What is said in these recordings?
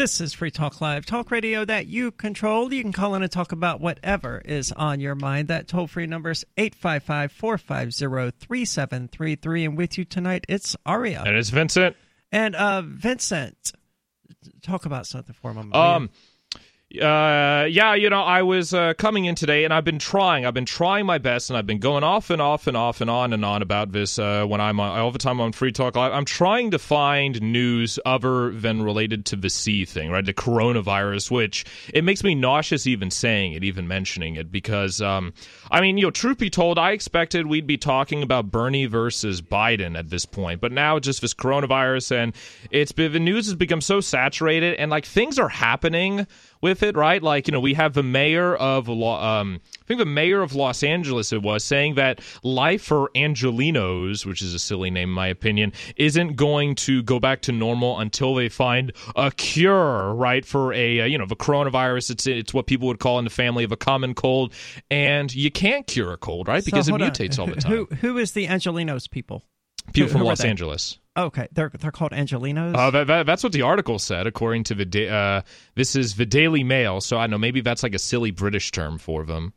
This is Free Talk Live, talk radio that you control. You can call in and talk about whatever is on your mind. That toll free number is 855 450 3733. And with you tonight, it's Aria. And it's Vincent. And uh, Vincent, talk about something for a moment. Um, uh, yeah, you know, I was uh, coming in today, and I've been trying. I've been trying my best, and I've been going off and off and off and on and on about this uh, when I'm on, all the time on Free Talk Live. I'm trying to find news other than related to the C thing, right? The coronavirus, which it makes me nauseous even saying it, even mentioning it, because um, I mean, you know, truth be told, I expected we'd be talking about Bernie versus Biden at this point, but now just this coronavirus, and it's been, the news has become so saturated, and like things are happening with it, right? Like, you know, we have the mayor of, um, I think the mayor of Los Angeles, it was, saying that life for Angelinos, which is a silly name in my opinion, isn't going to go back to normal until they find a cure, right? For a, uh, you know, the coronavirus. It's, it's what people would call in the family of a common cold. And you can't cure a cold, right? Because so, it mutates on. all the time. Who, who is the Angelinos people? People who, from who Los Angeles. Okay, they're they're called Angelinos. Oh, that, that, that's what the article said, according to the uh, this is the Daily Mail. So I know maybe that's like a silly British term for them.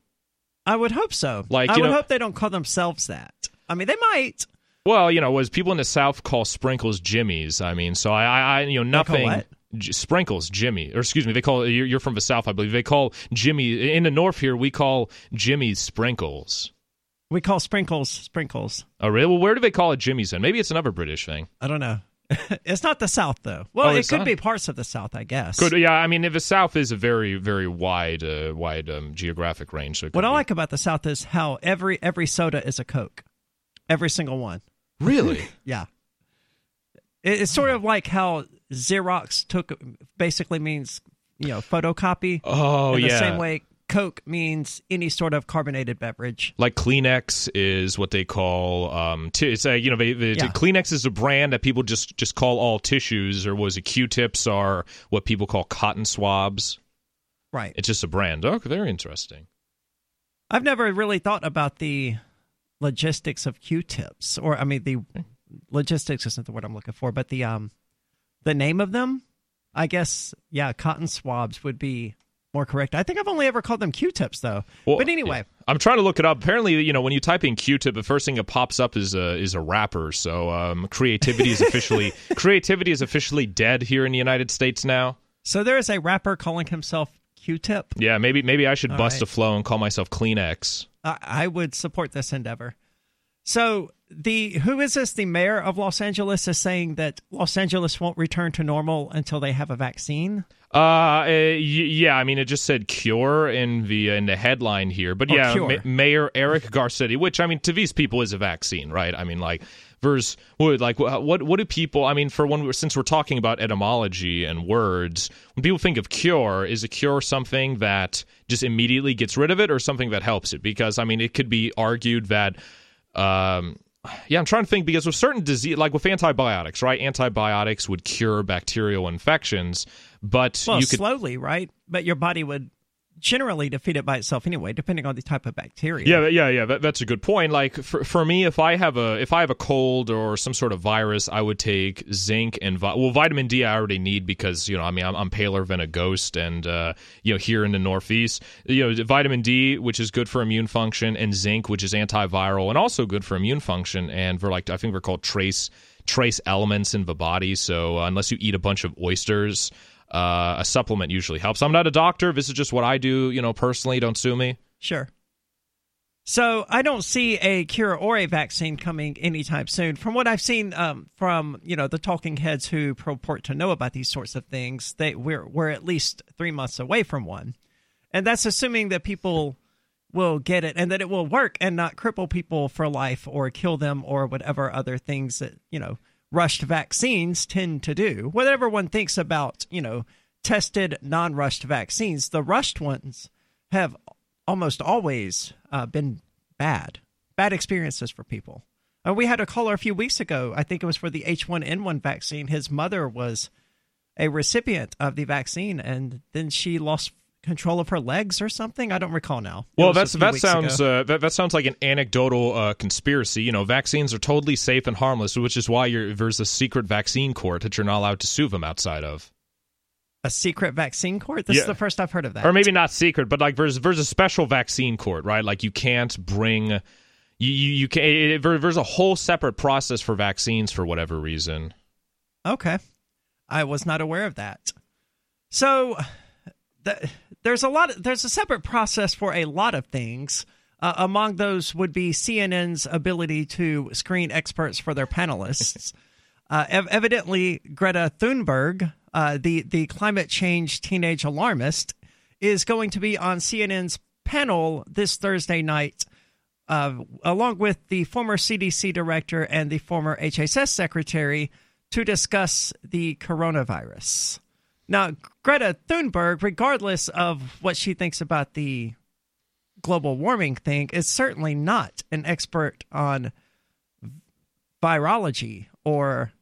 I would hope so. Like I would know, hope they don't call themselves that. I mean, they might. Well, you know, was people in the South call sprinkles jimmies. I mean, so I, I you know, nothing. J- sprinkles Jimmy, or excuse me, they call you're, you're from the South, I believe. They call Jimmy in the North here. We call Jimmy's sprinkles. We call sprinkles sprinkles. Oh, really? Well, where do they call it Jimmy's then? Maybe it's another British thing. I don't know. it's not the South, though. Well, Oh, it could not? be parts of the South, I guess. Could yeah, I mean, the South is a very, very wide, uh, wide um, geographic range. So What could I like about the South is how every every soda is a Coke, every single one. really, Yeah, it, it's sort of like how Xerox took basically means you know photocopy. oh in yeah, the same way Coke means any sort of carbonated beverage. like Kleenex is what they call um t- it's a you know they, the Yeah. Kleenex is a brand that people just just call all tissues or was it Q-tips are what people call cotton swabs. Right. It's just a brand. Oh, very interesting. I've never really thought about the logistics of Q-tips, or I mean, the logistics isn't the word I'm looking for, but the um, the name of them. I guess yeah, cotton swabs would be more correct. I think I've only ever called them Q-tips though. Well, but anyway, yeah. I'm trying to look it up. Apparently, you know, when you type in Q-tip, the first thing that pops up is a is a rapper. So um, creativity is officially creativity is officially dead here in the United States now. so there is a rapper calling himself Q-tip. Yeah, maybe maybe I should All bust right. a flow and call myself Kleenex. I, I would support this endeavor. So the who is this? The mayor of Los Angeles is saying that Los Angeles won't return to normal until they have a vaccine. Uh, uh, yeah. I mean, it just said cure in the in the headline here, but Oh, yeah. Ma- Mayor Eric Garcetti, which I mean, to these people is a vaccine, right? I mean, like, versus what, like, what what do people? I mean, for one, since we're talking about etymology and words, when people think of cure, is a cure something that just immediately gets rid of it, or something that helps it? Because I mean, it could be argued that. Um, yeah, I'm trying to think because with certain disease, like with antibiotics, right? Antibiotics would cure bacterial infections, but Well, you could slowly, right? But your body would generally defeat it by itself anyway, depending on the type of bacteria. Yeah, yeah, yeah. That, that's a good point. Like for, for me, if I have a if I have a cold or some sort of virus, I would take zinc and vi- well, vitamin D. I already need because you know, I mean, I'm, I'm paler than a ghost, and uh, you know, here in the Northeast, you know, vitamin D, which is good for immune function, and zinc, which is antiviral and also good for immune function, and for like I think they're called trace trace elements in the body. So uh, unless you eat a bunch of oysters. Uh, a supplement usually helps. I'm not a doctor. This is just what I do, you know, personally. Don't sue me. Sure. So I don't see a cure or a vaccine coming anytime soon. From what I've seen um, from you know the talking heads who purport to know about these sorts of things, they we're we're at least three months away from one, and that's assuming that people will get it and that it will work and not cripple people for life or kill them or whatever other things that you know rushed vaccines tend to do. Whatever one thinks about you know tested non-rushed vaccines, the rushed ones have almost always uh, been bad, bad experiences for people. Uh, we had a caller a few weeks ago. I think it was for the H1N1 vaccine. His mother was a recipient of the vaccine, and then she lost control of her legs or something. I don't recall now. It Well, that's that sounds uh, that, that sounds like an anecdotal uh, conspiracy. You know, vaccines are totally safe and harmless, which is why you're, there's a secret vaccine court that you're not allowed to sue them outside of. A secret vaccine court? This Yeah. is the first I've heard of that. or maybe not secret, but like there's there's a special vaccine court, right? Like you can't bring you you, you can it, there- there's a whole separate process for vaccines for whatever reason. Okay. I was not aware of that. So th- there's a lot of, there's a separate process for a lot of things. Uh, among those would be CNN's ability to screen experts for their panelists. uh, ev- evidently, Greta Thunberg, uh, the the climate change teenage alarmist, is going to be on CNN's panel this Thursday night uh, along with the former CDC director and the former HHS secretary to discuss the coronavirus. Now, Greta Thunberg, regardless of what she thinks about the global warming thing, is certainly not an expert on virology or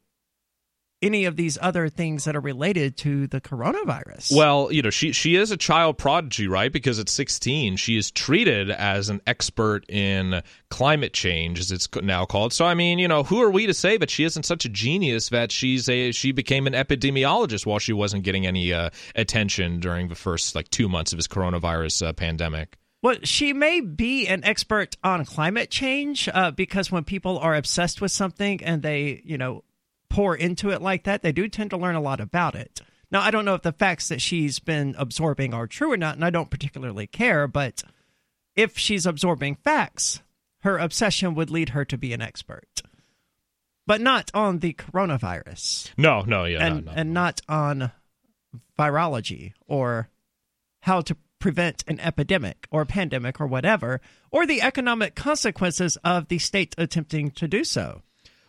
any of these other things that are related to the coronavirus. Well, you know, she she is a child prodigy, right? Because at 16, she is treated as an expert in climate change, as it's now called. So, I mean, you know, who are we to say that she isn't such a genius that she's a she became an epidemiologist while she wasn't getting any uh, attention during the first like two months of this coronavirus uh, pandemic? Well, she may be an expert on climate change uh, because when people are obsessed with something and they, you know, pour into it like that, they do tend to learn a lot about it. Now, I don't know if the facts that she's been absorbing are true or not, and I don't particularly care, but if she's absorbing facts, her obsession would lead her to be an expert. But not on the coronavirus No, no, yeah, and, no, no. and not on virology or how to prevent an epidemic or pandemic or whatever, or the economic consequences of the state attempting to do so.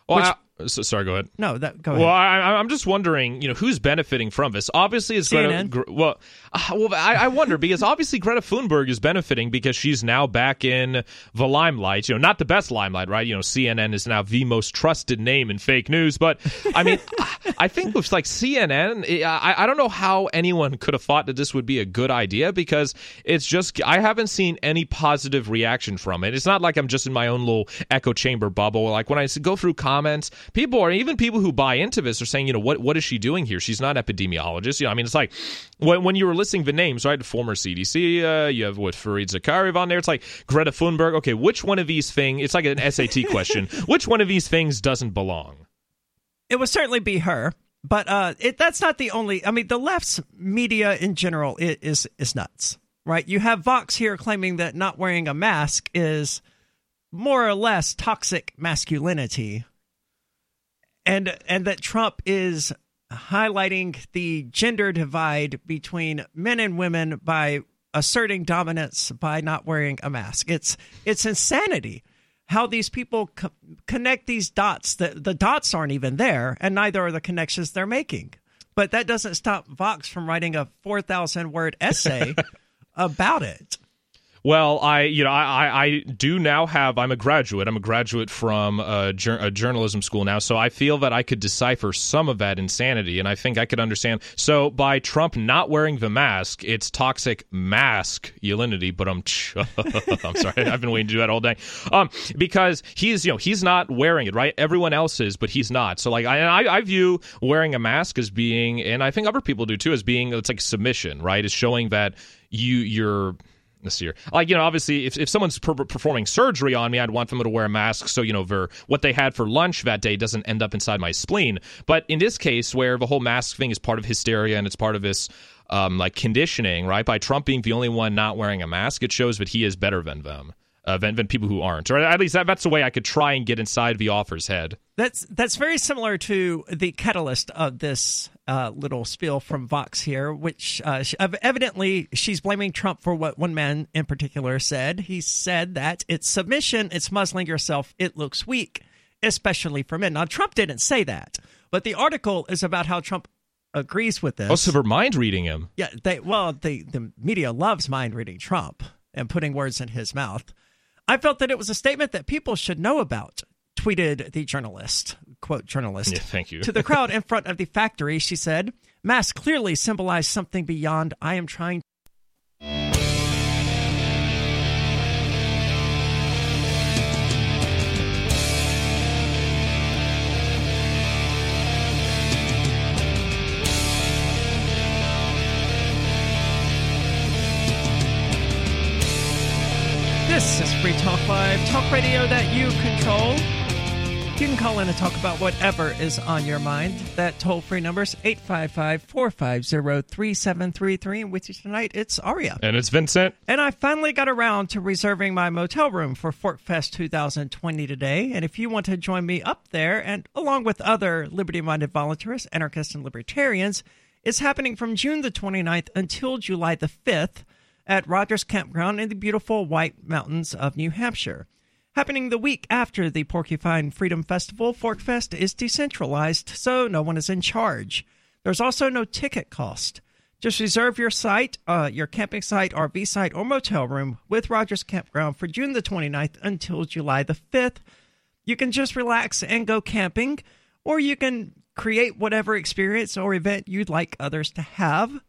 Well, which- so, sorry, go ahead. No, that go ahead. Well. I, I'm just wondering, you know, who's benefiting from this? Obviously, it's Greta. CNN. Gre- well, uh, well, I, I wonder because obviously Greta Thunberg is benefiting because she's now back in the limelight. You know, not the best limelight, right? You know, CNN is now the most trusted name in fake news. But I mean, I, I think with like CNN, I, I don't know how anyone could have thought that this would be a good idea because it's just I haven't seen any positive reaction from it. It's not like I'm just in my own little echo chamber bubble. Like when I go through comments, people are even people who buy into this are saying, you know, what what is she doing here? She's not an epidemiologist. You know, I mean, it's like when when you were listing the names, right? The former CDC, uh, you have what Fareed Zakaria on there. It's like Greta Thunberg. Okay, which one of these things? It's like an SAT question. which one of these things doesn't belong? it would certainly be her, but uh, it, that's not the only. I mean, the left's media in general i- is is nuts, right? You have Vox here claiming that not wearing a mask is more or less toxic masculinity, and and that Trump is highlighting the gender divide between men and women by asserting dominance by not wearing a mask. It's it's insanity how these people co- connect these dots. The the dots aren't even there, and neither are the connections they're making. But that doesn't stop Vox from writing a four thousand word essay about it. Well, I you know I, I, do now have I'm a graduate. I'm a graduate from a, jour- a journalism school now, so I feel that I could decipher some of that insanity, and I think I could understand. So by Trump not wearing the mask, it's toxic masculinity. But I'm I'm sorry, I've been waiting to do that all day. Um, because he's you know he's not wearing it right. Everyone else is, but he's not. So like I I, I view wearing a mask as being, and I think other people do too, as being it's like submission, right? It's showing that you you're this year. Like, you know, obviously, if, if someone's per- performing surgery on me, I'd want them to wear a mask so, you know, for what they had for lunch that day doesn't end up inside my spleen. But in this case, where the whole mask thing is part of hysteria and it's part of this, um, like, conditioning, right? By Trump being the only one not wearing a mask, it shows that he is better than them. Uh, than, than people who aren't, or at least that, that's the way I could try and get inside the author's head. That's that's very similar to the catalyst of this uh, little spiel from Vox here, which uh, she, evidently she's blaming Trump for what one man in particular said. He said that it's submission, it's muzzling yourself, it looks weak, especially for men. Now Trump didn't say that, but the article is about how Trump agrees with this. Oh, so they're mind reading him. Yeah, they well, the the media loves mind reading Trump and putting words in his mouth. I felt that it was a statement that people should know about. Tweeted the journalist, quote journalist. Yeah, thank you. to the crowd in front of the factory, she said, "Masks clearly symbolize something beyond. I am trying." This is Free Talk Live, talk radio that you control. You can call in and talk about whatever is on your mind. That toll free number is 855 450 3733. And with you tonight, it's Aria. And it's Vincent. And I finally got around to reserving my motel room for ForkFest 2020 today. And if you want to join me up there, and along with other liberty minded volunteers, anarchists, and libertarians, it's happening from June the 29th until July the 5th at Rogers Campground in the beautiful White Mountains of New Hampshire. Happening the week after the Porcupine Freedom Festival, ForkFest is decentralized, so no one is in charge. There's also no ticket cost. Just reserve your site, uh, your camping site, RV site, or motel room with Rogers Campground for June the 29th until July the 5th. You can just relax and go camping, or you can create whatever experience or event you'd like others to have.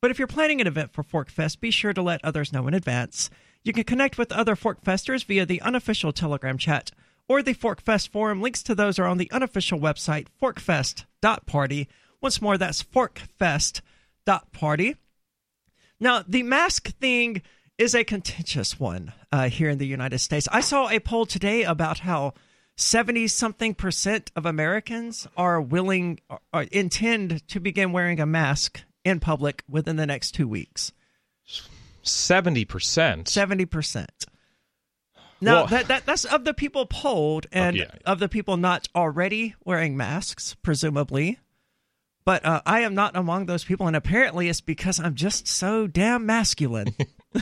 But if you're planning an event for ForkFest, be sure to let others know in advance. You can connect with other Forkfesters via the unofficial Telegram chat or the Forkfest forum. Links to those are on the unofficial website, forkfest.party. Once more, that's forkfest.party. Now, the mask thing is a contentious one uh, here in the United States. I saw a poll today about how 70 something percent of Americans are willing or intend to begin wearing a mask in public within the next two weeks. 70%. 70%. Now, Well- that, that that's of the people polled and yeah. of the people not already wearing masks, presumably. But uh, I am not among those people, and apparently it's because I'm just so damn masculine.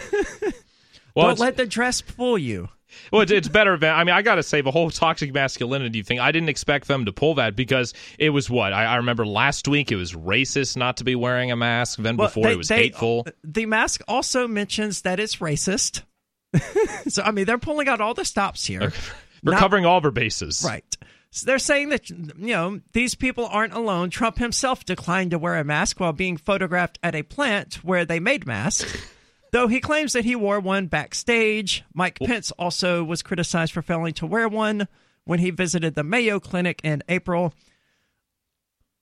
Well, Don't let the dress fool you. Well, it's, it's better. Than, I mean, I got to say, the whole toxic masculinity thing, I didn't expect them to pull that because it was what? I, I remember last week it was racist not to be wearing a mask. Then Well, before they- it was they- hateful. Uh, the mask also mentions that it's racist. so, I mean, they're pulling out all the stops here. We're Not- covering all of our bases. Right. So they're saying that, you know, these people aren't alone. Trump himself declined to wear a mask while being photographed at a plant where they made masks, though he claims that he wore one backstage. Mike Pence also was criticized for failing to wear one when he visited the Mayo Clinic in April.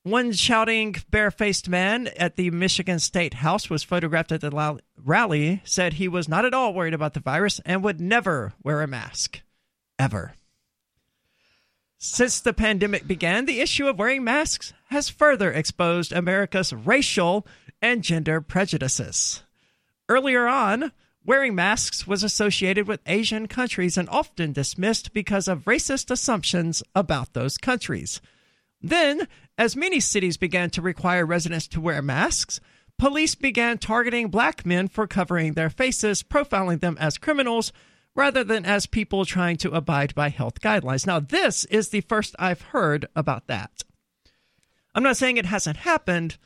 One shouting, barefaced man at the Michigan State House was photographed at the rally, said he was not at all worried about the virus and would never wear a mask. Ever. Since the pandemic began, the issue of wearing masks has further exposed America's racial and gender prejudices. Earlier on, wearing masks was associated with Asian countries and often dismissed because of racist assumptions about those countries. Then, as many cities began to require residents to wear masks, police began targeting black men for covering their faces, profiling them as criminals rather than as people trying to abide by health guidelines. Now, this is the first I've heard about that. I'm not saying it hasn't happened,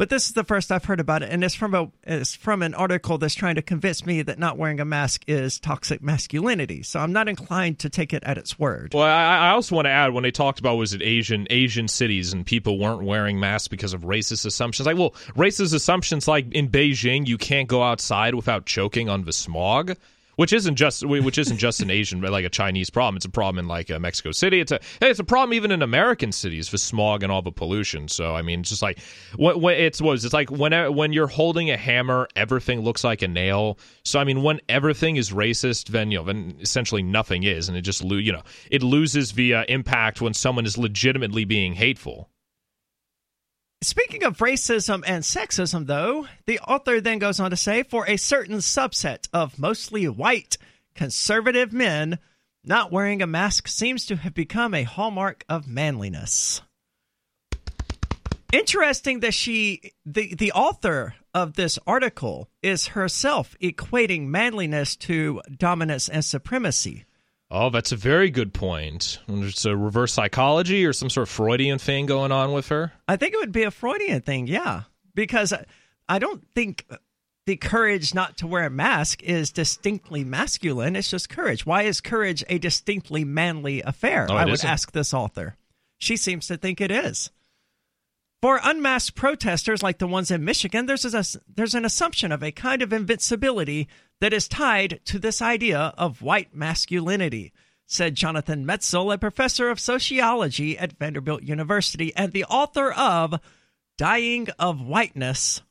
but this is the first I've heard about it, and it's from a it's from an article that's trying to convince me that not wearing a mask is toxic masculinity. So I'm not inclined to take it at its word. Well, I, I also want to add when they talked about was it Asian Asian cities and people weren't wearing masks because of racist assumptions. Like, well, racist assumptions like in Beijing, you can't go outside without choking on the smog. Which isn't just which isn't just an Asian like a Chinese problem. It's a problem in like uh, Mexico City. It's a it's a problem even in American cities for smog and all the pollution. So I mean, it's just like what, what it's was it's like when when you're holding a hammer, everything looks like a nail. So I mean, when everything is racist, then you know, then essentially nothing is, and it just you know it loses uh, impact when someone is legitimately being hateful. Speaking of racism and sexism, though, the author then goes on to say for a certain subset of mostly white conservative men, not wearing a mask seems to have become a hallmark of manliness. Interesting that she, the, the author of this article, is herself equating manliness to dominance and supremacy. Oh, that's a very good point. It's a reverse psychology or some sort of Freudian thing going on with her. I think it would be a Freudian thing, yeah, because I- don't think the courage not to wear a mask is distinctly masculine. It's just courage. Why is courage a distinctly manly affair? Oh, I would isn't? ask this author. She seems to think it is. For unmasked protesters like the ones in Michigan, there's a, there's an assumption of a kind of invincibility that is tied to this idea of white masculinity, said Jonathan Metzl, a professor of sociology at Vanderbilt University and the author of Dying of Whiteness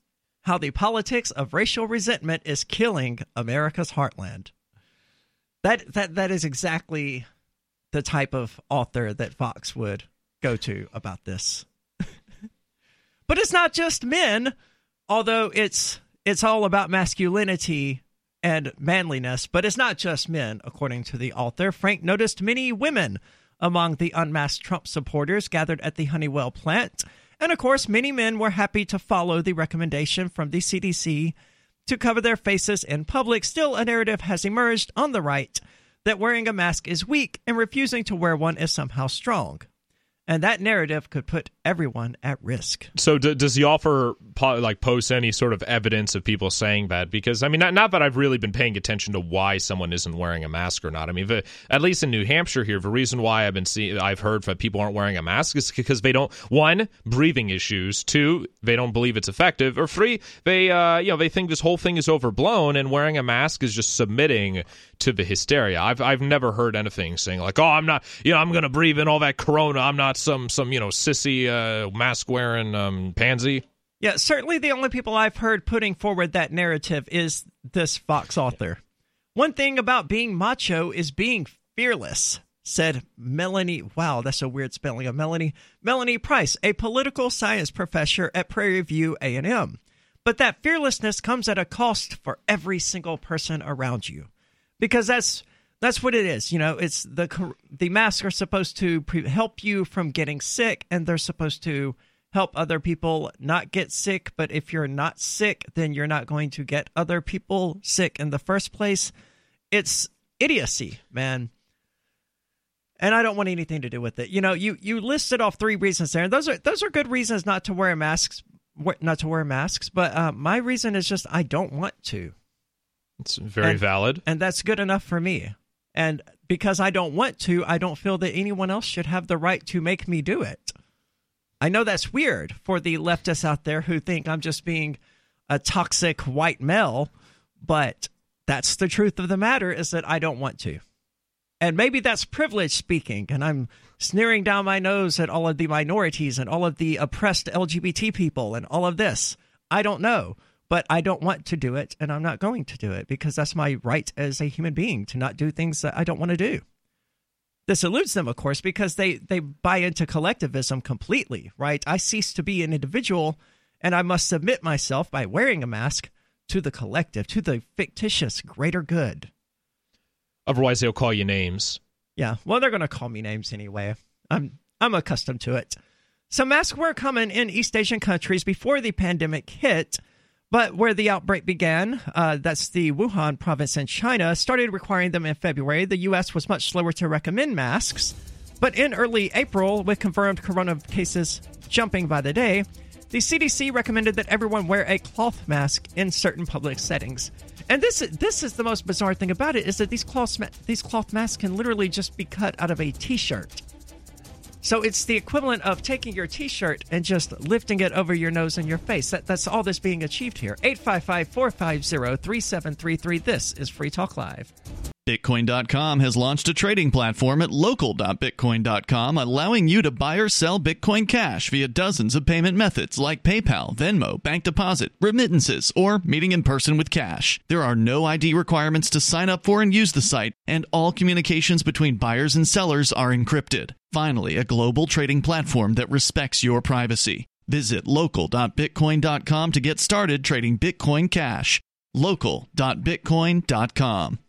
How the Politics of Racial Resentment is Killing America's Heartland. That that that is exactly the type of author that Vox would go to about this. but it's not just men, although it's it's all about masculinity and manliness, but it's not just men, according to the author. Frank noticed many women among the unmasked Trump supporters gathered at the Honeywell plant. And of course, many men were happy to follow the recommendation from the CDC to cover their faces in public. Still, a narrative has emerged on the right that wearing a mask is weak and refusing to wear one is somehow strong and that narrative could put everyone at risk. So, d- does the offer like post any sort of evidence of people saying that? Because I mean, not, not that I've really been paying attention to why someone isn't wearing a mask or not. I mean, the, at least in New Hampshire here, the reason why I've been seeing, I've heard that people aren't wearing a mask is because they don't one breathing issues, two they don't believe it's effective, or three they uh, you know they think this whole thing is overblown and wearing a mask is just submitting to the hysteria. I've I've never heard anything saying like, oh, I'm not, you know, I'm gonna breathe in all that corona. I'm not some some you know sissy uh, mask wearing um, pansy. Yeah, certainly the only people I've heard putting forward that narrative is this Vox author. One thing about being macho is being fearless, said Melanie. Wow, that's a weird spelling of Melanie. Melanie Price, a political science professor at Prairie View A&M. But that fearlessness comes at a cost for every single person around you. Because that's that's what it is. You know, it's the the masks are supposed to pre- help you from getting sick, and they're supposed to help other people not get sick. But if you're not sick, then you're not going to get other people sick in the first place. It's idiocy, man. And I don't want anything to do with it. You know, you you listed off three reasons there, and those are those are good reasons not to wear masks, not to wear masks. But uh, my reason is just I don't want to. It's very and, valid, and that's good enough for me. And because I don't want to, I don't feel that anyone else should have the right to make me do it. I know that's weird for the leftists out there who think I'm just being a toxic white male, but that's the truth of the matter is that I don't want to. And maybe that's privilege speaking, and I'm sneering down my nose at all of the minorities and all of the oppressed LGBT people and all of this. I don't know but I don't want to do it and I'm not going to do it because that's my right as a human being to not do things that I don't want to do. This eludes them, of course, because they, they buy into collectivism completely, right? I cease to be an individual and I must submit myself by wearing a mask to the collective, to the fictitious greater good. Otherwise, they'll call you names. Yeah, well, they're going to call me names anyway. I'm I'm accustomed to it. So masks were common in East Asian countries before the pandemic hit, but where the outbreak began, uh, that's the Wuhan province in China, started requiring them in February. The U.S. was much slower to recommend masks. But in early April, with confirmed corona cases jumping by the day, the CDC recommended that everyone wear a cloth mask in certain public settings. And this this is the most bizarre thing about it is that these cloth these cloth masks can literally just be cut out of a t-shirt. So it's the equivalent of taking your t-shirt and just lifting it over your nose and your face. That, that's all that's being achieved here. 855-450-3733. This is Free Talk Live. Bitcoin.com has launched a trading platform at local.bitcoin.com, allowing you to buy or sell Bitcoin Cash via dozens of payment methods like PayPal, Venmo, bank deposit, remittances, or meeting in person with cash. There are no ID requirements to sign up for and use the site, and all communications between buyers and sellers are encrypted. Finally, a global trading platform that respects your privacy. Visit local.bitcoin.com to get started trading Bitcoin Cash. local.bitcoin.com.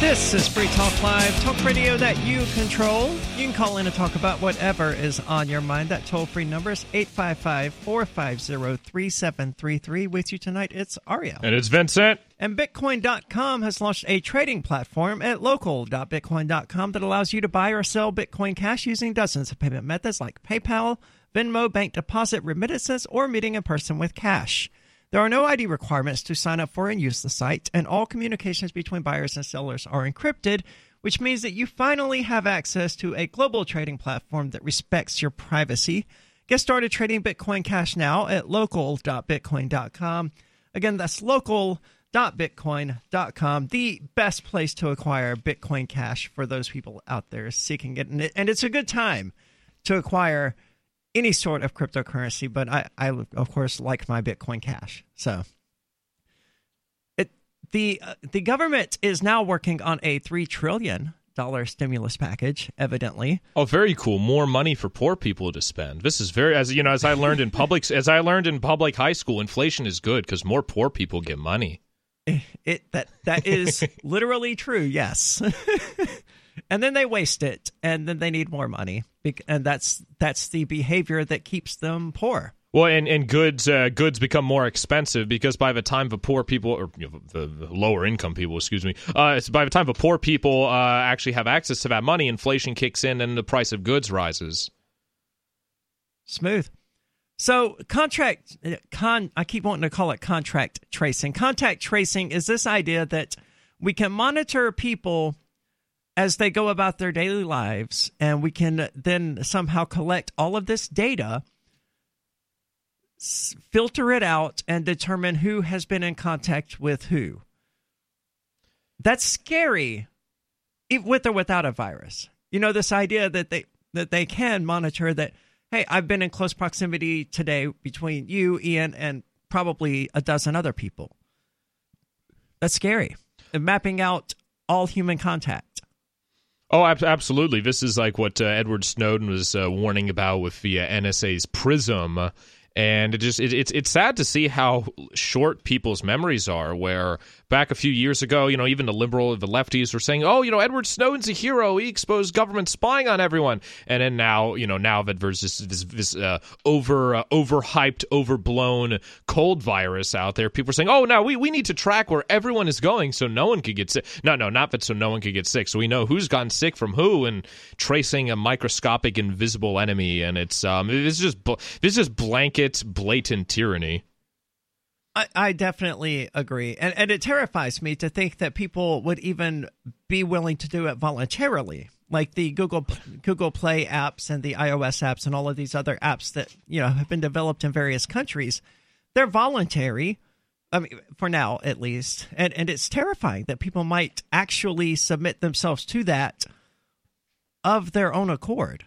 This is Free Talk Live, talk radio that you control. You can call in and talk about whatever is on your mind. That toll free number is 855 450 3733. With you tonight, it's Aria. And it's Vincent. And Bitcoin.com has launched a trading platform at local.bitcoin.com that allows you to buy or sell Bitcoin Cash using dozens of payment methods like PayPal, Venmo, bank deposit, remittances, or meeting in person with cash. There are no ID requirements to sign up for and use the site, and all communications between buyers and sellers are encrypted, which means that you finally have access to a global trading platform that respects your privacy. Get started trading Bitcoin Cash now at local.bitcoin.com. Again, that's local.bitcoin.com, the best place to acquire Bitcoin Cash for those people out there seeking it. And, it, and it's a good time to acquire any sort of cryptocurrency, but I, I of course, like my Bitcoin Cash. So it the uh, the government is now working on a three trillion dollar stimulus package. Evidently, oh, very cool. More money for poor people to spend. This is very as you know, as I learned in public, as I learned in public high school, inflation is good because more poor people get money. It that that is literally true. Yes. and then they waste it and then they need more money and that's that's the behavior that keeps them poor well, and, and goods uh, goods become more expensive because by the time the poor people or you know, the, the, lower income people, excuse me, uh, by the time the poor people uh, actually have access to that money, inflation kicks in and the price of goods rises. Smooth. So contract con I keep wanting to call it contract tracing. Contact tracing is this idea that we can monitor people as they go about their daily lives and we can then somehow collect all of this data filter it out and determine who has been in contact with who. That's scary with or without a virus. You know this idea that they that they can monitor that hey, I've been in close proximity today between you, Ian, and probably a dozen other people. That's scary. And mapping out all human contact. Oh, ab- absolutely. This is like what uh, Edward Snowden was uh, warning about with the uh, NSA's PRISM and it just it, it's it's sad to see how short people's memories are where back a few years ago you know even the liberal the lefties were saying oh you know edward snowden's a hero. He exposed government spying on everyone. And then now you know now that there's this this, this uh, over uh, overhyped overblown cold virus out there people are saying oh now we, we need to track where everyone is going so no one could get sick. No no not that so no one could get sick. So we know who's gotten sick from who and tracing a microscopic invisible enemy. And it's um is just this is blanket blatant tyranny. I, I definitely agree, and and it terrifies me to think that people would even be willing to do it voluntarily, like the Google Google Play apps and the iOS apps and all of these other apps that you know have been developed in various countries. They're voluntary, I mean, for now at least, and and it's terrifying that people might actually submit themselves to that of their own accord.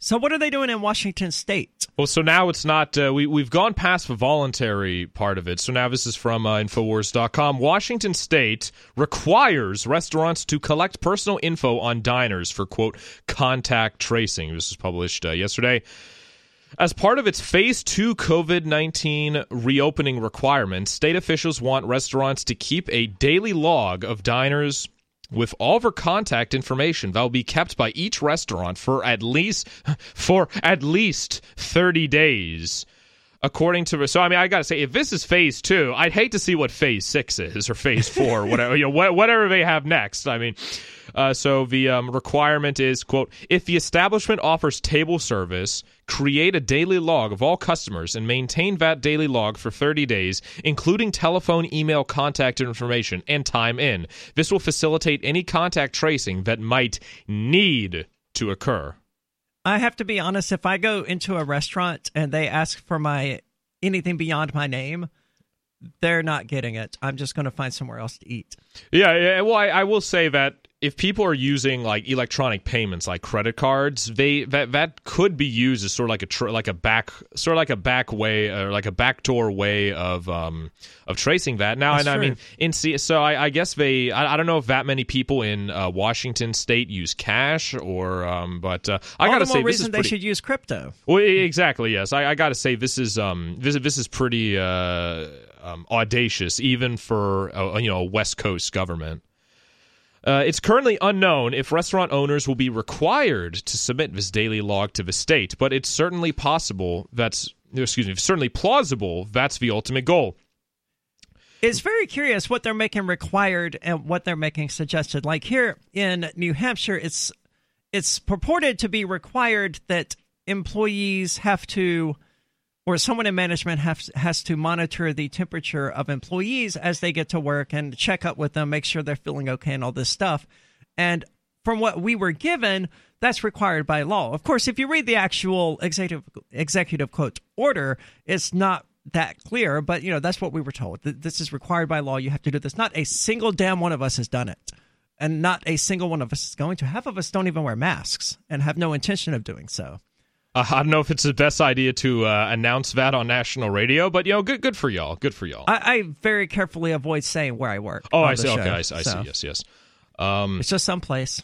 So, what are they doing in Washington State? Well, so now it's not. Uh, we we've gone past the voluntary part of it. So now this is from uh, Infowars.com. Washington State requires restaurants to collect personal info on diners for quote contact tracing. This was published uh, yesterday. As part of its phase two COVID 19 reopening requirements, state officials want restaurants to keep a daily log of diners' with all of her contact information that will be kept by each restaurant for at least for at least 30 days according to so i mean i gotta say if this is phase two i'd hate to see what phase six is or phase four whatever you know whatever they have next. I mean uh, so the um, requirement is quote if the establishment offers table service create a daily log of all customers and maintain that daily log for 30 days including telephone email contact information and time in. This will facilitate any contact tracing that might need to occur I have to be honest. If I go into a restaurant and they ask for my anything beyond my name, they're not getting it. I'm just going to find somewhere else to eat. Yeah, yeah. Well, I, I will say that if people are using like electronic payments like credit cards they that that could be used as sort of like a tr- like a back sort of like a back way or like a backdoor way of um of tracing that. Now That's and true. i mean in so I, I guess they I, I, don't know if that many people in uh, washington state use cash or um but uh, i All gotta the say more this is reason pretty, they should use crypto. Well exactly yes. I, I gotta say this is um this, this is pretty uh um, audacious even for a, you know a west coast government uh, it's currently unknown if restaurant owners will be required to submit this daily log to the state, but it's certainly possible that's excuse me, certainly plausible that's the ultimate goal. It's very curious what they're making required and what they're making suggested. Like here in New Hampshire, it's it's purported to be required that employees have to or someone in management has has to monitor the temperature of employees as they get to work and check up with them, make sure they're feeling okay, and all this stuff. And from what we were given, that's required by law. Of course, if you read the actual executive executive quote order, it's not that clear, but you know that's what we were told. This is required by law. You have to do this. Not a single damn one of us has done it, and not a single one of us is going to. Half of us don't even wear masks and have no intention of doing so. Uh, I don't know if it's the best idea to uh, announce that on national radio, but you know, good, good for y'all. Good for y'all. I, I very carefully avoid saying where I work. Oh, I see. Okay, I, I so. see. Yes, yes. Um, it's just someplace.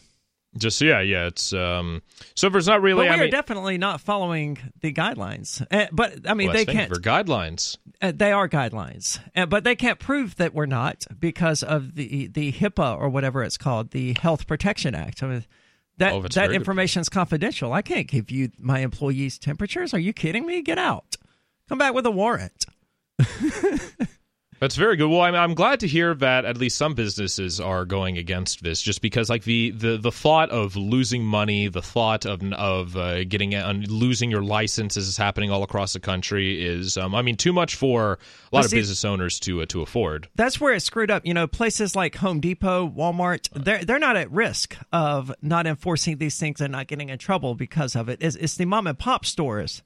Just yeah, yeah. It's um. So there's not really. But we I are definitely not following the guidelines. Uh, but I mean, well, they can't. For guidelines. Uh, they are guidelines, uh, but they can't prove that we're not because of the the HIPAA or whatever it's called, the Health Protection Act. I mean, that oh, that information is confidential. I can't give you my employees' temperatures. Are you kidding me? Get out. Come back with a warrant. That's very good. Well, I'm, I'm glad to hear that at least some businesses are going against this, just because like the the, the thought of losing money, the thought of of uh, getting uh, losing your licenses is happening all across the country is, um, I mean, too much for a lot of business owners to uh, to afford. That's where it's screwed up. You know, places like Home Depot, Walmart, they're they're not at risk of not enforcing these things and not getting in trouble because of it. It's, it's the mom and pop stores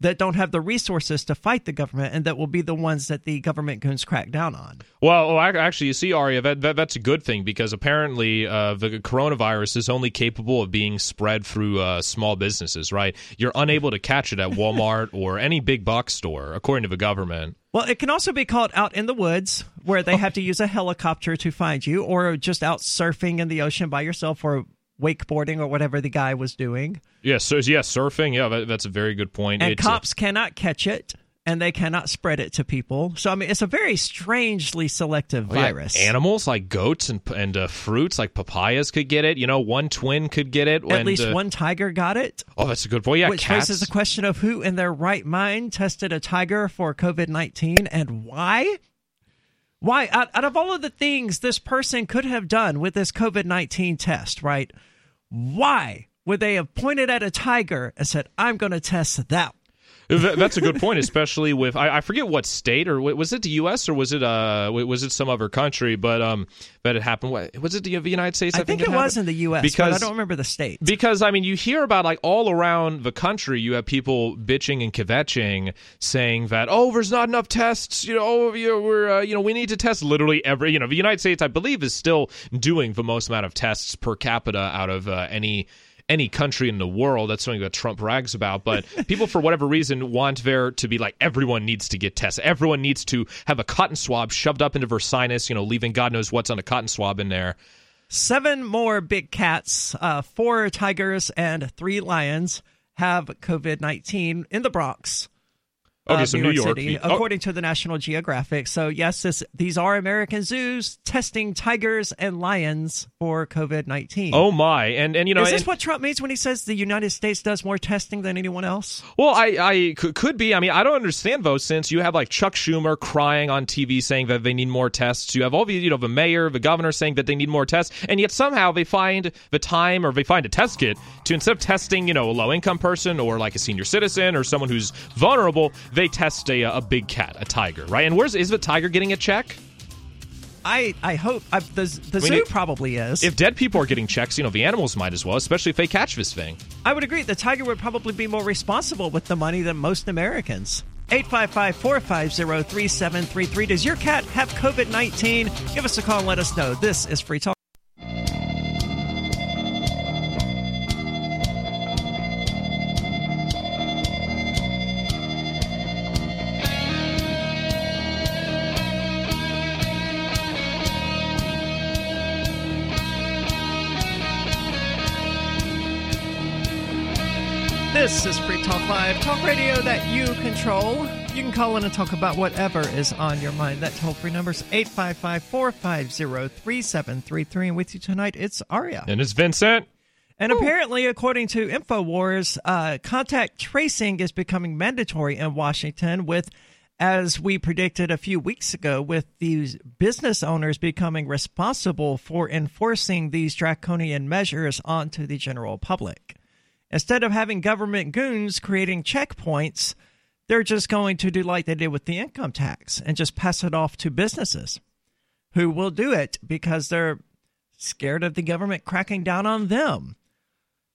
that don't have the resources to fight the government and that will be the ones that the government goons crack down on. Well, well actually, you see, Aria, that, that, that's a good thing because apparently uh, the coronavirus is only capable of being spread through uh, small businesses, right? You're unable to catch it at Walmart or any big box store, according to the government. Well, it can also be caught out in the woods where they have to use a helicopter to find you or just out surfing in the ocean by yourself or wakeboarding or whatever the guy was doing. Yes, so yeah, surfing. Yeah, that, that's a very good point. And it's cops a- cannot catch it and they cannot spread it to people. So I mean, it's a very strangely selective oh, virus. Yeah. Animals like goats and and uh, fruits like papayas could get it. You know, one twin could get it. At and, least uh, one tiger got it. Oh, that's a good point. Yeah, which cats. raises the question of who in their right mind tested a tiger for COVID nineteen and why. Why, out, out of all of the things this person could have done with this COVID 19 test, right? Why would they have pointed at a tiger and said, I'm going to test that that's a good point, especially with I, I, forget what state or was it the U.S. or was it uh was it some other country? But um, but it happened. Was it the United States? I, I think, think, it, was in the U.S. Because I don't remember the state. Because I mean, you hear about like all around the country, you have people bitching and kvetching, saying that oh, there's not enough tests. You know, oh, you know, we're uh, you know we need to test literally every. You know, the United States, I believe, is still doing the most amount of tests per capita out of uh, any any country in the world. That's something that Trump rags about. But people, for whatever reason, want there to be like everyone needs to get tested. Everyone needs to have a cotton swab shoved up into their sinus, you know, leaving God knows what's on a cotton swab in there. Seven more big cats, uh, four tigers, and three lions have COVID 19 in the Bronx. Okay, so New York, York City, oh. according to the National Geographic. So yes, this, these are American zoos testing tigers and lions for COVID nineteen. Oh my! And and you know, is this and, what Trump means when he says the United States does more testing than anyone else? Well, I I could, could be. I mean, I don't understand though, since you have like Chuck Schumer crying on TV saying that they need more tests. You have all the you know the mayor, the governor saying that they need more tests, and yet somehow they find the time or they find a test kit to instead of testing you know a low income person or like a senior citizen or someone who's vulnerable they test a, a big cat, a tiger, right? And where's is the tiger getting a check? I I hope I, the the I mean, zoo it, probably is. If dead people are getting checks, you know the animals might as well, especially if they catch this thing. I would agree. The tiger would probably be more responsible with the money than most Americans. 855-450-3733. Does your cat have COVID-19? Give us a call and let us know. This is Free Talk. Live, talk radio that you control. You can call in and talk about whatever is on your mind. That toll free number is 855 450 3733. And with you tonight, it's Aria. And it's Vincent. And Ooh. apparently, according to InfoWars, uh, contact tracing is becoming mandatory in Washington with as we predicted a few weeks ago, with these business owners becoming responsible for enforcing these draconian measures onto the general public. Instead of having government goons creating checkpoints, they're just going to do like they did with the income tax and just pass it off to businesses who will do it because they're scared of the government cracking down on them.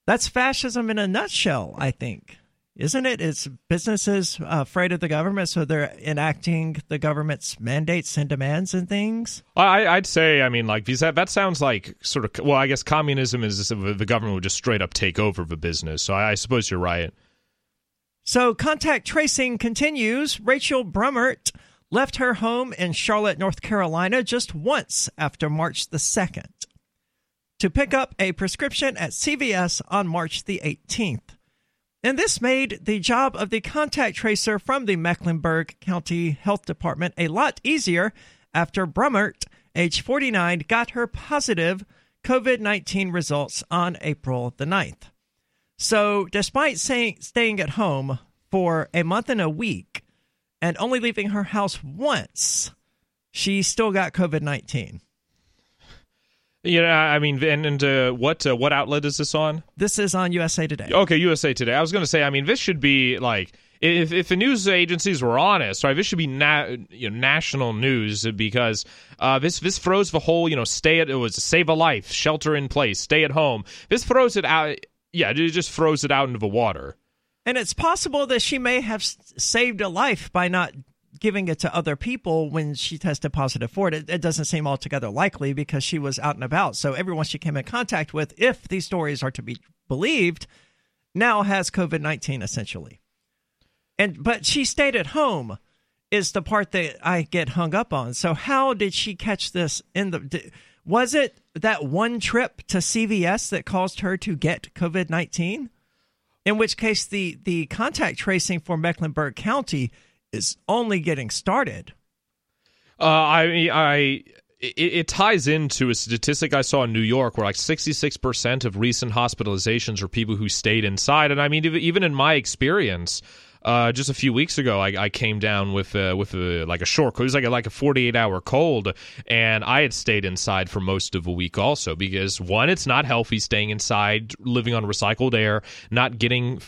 That's fascism in a nutshell, I think. Isn't it? It's businesses afraid of the government, so they're enacting the government's mandates and demands and things. I, I'd say, I mean, like that. That sounds like sort of. Well, I guess communism is the government would just straight up take over the business. So I, I suppose you're right. So contact tracing continues. Rachel Brummert left her home in Charlotte, North Carolina, just once after March the second to pick up a prescription at CVS on March the 18th. And this made the job of the contact tracer from the Mecklenburg County Health Department a lot easier after Brummert, age 49, got her positive COVID 19 results on April the 9th. So, despite staying at home for a month and a week and only leaving her house once, she still got COVID 19. Yeah, I mean, and, and uh, what uh, what outlet is this on? This is on USA Today. Okay, USA Today. I was going to say, I mean, this should be like if if the news agencies were honest, right? This should be na- you know, national news because uh, this this throws the whole you know stay at it was save a life, shelter in place, stay at home. This throws it out. Yeah, it just throws it out into the water. And it's possible that she may have saved a life by not giving it to other people when she tested positive for it, it, it, doesn't seem altogether likely because she was out and about. So everyone she came in contact with, if these stories are to be believed, now has COVID nineteen essentially. And but she stayed at home is the part that I get hung up on. So how did she catch this in the? Was it that one trip to CVS that caused her to get COVID nineteen? In which case, the the contact tracing for Mecklenburg County is only getting started. Uh, I I it, it, ties into a statistic I saw in New York where like 66% of recent hospitalizations are people who stayed inside. And I mean, even in my experience, uh, just a few weeks ago, I, I came down with uh, with a, like a short. cold. It was like a, like a 48 hour cold, and I had stayed inside for most of a week also because one, it's not healthy staying inside, living on recycled air, not getting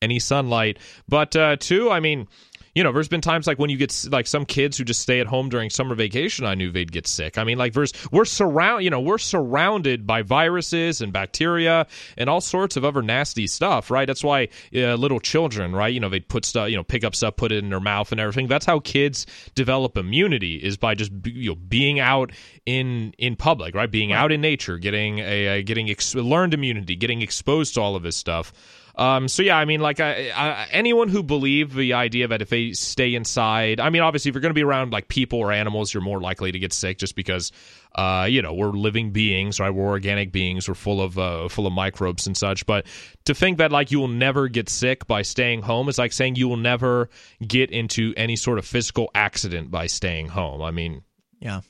any sunlight. But uh, two, I mean you know, there's been times like when you get like some kids who just stay at home during summer vacation. I knew they'd get sick. I mean, like there's we're surround, you know, we're surrounded by viruses and bacteria and all sorts of other nasty stuff, right? That's why uh, little children, right? You know, they put stuff, you know, pick up stuff, put it in their mouth and everything. That's how kids develop immunity is by just you know being out in in public, right? Being right. out in nature, getting a, a getting ex- learned immunity, getting exposed to all of this stuff. Um, so yeah, I mean, like I, I, anyone who believe the idea that if they stay inside, I mean, obviously, if you're going to be around like people or animals, you're more likely to get sick just because, uh, you know, we're living beings, right? We're organic beings. We're full of uh, full of microbes and such. But to think that like you will never get sick by staying home is like saying you will never get into any sort of physical accident by staying home. I mean, yeah.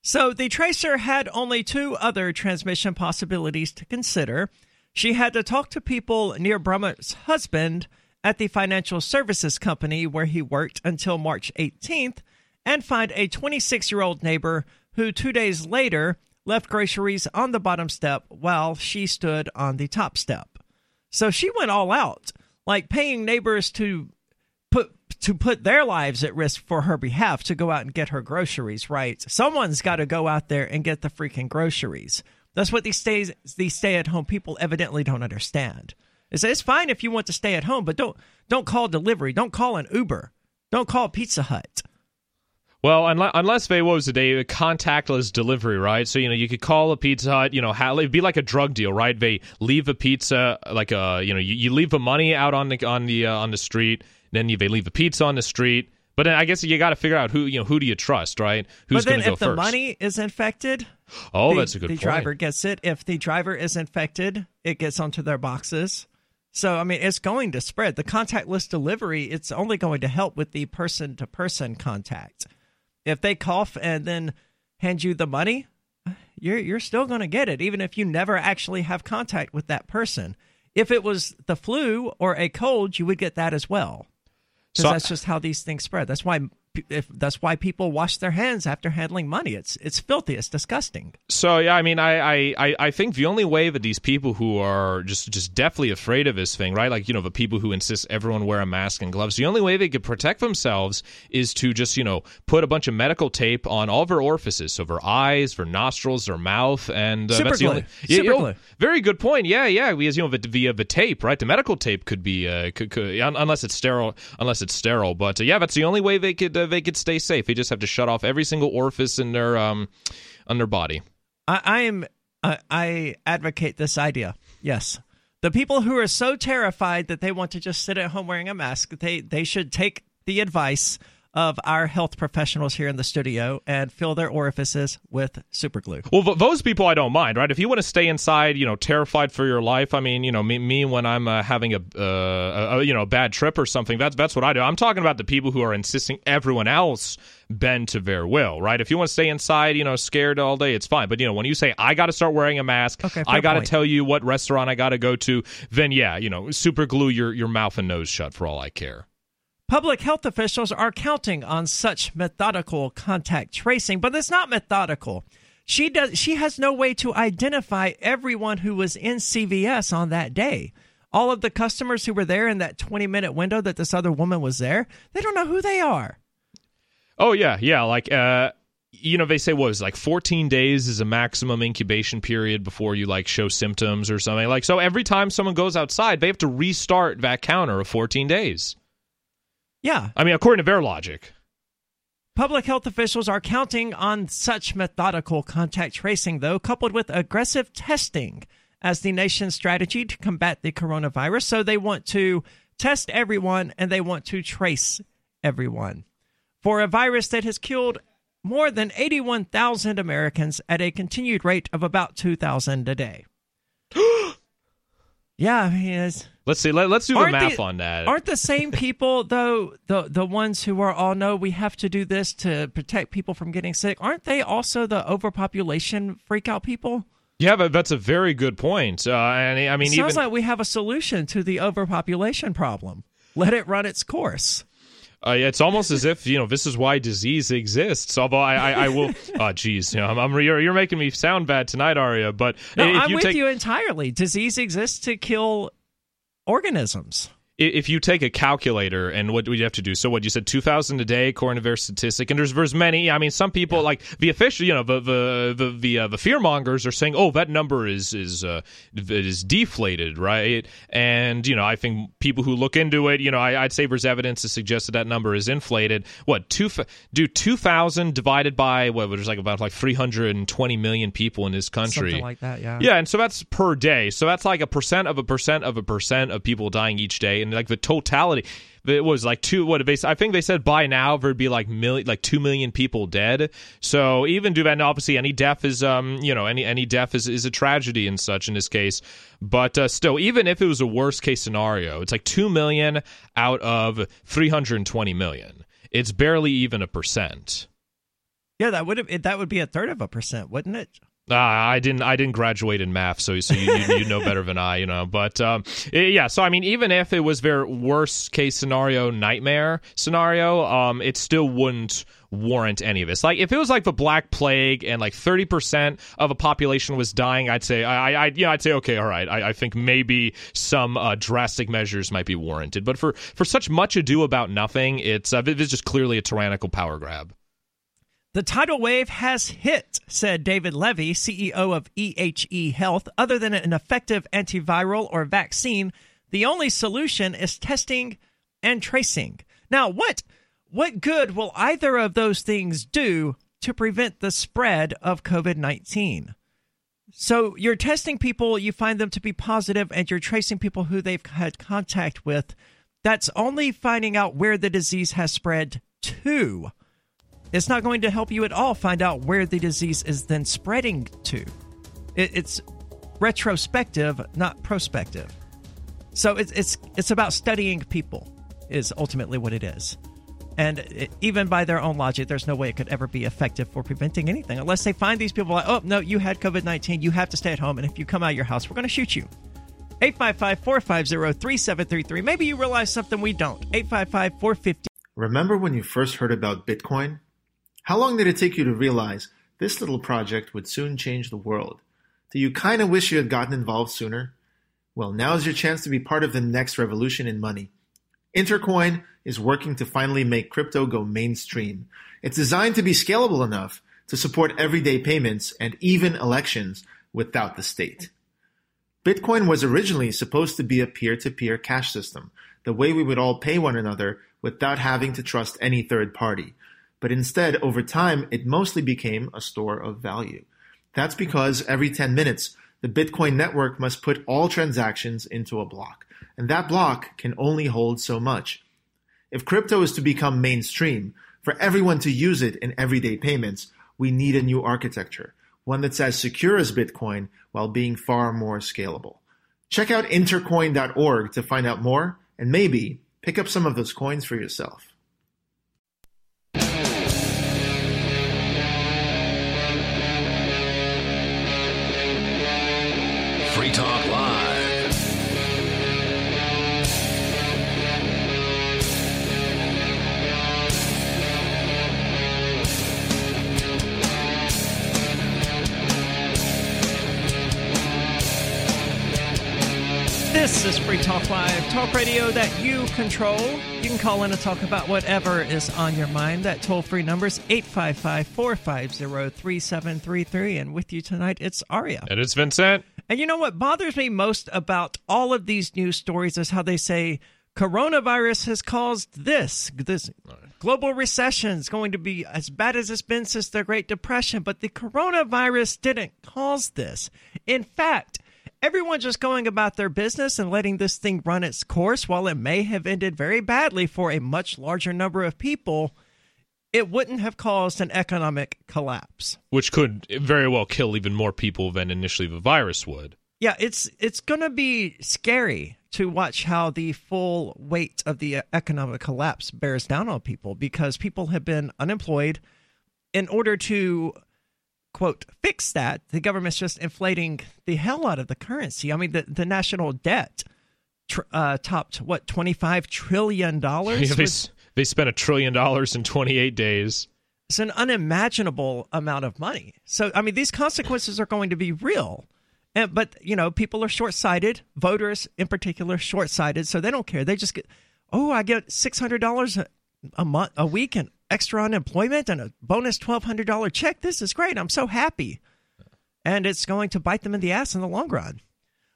So the tracer had only two other transmission possibilities to consider. She had to talk to people near Brummert's husband at the financial services company where he worked until March 18th and find a 26 year old neighbor who two days later left groceries on the bottom step while she stood on the top step. So she went all out, like paying neighbors to put to put their lives at risk for her behalf to go out and get her groceries, right? Someone's got to go out there and get the freaking groceries. That's what these stays these stay at home people evidently don't understand. Is it's fine if you want to stay at home, but don't don't call delivery, don't call an Uber, don't call Pizza Hut. Well, unless, unless they what was the day contactless delivery, right? So you know you could call a Pizza Hut, you know, it'd be like a drug deal, right? They leave a pizza, like a you know, you, you leave the money out on the on the uh, on the street, then you, they leave the pizza on the street. But I guess you got to figure out who you know who do you trust, right? Who's going to go first? if the money is infected, oh, the, that's a good. Point. The point. driver gets it. If the driver is infected, it gets onto their boxes. So I mean, it's going to spread. The contactless delivery, it's only going to help with the person to person contact. If they cough and then hand you the money, you're you're still going to get it, even if you never actually have contact with that person. If it was the flu or a cold, you would get that as well because so, that's just how these things spread. That's why if that's why people wash their hands after handling money. It's it's filthy. It's disgusting. So yeah, I mean, I, I I think the only way that these people who are just just deathly afraid of this thing, right? Like you know, the people who insist everyone wear a mask and gloves. The only way they could protect themselves is to just you know put a bunch of medical tape on all of her orifices, so her eyes, her nostrils, her mouth, and uh, Super that's the only. Super you know, very good point. Yeah, yeah. Because you know, the, via the tape, right? The medical tape could be uh, could, could, unless it's sterile, unless it's sterile. But uh, yeah, that's the only way they could they could stay safe. They just have to shut off every single orifice in their um on their body. I, I am I, I advocate this idea. Yes. The people who are so terrified that they want to just sit at home wearing a mask, they they should take the advice of our health professionals here in the studio and fill their orifices with super glue. Well, th- those people I don't mind, right? If you want to stay inside, you know, terrified for your life. I mean, you know, me, me when I'm uh, having a, uh, a, you know, bad trip or something. That's that's what I do. I'm talking about the people who are insisting everyone else bend to their will, right? If you want to stay inside, you know, scared all day, it's fine. But you know, when you say I got to start wearing a mask, Okay, I got to tell you what restaurant I got to go to, then yeah, you know, super glue your your mouth and nose shut for all I care. Public health officials are counting on such methodical contact tracing, but it's not methodical. She does she has no way to identify everyone who was in CVS on that day. All of the customers who were there in that 20 minute window that this other woman was there, they don't know who they are. Oh yeah, yeah. Like uh you know, they say what was like 14 days is a maximum incubation period before you like show symptoms or something. Like so every time someone goes outside, they have to restart that counter of 14 days. Yeah, I mean, according to their logic. Public health officials are counting on such methodical contact tracing, though, coupled with aggressive testing as the nation's strategy to combat the coronavirus. So they want to test everyone and they want to trace everyone. For a virus that has killed more than 81,000 Americans at a continued rate of about 2,000 a day. yeah, I mean, it's. Let's see. Let, us do the math the- on that. Aren't the same people though the the ones who are all no we have to do this to protect people from getting sick? Aren't they also the overpopulation freak out people? yeah, but that's a very good point. Uh, and I mean, Sounds even like we have a solution to the overpopulation problem. Let it run its course. Uh, it's almost as if you know this is why disease exists. Although I, I, I will. Oh, geez, you know, I'm, I'm you're, you're making me sound bad tonight, Aria. But No, if I'm you with take you entirely. Disease exists to kill organisms. If you take a calculator and what do you have to do? So what you said, two thousand a day according to their statistic, and there's there's many. I mean, some people like the official, you know, the the the the, uh, the fear mongers are saying, oh, that number is is uh, is deflated, right? And you know, I think people who look into it, you know, I, I'd say there's evidence to suggest that that number is inflated. What two do two thousand divided by what? There's like about like three hundred and twenty million people in this country. Something like that, yeah. Yeah, and so that's per day. So that's like a percent of a percent of a percent of people dying each day, and like the totality. It was like two. What they? I think they said by now there'd be like million, like two million people dead. So even do that. Obviously, any death is, um, you know, any any death is is a tragedy and such in this case. But uh, still, even if it was a worst case scenario, it's like two million out of three hundred and twenty million. It's barely even a percent. Yeah, that would have that would be a third of a percent, wouldn't it? Uh, I didn't. I didn't graduate in math, so so you, you, you know better than I, you know. But um, yeah. So I mean, even if it was their worst case scenario, nightmare scenario, um, it still wouldn't warrant any of this. Like if it was like the Black Plague and like thirty percent of a population was dying, I'd say I, I, yeah, I'd say okay, all right. I, I think maybe some uh, drastic measures might be warranted. But for for such much ado about nothing, it's uh, it's just clearly a tyrannical power grab. The tidal wave has hit, said David Levy, CEO of EHE Health. Other than an effective antiviral or vaccine, the only solution is testing and tracing. Now, what what good will either of those things do to prevent the spread of COVID-19? So, you're testing people, you find them to be positive and you're tracing people who they've had contact with. That's only finding out where the disease has spread to. It's not going to help you at all find out where the disease is then spreading to. It, it's retrospective, not prospective. So it's it's it's about studying people is ultimately what it is. And it, even by their own logic, there's no way it could ever be effective for preventing anything unless they find these people like, oh no, you had COVID nineteen, you have to stay at home, and if you come out of your house, we're going to shoot you. 855 450 3733. Maybe you realize something we don't. 855 450 Remember when you first heard about Bitcoin? How long did it take you to realize this little project would soon change the world? Do you kind of wish you had gotten involved sooner? Well, now is your chance to be part of the next revolution in money. Intercoin is working to finally make crypto go mainstream. It's designed to be scalable enough to support everyday payments and even elections without the state. Bitcoin was originally supposed to be a peer to peer cash system, the way we would all pay one another without having to trust any third party. But instead, over time, it mostly became a store of value. That's because every 10 minutes, the Bitcoin network must put all transactions into a block, and that block can only hold so much. If crypto is to become mainstream, for everyone to use it in everyday payments, we need a new architecture one that's as secure as Bitcoin while being far more scalable. Check out intercoin.org to find out more and maybe pick up some of those coins for yourself. Talk Live. This is Free Talk Live, talk radio that you control. You can call in and talk about whatever is on your mind. That toll free number is 855 450 3733. And with you tonight, it's Aria. And it's Vincent. And you know what bothers me most about all of these news stories is how they say coronavirus has caused this. This global recession is going to be as bad as it's been since the Great Depression, but the coronavirus didn't cause this. In fact, everyone just going about their business and letting this thing run its course, while it may have ended very badly for a much larger number of people, it wouldn't have caused an economic collapse. Which could very well kill even more people than initially the virus would. Yeah, it's it's going to be scary to watch how the full weight of the economic collapse bears down on people because people have been unemployed in order to quote fix that the government's just inflating the hell out of the currency i mean the, the national debt tr- uh, topped what 25 trillion dollars Yeah, they, spent a trillion dollars in 28 days. it's an unimaginable amount of money. So i mean these consequences are going to be real. And, but you know people are short-sighted voters in particular short-sighted so they don't care. They just get oh i get $600 a, a month a week and extra unemployment and a bonus $1200 check. This is great. I'm so happy. And it's going to bite them in the ass in the long run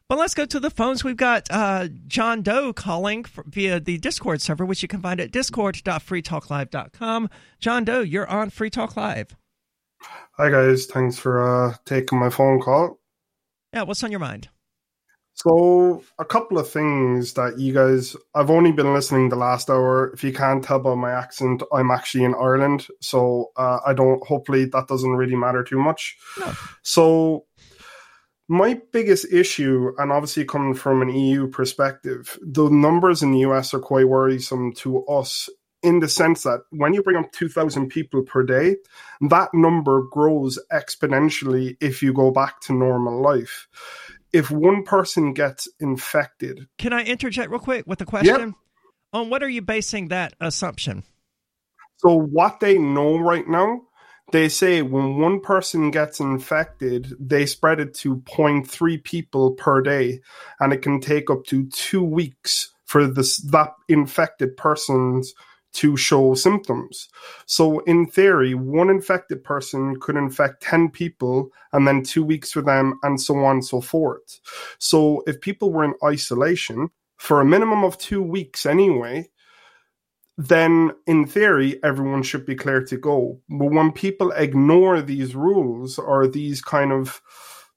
but let's go to the phones. We've got uh, John Doe calling for, via the Discord server, which you can find at discord.freetalklive.com. John Doe, you're on Free Talk Live. Hi guys, thanks for uh, taking my phone call. Yeah, what's on your mind? So, a couple of things that you guys, I've only been listening the last hour. If you can't tell by my accent, I'm actually in Ireland, so uh, I don't. Hopefully, that doesn't really matter too much. No. So, my biggest issue, and obviously coming from an EU perspective, the numbers in the US are quite worrisome to us in the sense that when you bring up 2,000 people per day, that number grows exponentially if you go back to normal life. If one person gets infected, Can I interject real quick with a question? On um, what are you basing that assumption? so what they know right now, they say when one person gets infected, they spread it to 0.3 people per day, and it can take up to two weeks for this that infected person's to show symptoms. So, in theory, one infected person could infect 10 people and then two weeks for them, and so on and so forth. So, if people were in isolation for a minimum of two weeks anyway, then in theory, everyone should be clear to go. But when people ignore these rules or these kind of,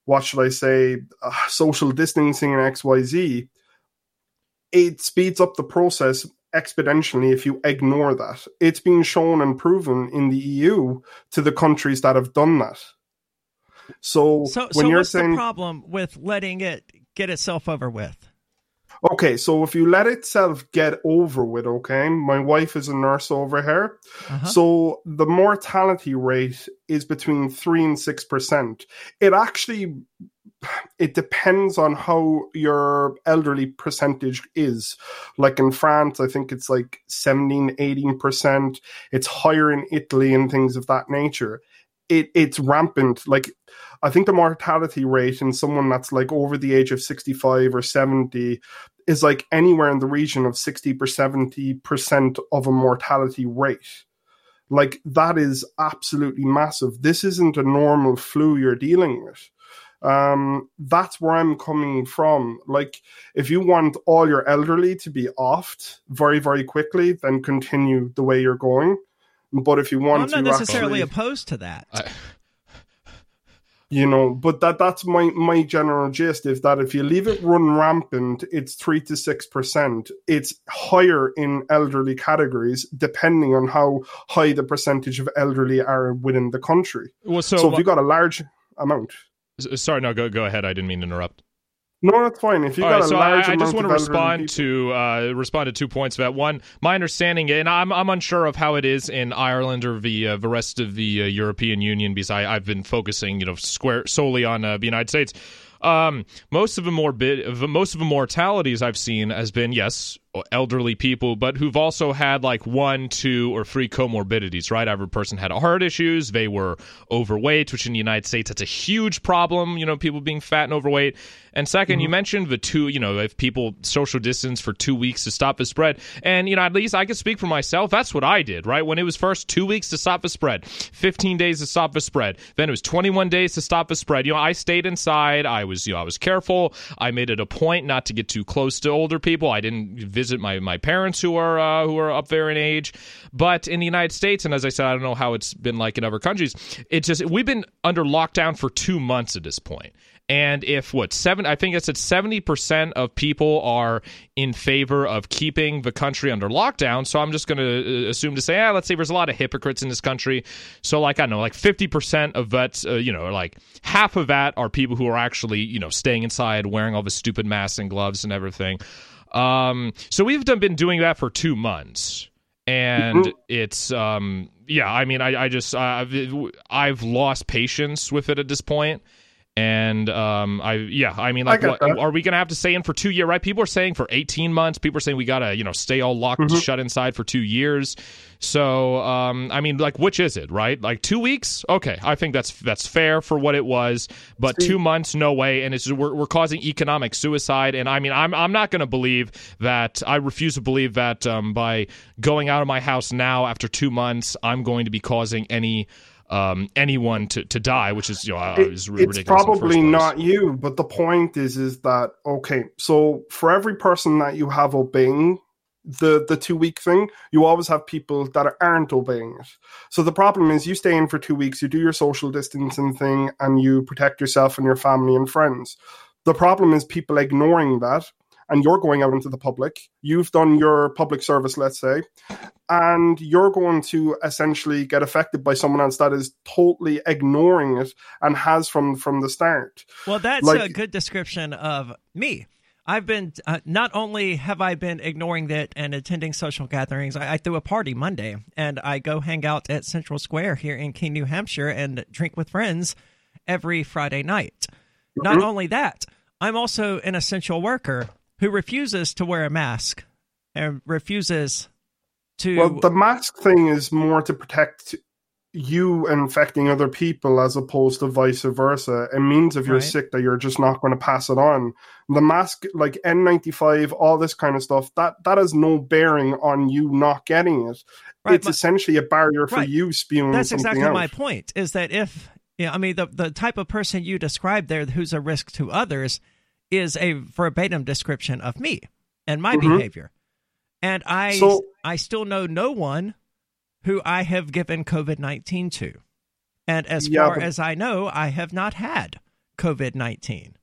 what should I say, uh, social distancing and XYZ, it speeds up the process exponentially if you ignore that. It's been shown and proven in the EU to the countries that have done that. So, So, when so you're what's saying the problem with letting it get itself over with? Okay, so if you let itself get over with, okay, my wife is a nurse over here. Uh-huh. So the mortality rate is between three and six percent. It actually it depends on how your elderly percentage is. Like in France, I think it's like 17, 18%. It's higher in Italy and things of that nature. It, it's rampant. Like, I think the mortality rate in someone that's like over the age of 65 or 70 is like anywhere in the region of 60 or 70% of a mortality rate. Like, that is absolutely massive. This isn't a normal flu you're dealing with um, that's where I'm coming from. Like, if you want all your elderly to be offed very, very quickly, then continue the way you're going. But if you want well, I'm not necessarily actually, opposed to that. I... You know, but that that's my my general gist is that if you leave it run rampant, it's three to six percent. It's higher in elderly categories, depending on how high the percentage of elderly are within the country. Well, so, so if you got a large amount, Sorry, no, go go ahead. I didn't mean to interrupt. No, that's fine. If you All got right, a so large I, I just want to respond to uh, respond to two points that. One, my understanding, and I'm I'm unsure of how it is in Ireland or the uh, the rest of the uh, European Union because I, I've been focusing, you know, square solely on uh, the United States. Um, most of the more bit, most of the mortalities I've seen has been yes, elderly people, but who've also had like one, two, or three comorbidities, right? Every person had heart issues. They were overweight, which in the United States, that's a huge problem, you know, people being fat and overweight. And 2nd mm-hmm. you mentioned the two, you know, if people social distance for two weeks to stop the spread. And, you know, at least I can speak for myself. That's what I did, right? When it was first two weeks to stop the spread, 15 days to stop the spread, then it was 21 days to stop the spread. You know, I stayed inside. I was, you know, I was careful. I made it a point not to get too close to older people. I didn't visit my, my parents who are, uh, who are up there in age. But in the United States, and as I said, I don't know how it's been like in other countries, it's just, we've been under lockdown for two months at this point. And if what seven, I think it's at seventy percent of people are in favor of keeping the country under lockdown. So I'm just going to uh, assume to say, ah, let's say there's a lot of hypocrites in this country. So like I don't know, like fifty percent of vets, uh, you know, like half of that are people who are actually you know staying inside, wearing all the stupid masks and gloves and everything. Um, so we've done, been doing that for two months, and mm-hmm. it's um, yeah. I mean, I, I just uh, I've, I've lost patience with it at this point and um, I yeah, I mean, like, I what, are we gonna have to stay in for two years? Right? People are saying for eighteen months. People are saying we gotta you know stay all locked, mm-hmm. shut inside for two years. So um, I mean, like, which is it? Right? Like two weeks? Okay, I think that's that's fair for what it was. But See, two months, no way. And it's we're, we're causing economic suicide. And I mean, I'm I'm not gonna believe that. I refuse to believe that um, by going out of my house now after two months, I'm going to be causing any um, anyone to, to die, which is you know it, is ridiculous. It's probably not you, but the point is is that okay? So for every person that you have obeying the the two week thing, you always have people that aren't obeying it. So the problem is you stay in for two weeks, you do your social distancing thing, and you protect yourself and your family and friends. The problem is people ignoring that and you're going out into the public, you've done your public service, let's say, and you're going to essentially get affected by someone else that is totally ignoring it and has from from the start. Well, that's like, a good description of me. I've been uh, not only have I been ignoring it and attending social gatherings. I, I, threw a party Monday, and I go hang out at Central Square here in Keene, New Hampshire, and drink with friends every Friday night. Mm-hmm. Not only that, I'm also an essential worker who refuses to wear a mask and refuses to. Well, the mask thing is more to protect you infecting other people as opposed to vice versa. It means if you're right. sick that you're just not going to pass it on. The mask, like N95, all this kind of stuff, that that has no bearing on you not getting it. Right, it's essentially a barrier for right. you spewing. That's exactly out. my point. Is that if yeah, I mean the the type of person you described there, who's a risk to others, is a verbatim description of me and my mm-hmm. behavior. And I so, I still know no one who I have given COVID 19 to. And as yeah, far but, as I know, I have not had COVID 19.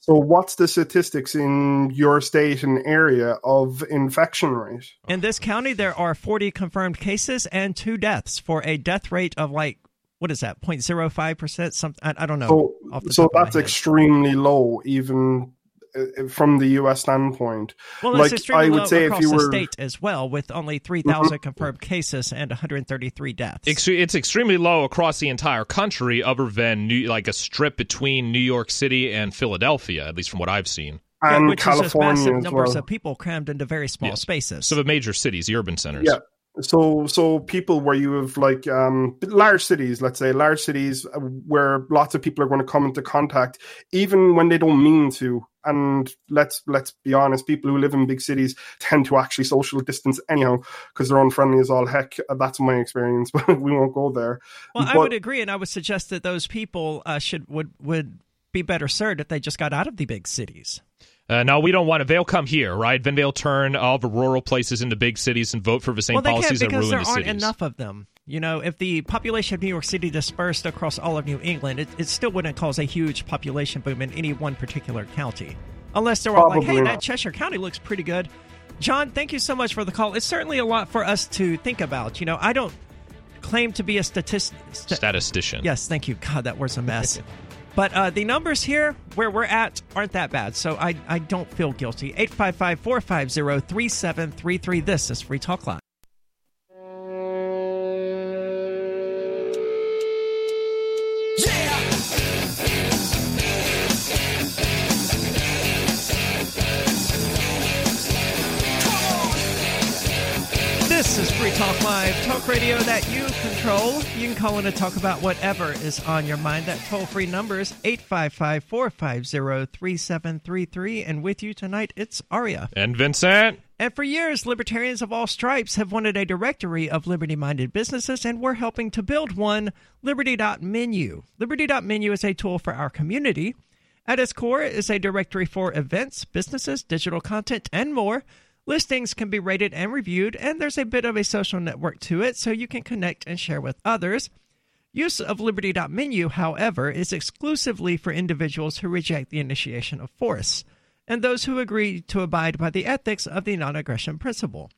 So, what's the statistics in your state and area of infection rate? In this county, there are 40 confirmed cases and two deaths for a death rate of like what is that 0.05 percent something I, I, don't know so, so that's extremely low even uh, from the U.S. standpoint. Well, like it's extremely I would low say, if across you the were Mm-hmm. state as well, with only 3,000 confirmed cases and 133 deaths. It's extremely low across the entire country, other than New, like a strip between New York City and Philadelphia, at least from what I've seen. Yeah, and which is just California massive as numbers well. of people crammed into very small Yes. spaces. So the major cities, the urban centers. Yeah. So, so people where you have like um, large cities, let's say large cities uh, where lots of people are going to come into contact, even when they don't mean to. And let's let's be honest, people who live in big cities tend to actually social distance anyhow because they're unfriendly as all heck. Uh, That's my experience, but we won't go there. well, I would agree, and I would suggest that those people uh, should would would be better served if they just got out of the big cities. Uh, no, we don't want it. They'll come here, right? Then they'll turn all the rural places into big cities and vote for the same well, they policies can't that because there aren't enough of them. You know, if the population of New York City dispersed across all of New England, it, it still wouldn't cause a huge population boom in any one particular county, unless they're all like, "Hey, not. that Cheshire County looks pretty good." John, thank you so much for the call. It's certainly a lot for us to think about. You know, I don't claim to be a statist. sta- Statistician. Yes, thank you. God, that word's a mess. but uh, the numbers here, where we're at, aren't that bad. So I, I don't feel guilty. 855 450 3733. This is Free Talk Live. Live, talk radio that you control. You can call in to talk about whatever is on your mind. That toll free number is 855 450 3733. And with you tonight, it's Aria. And Vincent. And for years, libertarians of all stripes have wanted a directory of liberty minded businesses, and we're helping to build one Liberty.menu. Liberty.menu is a tool for our community. At its core is a directory for events, businesses, digital content, and more. Listings can be rated and reviewed, and there's a bit of a social network to it so you can connect and share with others. Use of Liberty.menu, however, is exclusively for individuals who reject the initiation of force and those who agree to abide by the ethics of the non aggression principle.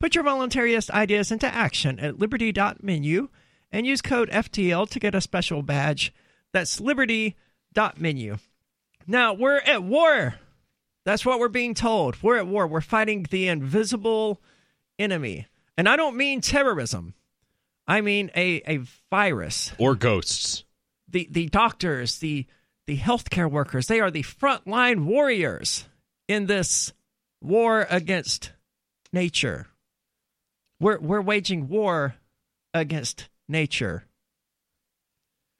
Put your voluntarist ideas into action at liberty.menu and use code FTL to get a special badge. That's liberty.menu. Now, we're at war. That's what we're being told. We're at war. We're fighting the invisible enemy. And I don't mean terrorism, I mean a, a virus Or ghosts. the the doctors, the the healthcare workers, they are the frontline warriors in this war against nature. We're we're waging war against nature.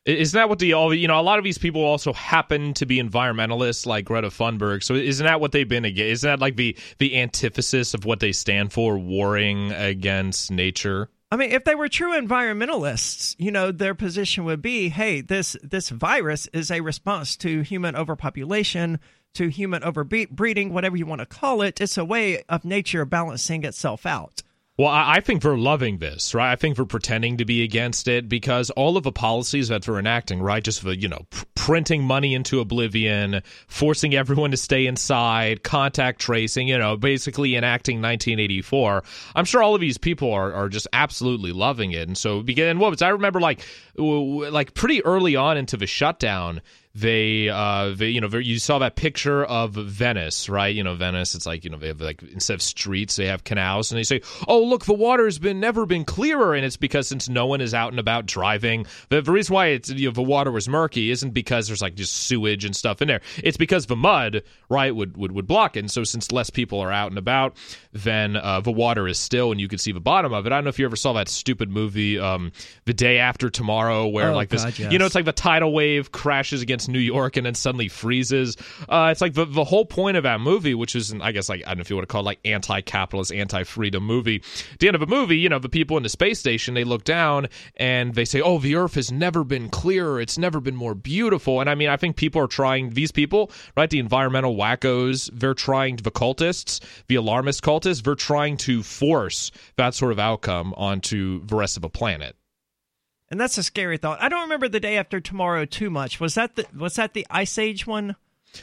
Isn't that what the all you know? A lot of these people also happen to be environmentalists, like Greta Thunberg. So isn't that what they've been against? Isn't that like the the antithesis of what they stand for, warring against nature? I mean, if they were true environmentalists, you know, their position would be, hey, this this virus is a response to human overpopulation, to human overbreeding, whatever you want to call it. It's a way of nature balancing itself out. Well, I, think we're loving this, right? I think we're pretending to be against it because all of the policies that we're enacting, right? Just for, you know, pr- printing money into oblivion, forcing everyone to stay inside, contact tracing, you know, basically enacting 1984. I'm sure all of these people are, are just absolutely loving it. And so, begin, what was, I remember like, like pretty early on into the shutdown, they uh they you know you saw that picture of Venice right? You know Venice it's like you know they have like instead of streets they have canals and they say oh look the water's been never been clearer and it's because since no one is out and about driving the, the reason why it's you know, the water was murky isn't because there's like just sewage and stuff in there. It's because the mud right would would, would block it and so since less people are out and about then uh, the water is still and you can see the bottom of it. I don't know if you ever saw that stupid movie um the day after tomorrow where Oh, like this God, you know it's like the tidal wave crashes against New York and then suddenly freezes. Uh, it's like the, the whole point of that movie, which is, I guess, like I don't know if you want to call it like anti-capitalist, anti-freedom movie. At the end of a movie, you know, the people in the space station they look down and they say, "Oh, the Earth has never been clearer. It's never been more beautiful." And I mean, I think people are trying. These people, right, the environmental wackos, they're trying. The cultists, the alarmist cultists, they're trying to force that sort of outcome onto the rest of the planet. And that's a scary thought. I don't remember the day after tomorrow too much. Was that the was that the Ice Age one?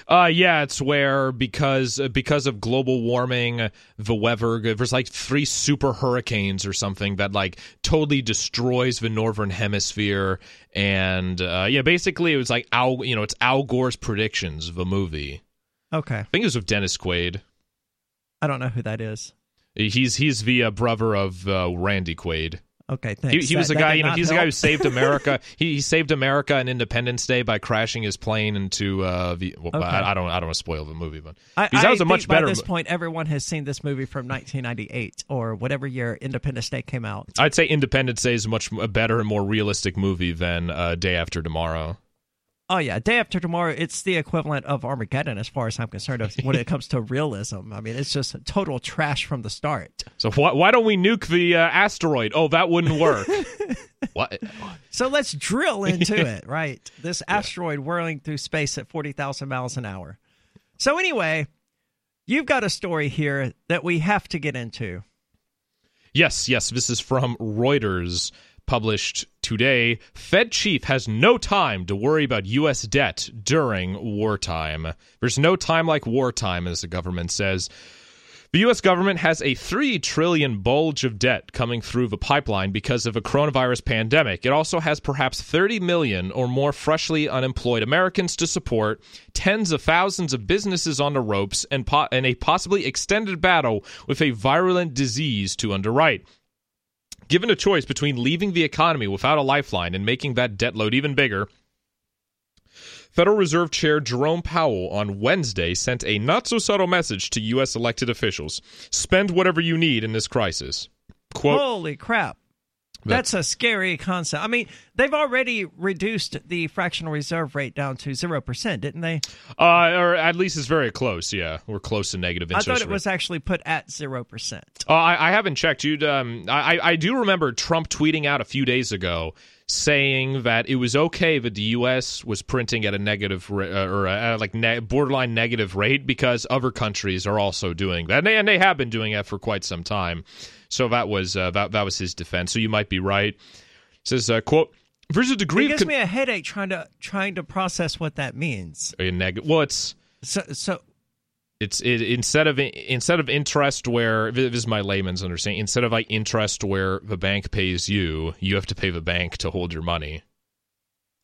Uh, yeah, it's where because uh, because of global warming, the weather there's like three super hurricanes or something that like totally destroys the northern hemisphere, and uh, yeah, basically it was like Al, you know, it's Al Gore's predictions of a movie. Okay, I think it was with Dennis Quaid. I don't know who that is. He's he's the uh, brother of uh, Randy Quaid. Okay, He, thanks. he was That- the guy, you know, he's the guy who saved America. he, he saved America on Independence Day by crashing his plane into uh, the. Well, Okay. I, I don't, I don't want to spoil the movie, but I, that was a think much by better. this mo- point, everyone has seen this movie from 1998 or whatever year Independence Day came out. I'd say Independence Day is a much a better and more realistic movie than uh, Day After Tomorrow. Oh yeah, Day After Tomorrow. It's the equivalent of Armageddon, as far as I'm concerned. When it comes to realism, I mean, it's just total trash from the start. So why why don't we nuke the uh, asteroid? Oh, that wouldn't work. what? So let's drill into it, right? This asteroid whirling through space at 40,000 miles an hour. So, anyway, you've got a story here that we have to get into. Yes, yes. This is from Reuters, published today. Fed chief has no time to worry about U.S. debt during wartime. There's no time like wartime, as the government says. The U.S. government has a three trillion bulge of debt coming through the pipeline because of a coronavirus pandemic. It also has perhaps 30 million or more freshly unemployed Americans to support, tens of thousands of businesses on the ropes, and, po- and a possibly extended battle with a virulent disease to underwrite. Given a choice between leaving the economy without a lifeline and making that debt load even bigger, Federal Reserve Chair Jerome Powell on Wednesday sent a not so subtle message to U.S. elected officials spend whatever you need in this crisis. Quote, Holy crap. That's a scary concept. I mean, they've already reduced the fractional reserve rate down to 0%, didn't they? uh, or at least it's very close. Yeah, we're close to negative I thought it rate. was actually put at 0%. Uh, I, I haven't checked. You, um, I, I do remember Trump tweeting out a few days ago saying that it was okay that the U.S. was printing at a negative uh, or uh like ne- borderline negative rate because other countries are also doing that, and they, and they have been doing that for quite some time. So that was uh, that that was his defense. So you might be right. says uh, quote. There's a degree It gives con- me a headache trying to trying to process what that means. a neg- well, it's So, so it's it, instead of instead of interest where this is my layman's understanding instead of like interest where the bank pays you you have to pay the bank to hold your money I don't, the- that-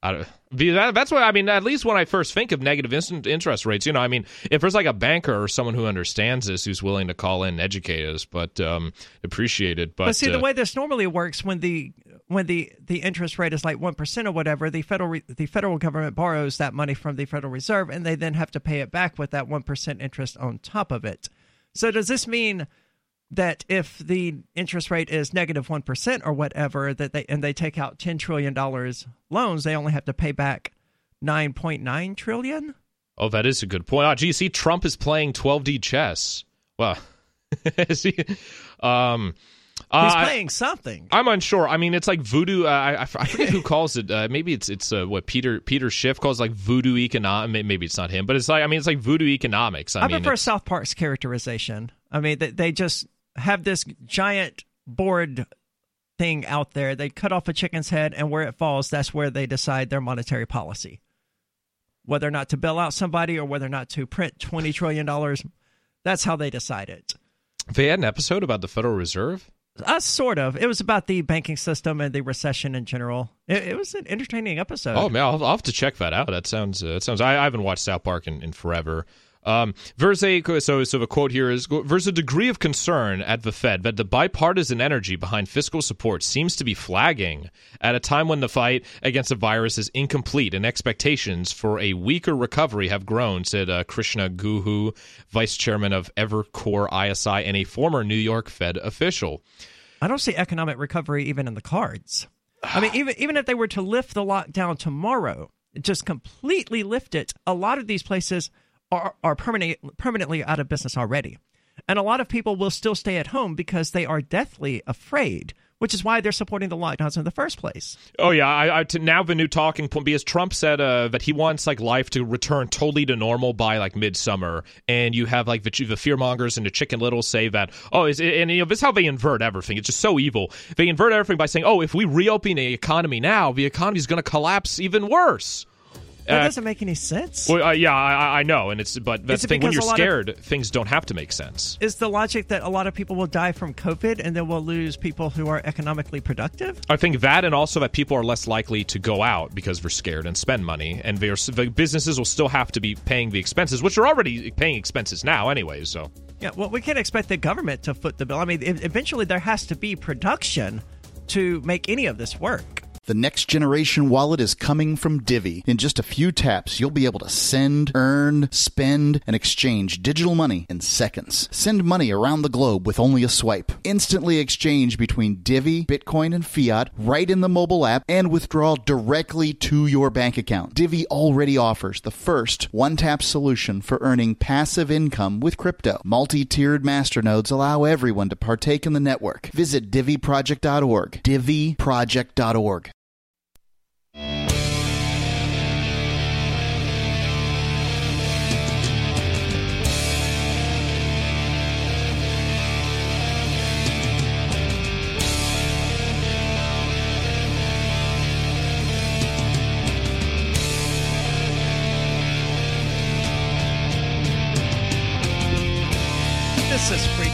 that's what I mean. At least when I first think of negative interest rates, you know, I mean, if there's like a banker or someone who understands this, who's willing to call in and educate us, but um, appreciate it. But, But see, uh, the way this normally works when the when the, the interest rate is like one percent or whatever, the federal re- the federal government borrows that money from the Federal Reserve, and they then have to pay it back with that one percent interest on top of it. So does this mean that if the interest rate is negative negative one percent or whatever, that they and they take out ten trillion dollars loans, they only have to pay back nine point nine trillion? oh, that is a good point. Oh, gee, see, Trump is playing 12D chess. Well, is he? Um, He's uh, playing something. I'm unsure. I mean, it's like voodoo. Uh, I, I I forget who calls it. Uh, maybe it's it's uh, what Peter Peter Schiff calls like voodoo economics. Maybe it's not him, but it's like I mean, it's like voodoo economics. I, I, mean, prefer South Park's characterization. I mean, they, they just have this giant board thing out there. They cut off a chicken's head, and where it falls, that's where they decide their monetary policy. Whether or not to bail out somebody or whether or not to print $20 trillion, that's how they decide it. they had an episode about the Federal Reserve. Uh, sort of. It was about the banking system and the recession in general. It, it was an entertaining episode. Oh man, I'll, I'll have to check that out. That sounds. Uh, that sounds. I, I haven't watched South Park in, in forever. Um, there's a so so the quote here is there's a degree of concern at the Fed that the bipartisan energy behind fiscal support seems to be flagging at a time when the fight against the virus is incomplete and expectations for a weaker recovery have grown," said uh, Krishna Guha, vice chairman of Evercore ISI and a former New York Fed official. I don't see economic recovery even in the cards. I mean, even even if they were to lift the lockdown tomorrow, just completely lift it, a lot of these places are are permanent, permanently out of business already, and a lot of people will still stay at home because they are deathly afraid, which is why they're supporting the lockdowns in the first place. Oh yeah, I, I now the new talking point because Trump said uh, that he wants like life to return totally to normal by like midsummer, and you have like the, the fear mongers and the Chicken Little say that oh, is it and you know this is how they invert everything. It's just so evil. They invert everything by saying oh, if we reopen the economy now, the economy is going to collapse even worse. That Uh, doesn't make any sense. Well, uh, yeah, I, I know, and it's but that's the thing. When you're lot of- scared, things don't have to make sense. Is the logic that a lot of people will die from COVID and then we'll lose people who are economically productive? I think that, and also that people are less likely to go out because they're scared and spend money, and they're, the businesses will still have to be paying the expenses, which are already paying expenses now, anyway. So Yeah, well, we can't expect the government to foot the bill. I mean, eventually there has to be production to make any of this work. The next generation wallet is coming from Divi. In just a few taps, you'll be able to send, earn, spend, and exchange digital money in seconds. Send money around the globe with only a swipe. Instantly exchange between Divi, Bitcoin, and fiat right in the mobile app and withdraw directly to your bank account. Divi already offers the first one tap solution for earning passive income with crypto. Multi tiered masternodes allow everyone to partake in the network. Visit diviproject.org. diviproject.org.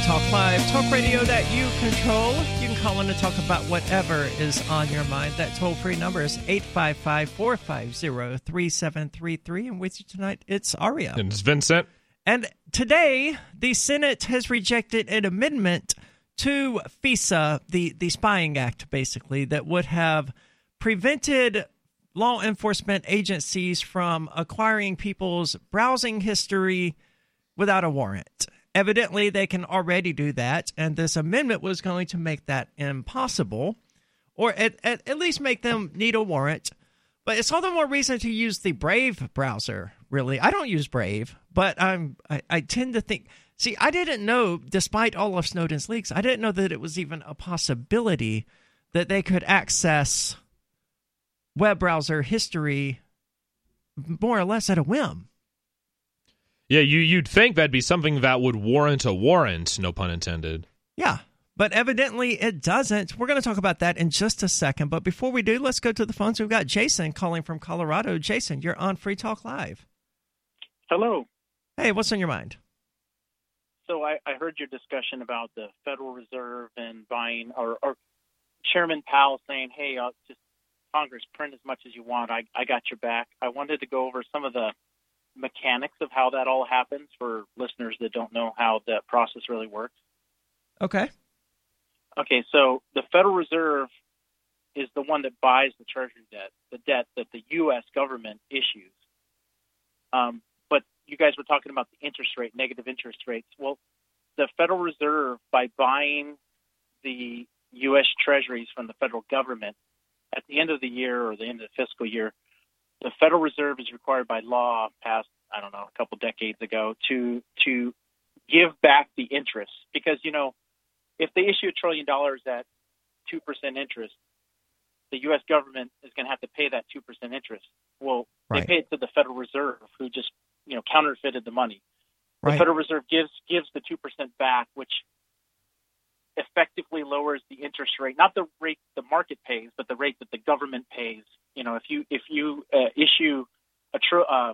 Talk Live, talk radio that you control. You can call in to talk about whatever is on your mind. That toll free number is 855 450 3733. And with you tonight, it's Aria. and it's Vincent. And today, the Senate has rejected an amendment to FISA, the, the spying act, basically, that would have prevented law enforcement agencies from acquiring people's browsing history without a warrant. Evidently, they can already do that, and this amendment was going to make that impossible, or at, at, at least make them need a warrant. But it's all the more reason to use the Brave browser. Really, I don't use Brave, but I'm I, I tend to think. See, I didn't know, despite all of Snowden's leaks, I didn't know that it was even a possibility that they could access web browser history more or less at a whim. Yeah, you you'd think that'd be something that would warrant a warrant, no pun intended. Yeah, but evidently it doesn't. We're going to talk about that in just a second. But before we do, let's go to the phones. We've got Jason calling from Colorado. Jason, you're on Free Talk Live. Hello. Hey, what's on your mind? So I, I heard your discussion about the Federal Reserve and buying, or, or Chairman Powell saying, "Hey, uh, just Congress print as much as you want. I, I got your back." I wanted to go over some of the mechanics of how that all happens for listeners that don't know how that process really works. Okay. Okay, so the Federal Reserve is the one that buys the Treasury debt, the debt that the U.S. government issues. Um, but you guys were talking about the interest rate, negative interest rates. Well, the Federal Reserve, by buying the U.S. Treasuries from the federal government at the end of the year or the end of the fiscal year, the Federal Reserve is required by law, passed I don't know a couple decades ago, to to give back the interest because you know if they issue a trillion dollars at two percent interest, the U.S. government is going to have to pay that two percent interest. Well, Right. they pay it to the Federal Reserve, who just you know counterfeited the money. The Right. Federal Reserve gives gives the two percent back, which effectively lowers the interest rate, not the rate the market pays, but the rate that the government pays. You know, if you if you uh, issue a tr- uh,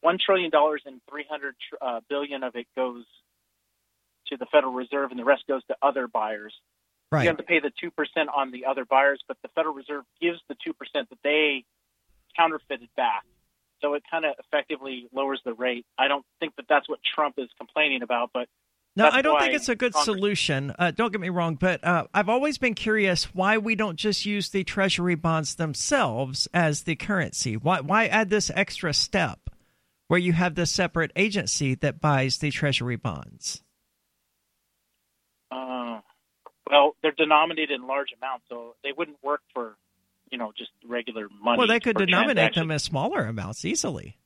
one trillion dollars and three hundred tr- uh, billion of it goes to the Federal Reserve, and the rest goes to other buyers. You have to pay the two percent on the other buyers, but the Federal Reserve gives the two percent that they counterfeited back. So it kind of effectively lowers the rate. I don't think that that's what Trump is complaining about, but No, That's I don't think it's a good Congress- solution. Uh, don't get me wrong, but uh, I've always been curious why we don't just use the treasury bonds themselves as the currency. Why why add this extra step where you have this separate agency that buys the treasury bonds? uh, well, they're denominated in large amounts, so they wouldn't work for you know just regular money. well, they could denominate them as smaller amounts easily.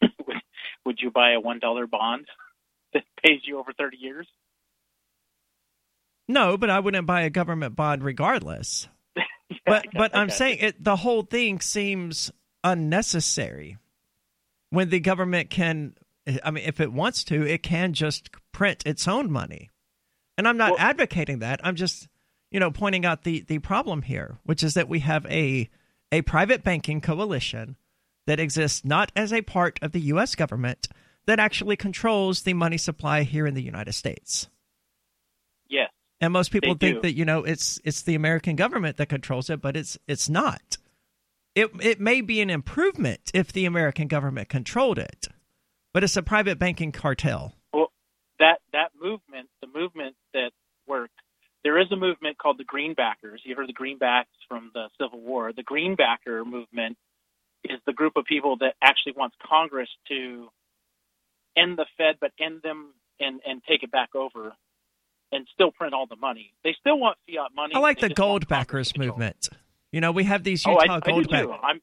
would, would you buy a one dollar bond that pays you over thirty years? No, but I wouldn't buy a government bond regardless. Yeah, but but I'm saying it. The whole thing seems unnecessary when the government can. I mean, if it wants to, it can just print its own money. And I'm not Well- advocating that. I'm just, you know, pointing out the the problem here, which is that we have a a private banking coalition that exists not as a part of the U.S. government that actually controls the money supply here in the United States. Yes. And most people think do. that you know it's it's the American government that controls it, but it's it's not. It it may be an improvement if the American government controlled it, but it's a private banking cartel. Well, that that movement, the movement that worked, there is a movement called the Greenbackers. You heard the Greenbacks from the Civil War. The Greenbacker movement is the group of people that actually wants Congress to end the Fed, but end them and and take it back over, and still print all the money. They still want fiat money. I like the gold backers to control it. movement. You know, we have these Oh, I, Utah I gold too. back. I'm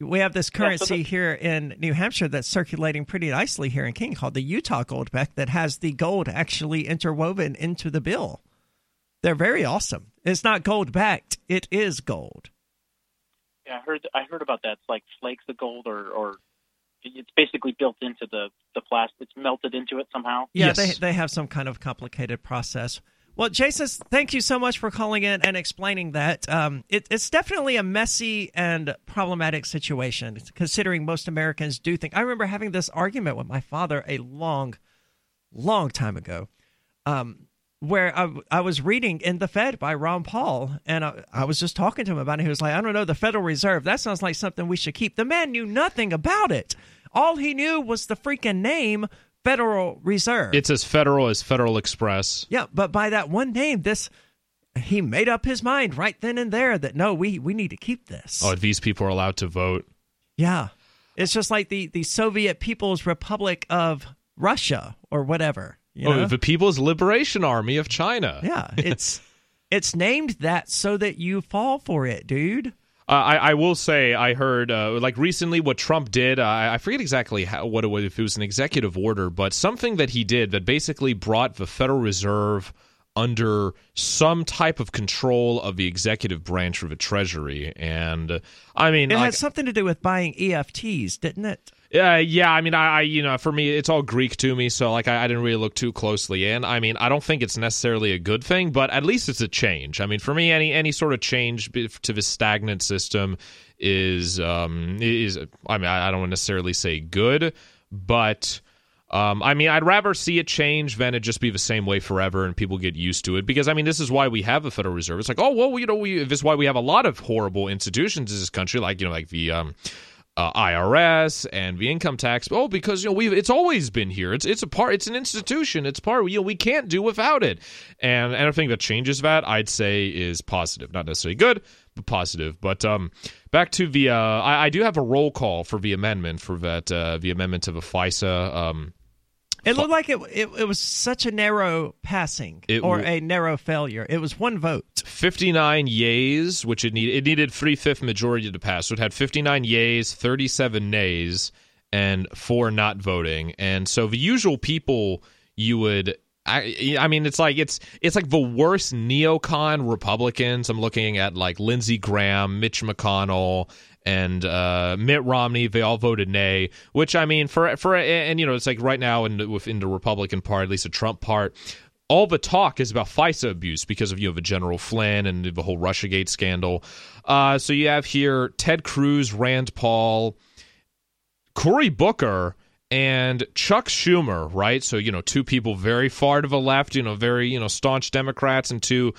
We have this Yeah, so currency the- here in New Hampshire that's circulating pretty nicely here in Keene called the Utah Goldback that has the gold actually interwoven into the bill. They're very awesome. It's not gold backed, it is gold. Yeah, I heard. I heard about that. It's like flakes of gold, or or it's basically built into the the plastic. It's melted into it somehow. Yeah, Yes. they they have some kind of complicated process. Well, Jason, thank you so much for calling in and explaining that. Um, it, it's definitely a messy and problematic situation, considering most Americans do think. I remember having this argument with my father a long, long time ago, um, where I, I was reading End the Fed by Ron Paul, and I, I was just talking to him about it. He was like, I don't know, the Federal Reserve, that sounds like something we should keep. The man knew nothing about it. All he knew was the freaking name Federal Reserve. It's as federal as Federal Express. Yeah, but by that one name, this he made up his mind right then and there that no, we we need to keep this. Oh, these people are allowed to vote. Yeah, it's just like the the Soviet People's Republic of Russia or whatever. You know? Oh, the People's Liberation Army of China. yeah, it's it's named that so that you fall for it, dude. Uh, I, I will say I heard uh, like recently what Trump did. Uh, I forget exactly how, what it was, if it was an executive order, but something that he did that basically brought the Federal Reserve under some type of control of the executive branch of the Treasury. And uh, I mean, It like, had something to do with buying EFTs, didn't it? Uh, yeah, I mean, I, I, you know, for me, it's all Greek to me, so like, I, I didn't really look too closely in. I mean, I don't think it's necessarily a good thing, but at least it's a change. I mean, for me, any any sort of change to the stagnant system is um is. I mean, I, don't necessarily say good, but. Um, I mean, I'd rather see it change than it just be the same way forever and people get used to it. Because I mean, this is why we have a Federal Reserve. It's like, oh well, you know, we this is why we have a lot of horrible institutions in this country, like you know, like the um, uh, IRS and the income tax. Oh, because you know we it's always been here. It's it's a part. It's an institution. It's part. You know we can't do without it. And anything that changes that, I'd say, is positive. Not necessarily good, but positive. But um, back to the uh, I, I do have a roll call for the amendment for that uh, the amendment to the FISA. Um, It looked like it, it it was such a narrow passing It or w- a narrow failure. It was one vote. 59 yays, which it needed. It needed three fifth majority to pass. So it had 59 yays, 37 nays, and four not voting. And so the usual people you would. I, I mean, it's like it's it's like the worst neocon Republicans. I'm looking at like Lindsey Graham, Mitch McConnell, and uh, Mitt Romney. They all voted nay. Which I mean, for for and you know, it's like right now in within the Republican part, at least the Trump part, all the talk is about FISA abuse because of you know a General Flynn and the whole RussiaGate scandal. Uh, so you have here Ted Cruz, Rand Paul, Cory Booker, and Chuck Schumer. Right, so you know two people very far to the left, you know very you know staunch Democrats, and two.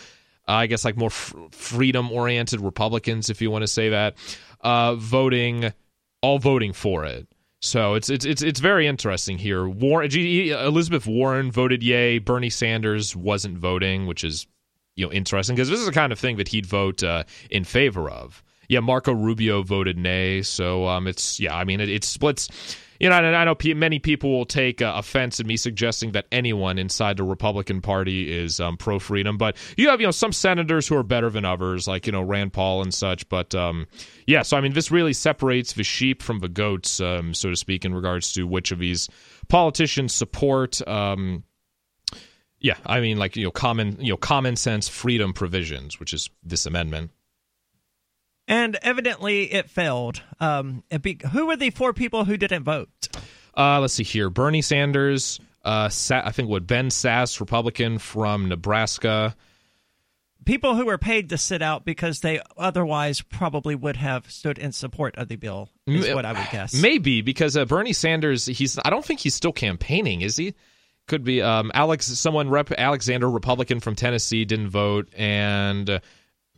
Uh, I guess like more f- freedom-oriented Republicans, if you want to say that, uh, voting, all voting for it. So it's it's it's it's very interesting here. Warren, Elizabeth Warren voted yay. Bernie Sanders wasn't voting, which is you know interesting because this is the kind of thing that he'd vote uh, in favor of. Yeah, Marco Rubio voted nay. So um, it's yeah. I mean, it, it splits. You know, I, I know many people will take uh, offense at me suggesting that anyone inside the Republican Party is um, pro freedom, but you have you know some senators who are better than others, like you know Rand Paul and such. But um, yeah, so I mean, this really separates the sheep from the goats, um, so to speak, in regards to which of these politicians support. Um, yeah, I mean, like you know, common you know, common sense freedom provisions, which is this amendment. And evidently, it failed. Um, it be, who were the four people who didn't vote? Uh, let's see here: Bernie Sanders, uh, Sa- I think what Ben Sass, Republican from Nebraska, people who were paid to sit out because they otherwise probably would have stood in support of the bill is what I would guess. Maybe because uh, Bernie Sanders, he's I don't think he's still campaigning, is he? Could be um, Alex, someone rep Alexander, Republican from Tennessee, didn't vote, and uh,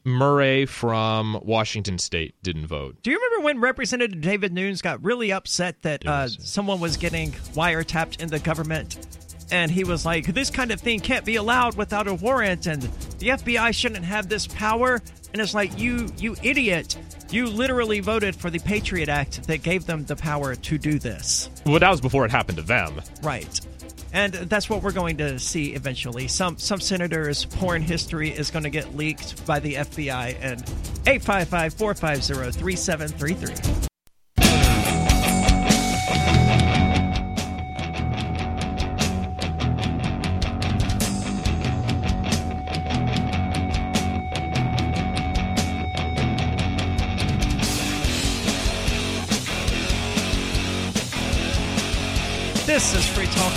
Murray from Washington State didn't vote. Do you remember when Representative David Nunes got really upset that uh, someone was getting wiretapped in the government? And he was like, this kind of thing can't be allowed without a warrant, and the FBI shouldn't have this power. And it's like, you, you idiot. You literally voted for the Patriot Act that gave them the power to do this. Well, that was before it happened to them. Right. And that's what we're going to see eventually. Some some senators' porn history is going to get leaked by the FBI and 855 450 3733. This is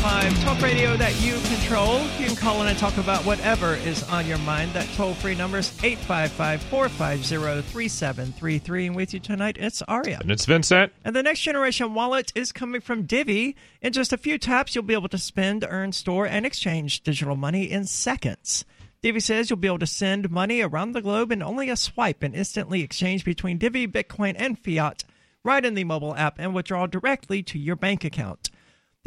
Free Talk Live, talk radio that you control. You can call in and talk about whatever is on your mind. That toll free number is 855 450 3733. And with you tonight, it's Aria. And it's Vincent. And the next generation wallet is coming from Divi. In just a few taps, you'll be able to spend, earn, store, and exchange digital money in seconds. Divi says you'll be able to send money around the globe in only a swipe and instantly exchange between Divi, Bitcoin, and fiat right in the mobile app and withdraw directly to your bank account.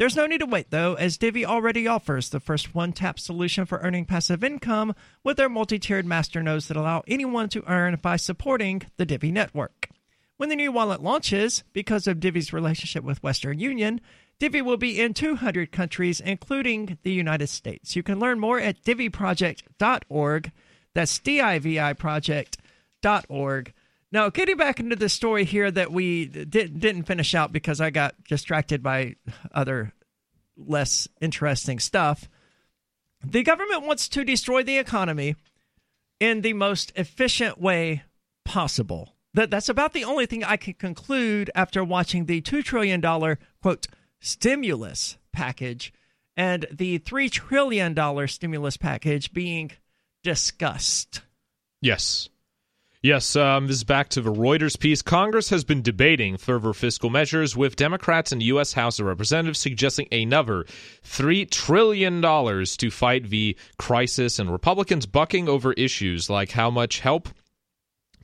There's no need to wait, though, as Divi already offers the first one tap solution for earning passive income with their multi tiered master nodes that allow anyone to earn by supporting the Divi network. When the new wallet launches, because of Divi's relationship with Western Union, Divi will be in 200 countries, including the United States. You can learn more at diviproject.org. That's D I V I project.org. Now, getting back into the story here that we did, didn't finish out because I got distracted by other less interesting stuff. The government wants to destroy the economy in the most efficient way possible. That that's about the only thing I can conclude after watching the two trillion dollar quote stimulus package and the three trillion dollar stimulus package being discussed. Yes. Yes, um, this is back to the Reuters piece. Congress has been debating further fiscal measures, with Democrats in the U.S. House of Representatives suggesting another $3 trillion to fight the crisis, and Republicans bucking over issues like how much help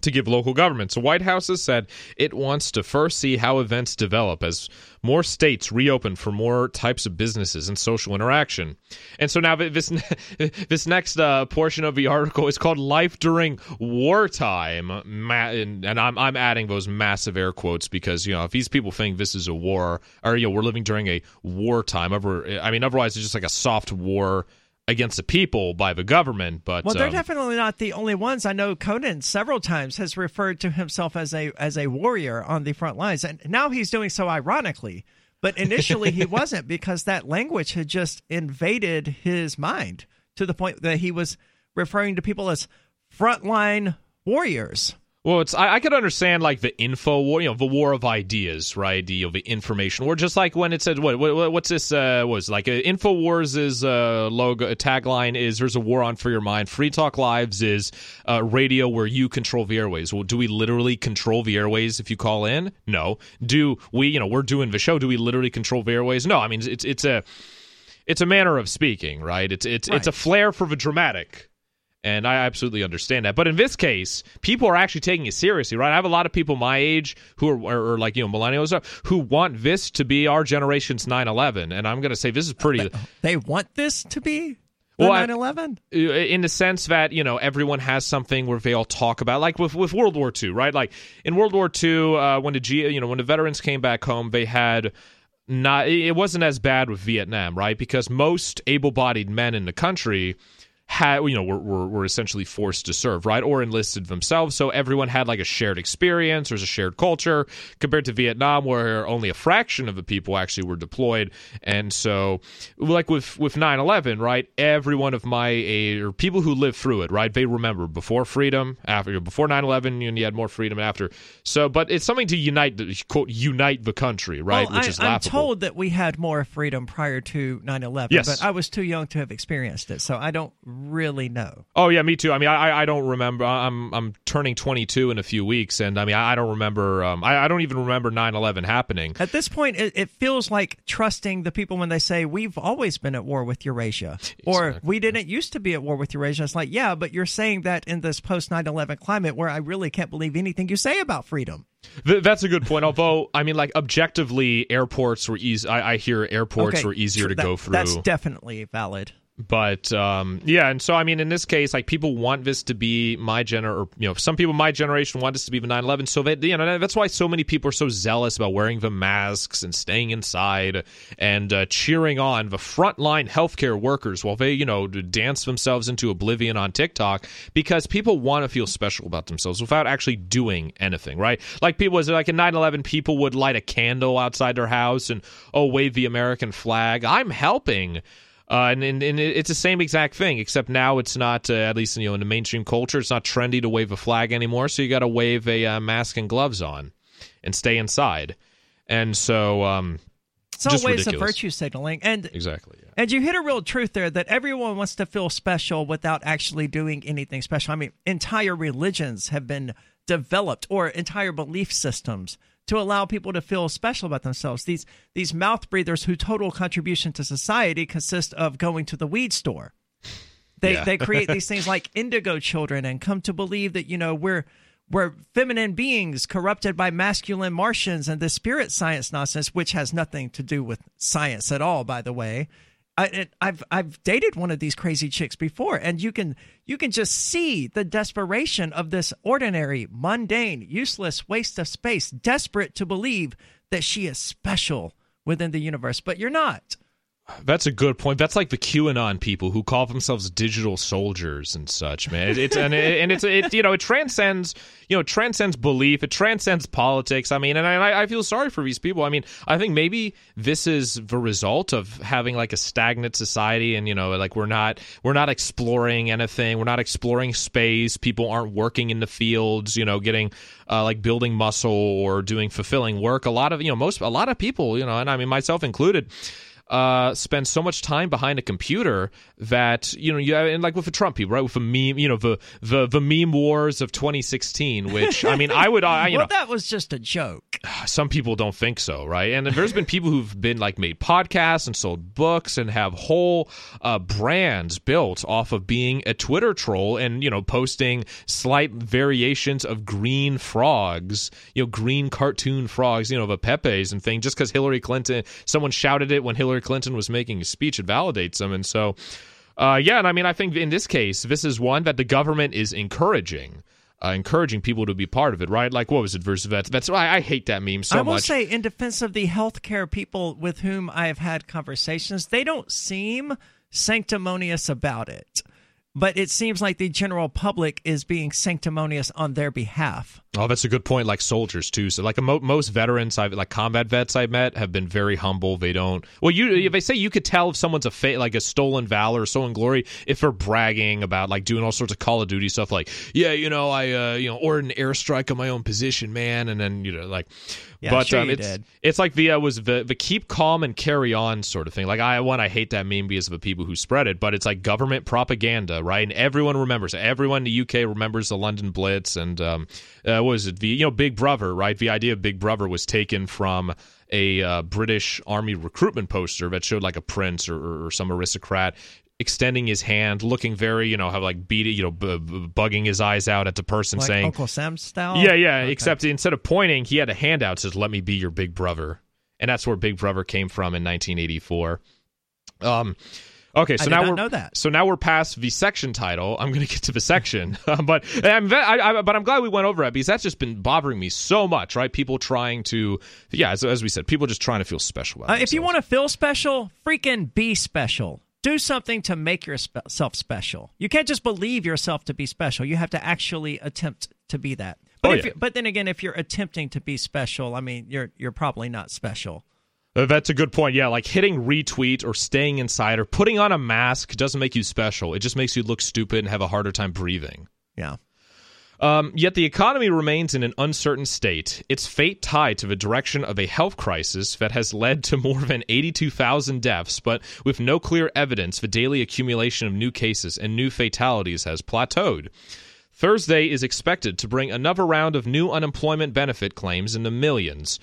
to give local governments. The White House has said it wants to first see how events develop as more states reopen for more types of businesses and social interaction. And so now this this next uh, portion of the article is called "Life During Wartime," and I'm I'm adding those massive air quotes because you know if these people think this is a war or you know we're living during a wartime, I mean otherwise it's just like a soft war against the people by the government. But well, they're um, definitely not the only ones. I know Conan several times has referred to himself as a as a warrior on the front lines, and now he's doing so ironically. But initially, he wasn't because that language had just invaded his mind to the point that he was referring to people as frontline warriors. Well, it's I, I, could understand like the info war, you know, the war of ideas, right? The, you know, the information war, just like when it said what, what what's this uh, was like uh, Infowars is uh, logo a tagline is there's a war on for your mind. Free Talk Lives is uh, radio where you control the airways. Well, do we literally control the airways if you call in? No. Do we? You know, we're doing the show. Do we literally control the airways? No. I mean, it's it's a it's a manner of speaking, right? It's it's right. it's a flair for the dramatic and I absolutely understand that. But in this case, people are actually taking it seriously, right? I have a lot of people my age who are, or, or like you know millennials who want this to be our generation's 9/11, and I'm going to say this is pretty. They want this to be. well, 9/11 uh, in the sense that you know everyone has something where they all talk about like with with World War II right like in World War II uh, when the G, you know when the veterans came back home they had not it wasn't as bad with Vietnam right because most able-bodied men in the country had you know were, were, were essentially forced to serve right? Or enlisted themselves. So everyone had like a shared experience there's a shared culture. Compared to vietnam where only a fraction of the people actually were deployed. And so like with with 9-11 right? Everyone of my age or people who lived through it right? They remember before freedom after before 9-11 you, you had more freedom after. So but it's something to unite quote unite the country right? Well, which I, is laughable. i'm told that we had more freedom prior to 9-11 yes. but i was too young to have experienced it. So i don't really know. Oh yeah, me too. I mean, I I don't remember. I'm I'm turning 22 in a few weeks, and I mean, I, don't remember. Um, I, I don't even remember 9/11 happening. At this point, it, it feels like trusting the people when they say we've always been at war with Eurasia, or Exactly. we didn't used to be at war with Eurasia. It's like, yeah, but you're saying that in this post 9/11 climate where I really can't believe anything you say about freedom. Th- that's a good point. Although, I mean, like objectively, airports were easy. I, I hear airports Okay, were easier to that- go through. That's definitely valid. But um, yeah, and so I mean, in this case, like people want this to be my gener, or you know, some people my generation want this to be the 9/11. So they, you know, that's why so many people are so zealous about wearing the masks and staying inside and uh, cheering on the frontline healthcare workers while they, you know, dance themselves into oblivion on TikTok because people want to feel special about themselves without actually doing anything, right? Like people was like in 9/11, people would light a candle outside their house and oh, wave the American flag. I'm helping. Uh, and, and, and it's the same exact thing, except now it's not, uh, at least you know, in the mainstream culture, it's not trendy to wave a flag anymore. So you got to wave a uh, mask and gloves on and stay inside. And so, um, It's Just ways ridiculous. of virtue signaling, and exactly. Yeah. And you hit a real truth there that everyone wants to feel special without actually doing anything special. I mean, entire religions have been developed or entire belief systems to allow people to feel special about themselves. These these mouth breathers whose total contribution to society consists of going to the weed store. They Yeah. they create these things like indigo children and come to believe that you know we're we're feminine beings corrupted by masculine Martians and the spirit science nonsense, which has nothing to do with science at all, by the way. I, I've I've dated one of these crazy chicks before, and you can you can just see the desperation of this ordinary, mundane, useless waste of space, desperate to believe that she is special within the universe, but you're not. That's a good point. That's like the QAnon people who call themselves digital soldiers and such, man. It, it's and it, and it's it you know it transcends you know it transcends belief. It transcends politics. I mean, and I, I feel sorry for these people. I mean, I think maybe this is the result of having like a stagnant society, and you know, like we're not we're not exploring anything. We're not exploring space. People aren't working in the fields. You know, getting uh, like building muscle or doing fulfilling work. A lot of you know most a lot of people you know, and I mean myself included uh, spend so much time behind a computer that you know you and like with the Trump people, right? With the meme, you know, the the the meme wars of 2016. Which I mean, I would, I, you well, know, that was just a joke. some people don't think so, right? And there's been people who've been like made podcasts and sold books and have whole uh, brands built off of being a Twitter troll and you know posting slight variations of green frogs, you know, green cartoon frogs, you know, the Pepe's and thing, just because Hillary Clinton, someone shouted it when Hillary Clinton was making a speech, it validates them, and so. Uh, yeah, and I mean, I think in this case, this is one that the government is encouraging, uh, encouraging people to be part of it, right? Like, what was it, versus vets? That's why I hate that meme so much. I will much. say, in defense of the healthcare people with whom I have had conversations, they don't seem sanctimonious about it. But it seems like the general public is being sanctimonious on their behalf. Oh, that's a good point. Like soldiers too. So, like mo- most veterans, I've like combat vets I've met have been very humble. They don't. Well, you they say you could tell if someone's a fa- like a stolen valor, or stolen glory, if they're bragging about like doing all sorts of Call of Duty stuff. Like, yeah, you know, I uh, you know ordered an airstrike on my own position, man, and then you know like. Yeah, but sure um, it's did. it's like the uh, was the the keep calm and carry on sort of thing. Like I one I hate that meme because of the people who spread it, but it's like government propaganda, right? And everyone remembers. Everyone in the UK remembers the London Blitz and um, uh, what was it? The you know Big Brother, right? The idea of Big Brother was taken from a uh, British Army recruitment poster that showed like a prince or, or, or some aristocrat extending his hand, looking very you know have like beat you know b- b- bugging his eyes out at the person Like saying Uncle Sam style? yeah, yeah. Okay. Except instead of pointing, he had a handout says "Let me be your big brother," and that's where Big Brother came from in 1984. Um, okay, so now we're know that. so now we're past the section title. I'm going to get to the section, but I'm I, I, but I'm glad we went over it because that's just been bothering me so much. Right? People trying to yeah, as, as we said, people just trying to feel special. Uh, if you want to feel special, freaking be special. Do something to make yourself special. You can't just believe yourself to be special. You have to actually attempt to be that. But Oh, if yeah. but then again, if you're attempting to be special, I mean, you're you're probably not special. Uh, That's a good point. Yeah, like hitting retweet or staying inside or putting on a mask doesn't make you special. It just makes you look stupid and have a harder time breathing. Yeah. Um, yet the economy remains in an uncertain state, its fate tied to the direction of a health crisis that has led to more than 82,000 deaths, but with no clear evidence, the daily accumulation of new cases and new fatalities has plateaued. Thursday is expected to bring another round of new unemployment benefit claims in the millions.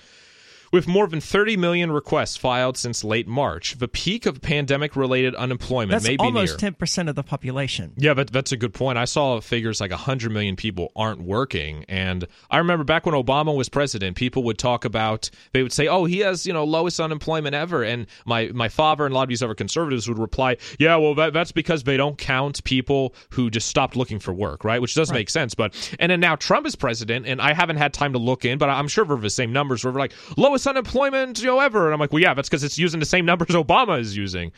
With more than 30 million requests filed since late March, the peak of pandemic related unemployment That's may be almost near. 10% of the population. Yeah, but that's a good point. I saw figures like 100 million people aren't working. And I remember back when Obama was president, people would talk about, they would say, oh, he has, you know, lowest unemployment ever. And my, my father and a lot of these other conservatives would reply, yeah, well, that, that's because they don't count people who just stopped looking for work, right? Which does Right. make sense. But, and then now Trump is president, and I haven't had time to look in, but I'm sure we're the same numbers where we're like, lowest unemployment, you know, ever. And I'm like, well, yeah, that's because it's using the same numbers Obama is using.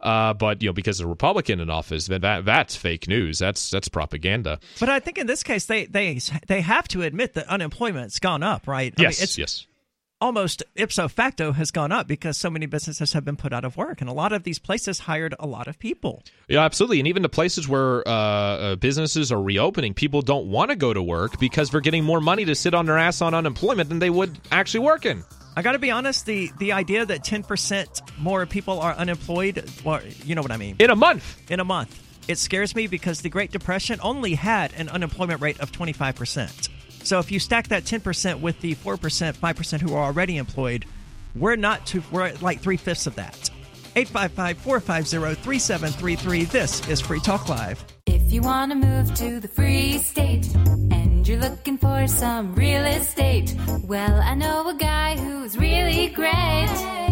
Uh, but you know, because a Republican in office, that, that that's fake news. That's that's propaganda. But I think in this case, they they they have to admit that unemployment's gone up, right? I mean, Yes, it's yes. Almost ipso facto has gone up because so many businesses have been put out of work, and a lot of these places hired a lot of people. Yeah, absolutely. And even the places where uh, uh, businesses are reopening, people don't want to go to work because they're getting more money to sit on their ass on unemployment than they would actually working. I got to be honest the the idea that ten percent more people are unemployed, well, you know what I mean, In a month. in a month. It scares me because the Great Depression only had an unemployment rate of 25%. So if you stack that 10% with the 4%, 5% who are already employed, we're not too, we're at like three fifths of that. 855 450 3733. This is Free Talk Live. If you want to move to the free state and you're looking for some real estate, well, I know a guy who's really great.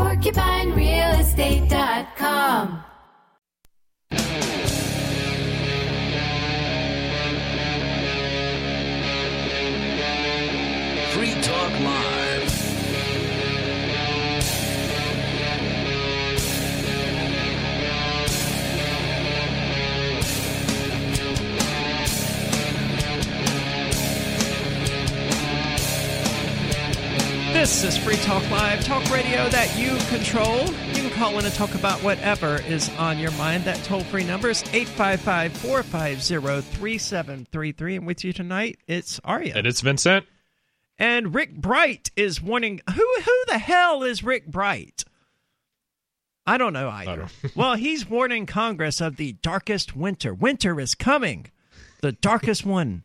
PorcupineRealestate.com. Free Talk Live. This is Free Talk Live, talk radio that you control. You can call in and talk about whatever is on your mind. That toll free number is 855 450 3733. And with you tonight, it's Aria. And it's Vincent. And Rick Bright is warning. Who, who the hell is Rick Bright? I don't know either. don't- well, he's warning Congress of the darkest winter. Winter is coming, the darkest one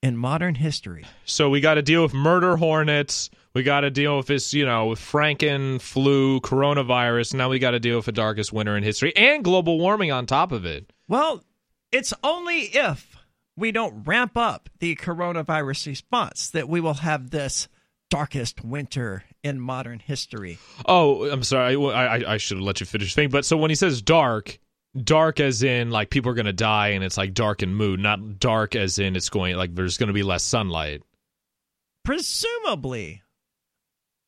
in modern history. So we got to deal with murder hornets. We got to deal with this, you know, with Franken flu, coronavirus. Now we got to deal with the darkest winter in history and global warming on top of it. Well, it's only if we don't ramp up the coronavirus response that we will have this darkest winter in modern history. Oh, I'm sorry. I, I, I should have let you finish the thing. But so when he says dark, dark as in like people are going to die and it's like dark and mood, not dark as in it's going like there's going to be less sunlight. Presumably.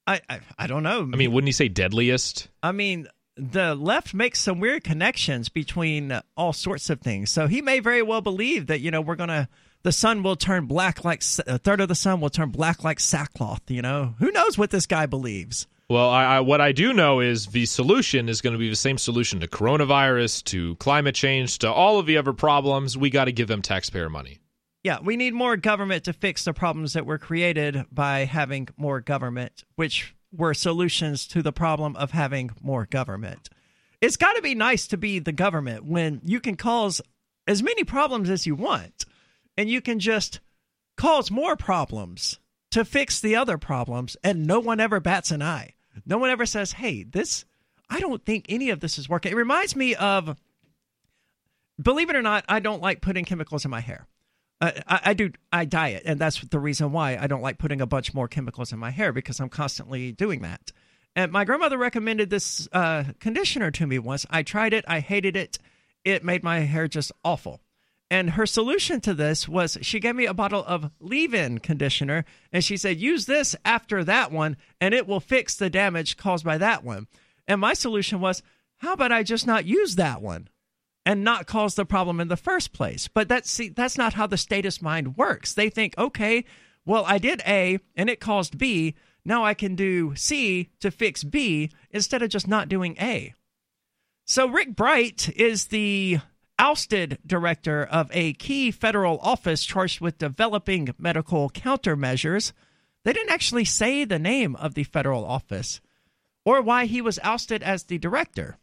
I, I I don't know. I mean, wouldn't he say deadliest? I mean, the left makes some weird connections between all sorts of things. So he may very well believe that you know we're gonna the sun will turn black like a third of the sun will turn black like sackcloth. You know, who knows what this guy believes? Well, I, I, what I do know is the solution is going to be the same solution to coronavirus, to climate change, to all of the other problems. We got to give them taxpayer money. Yeah, we need more government to fix the problems that were created by having more government, which were solutions to the problem of having more government. It's got to be nice to be the government when you can cause as many problems as you want and you can just cause more problems to fix the other problems and no one ever bats an eye. No one ever says, "Hey, this I don't think any of this is working." It reminds me of believe it or not, I don't like putting chemicals in my hair. I, I do. I diet, and that's the reason why I don't like putting a bunch more chemicals in my hair because I'm constantly doing that. And my grandmother recommended this uh, conditioner to me once. I tried it. I hated it. It made my hair just awful. And her solution to this was she gave me a bottle of leave in conditioner and she said, use this after that one and it will fix the damage caused by that one. And my solution was, how about I just not use that one and not cause the problem in the first place? But that's, see, that's not how the statist mind works. They think, okay, well, I did A and it caused B. Now I can do C to fix B instead of just not doing A. So Rick Bright is the ousted director of a key federal office charged with developing medical countermeasures. They didn't actually say the name of the federal office or why he was ousted as the director.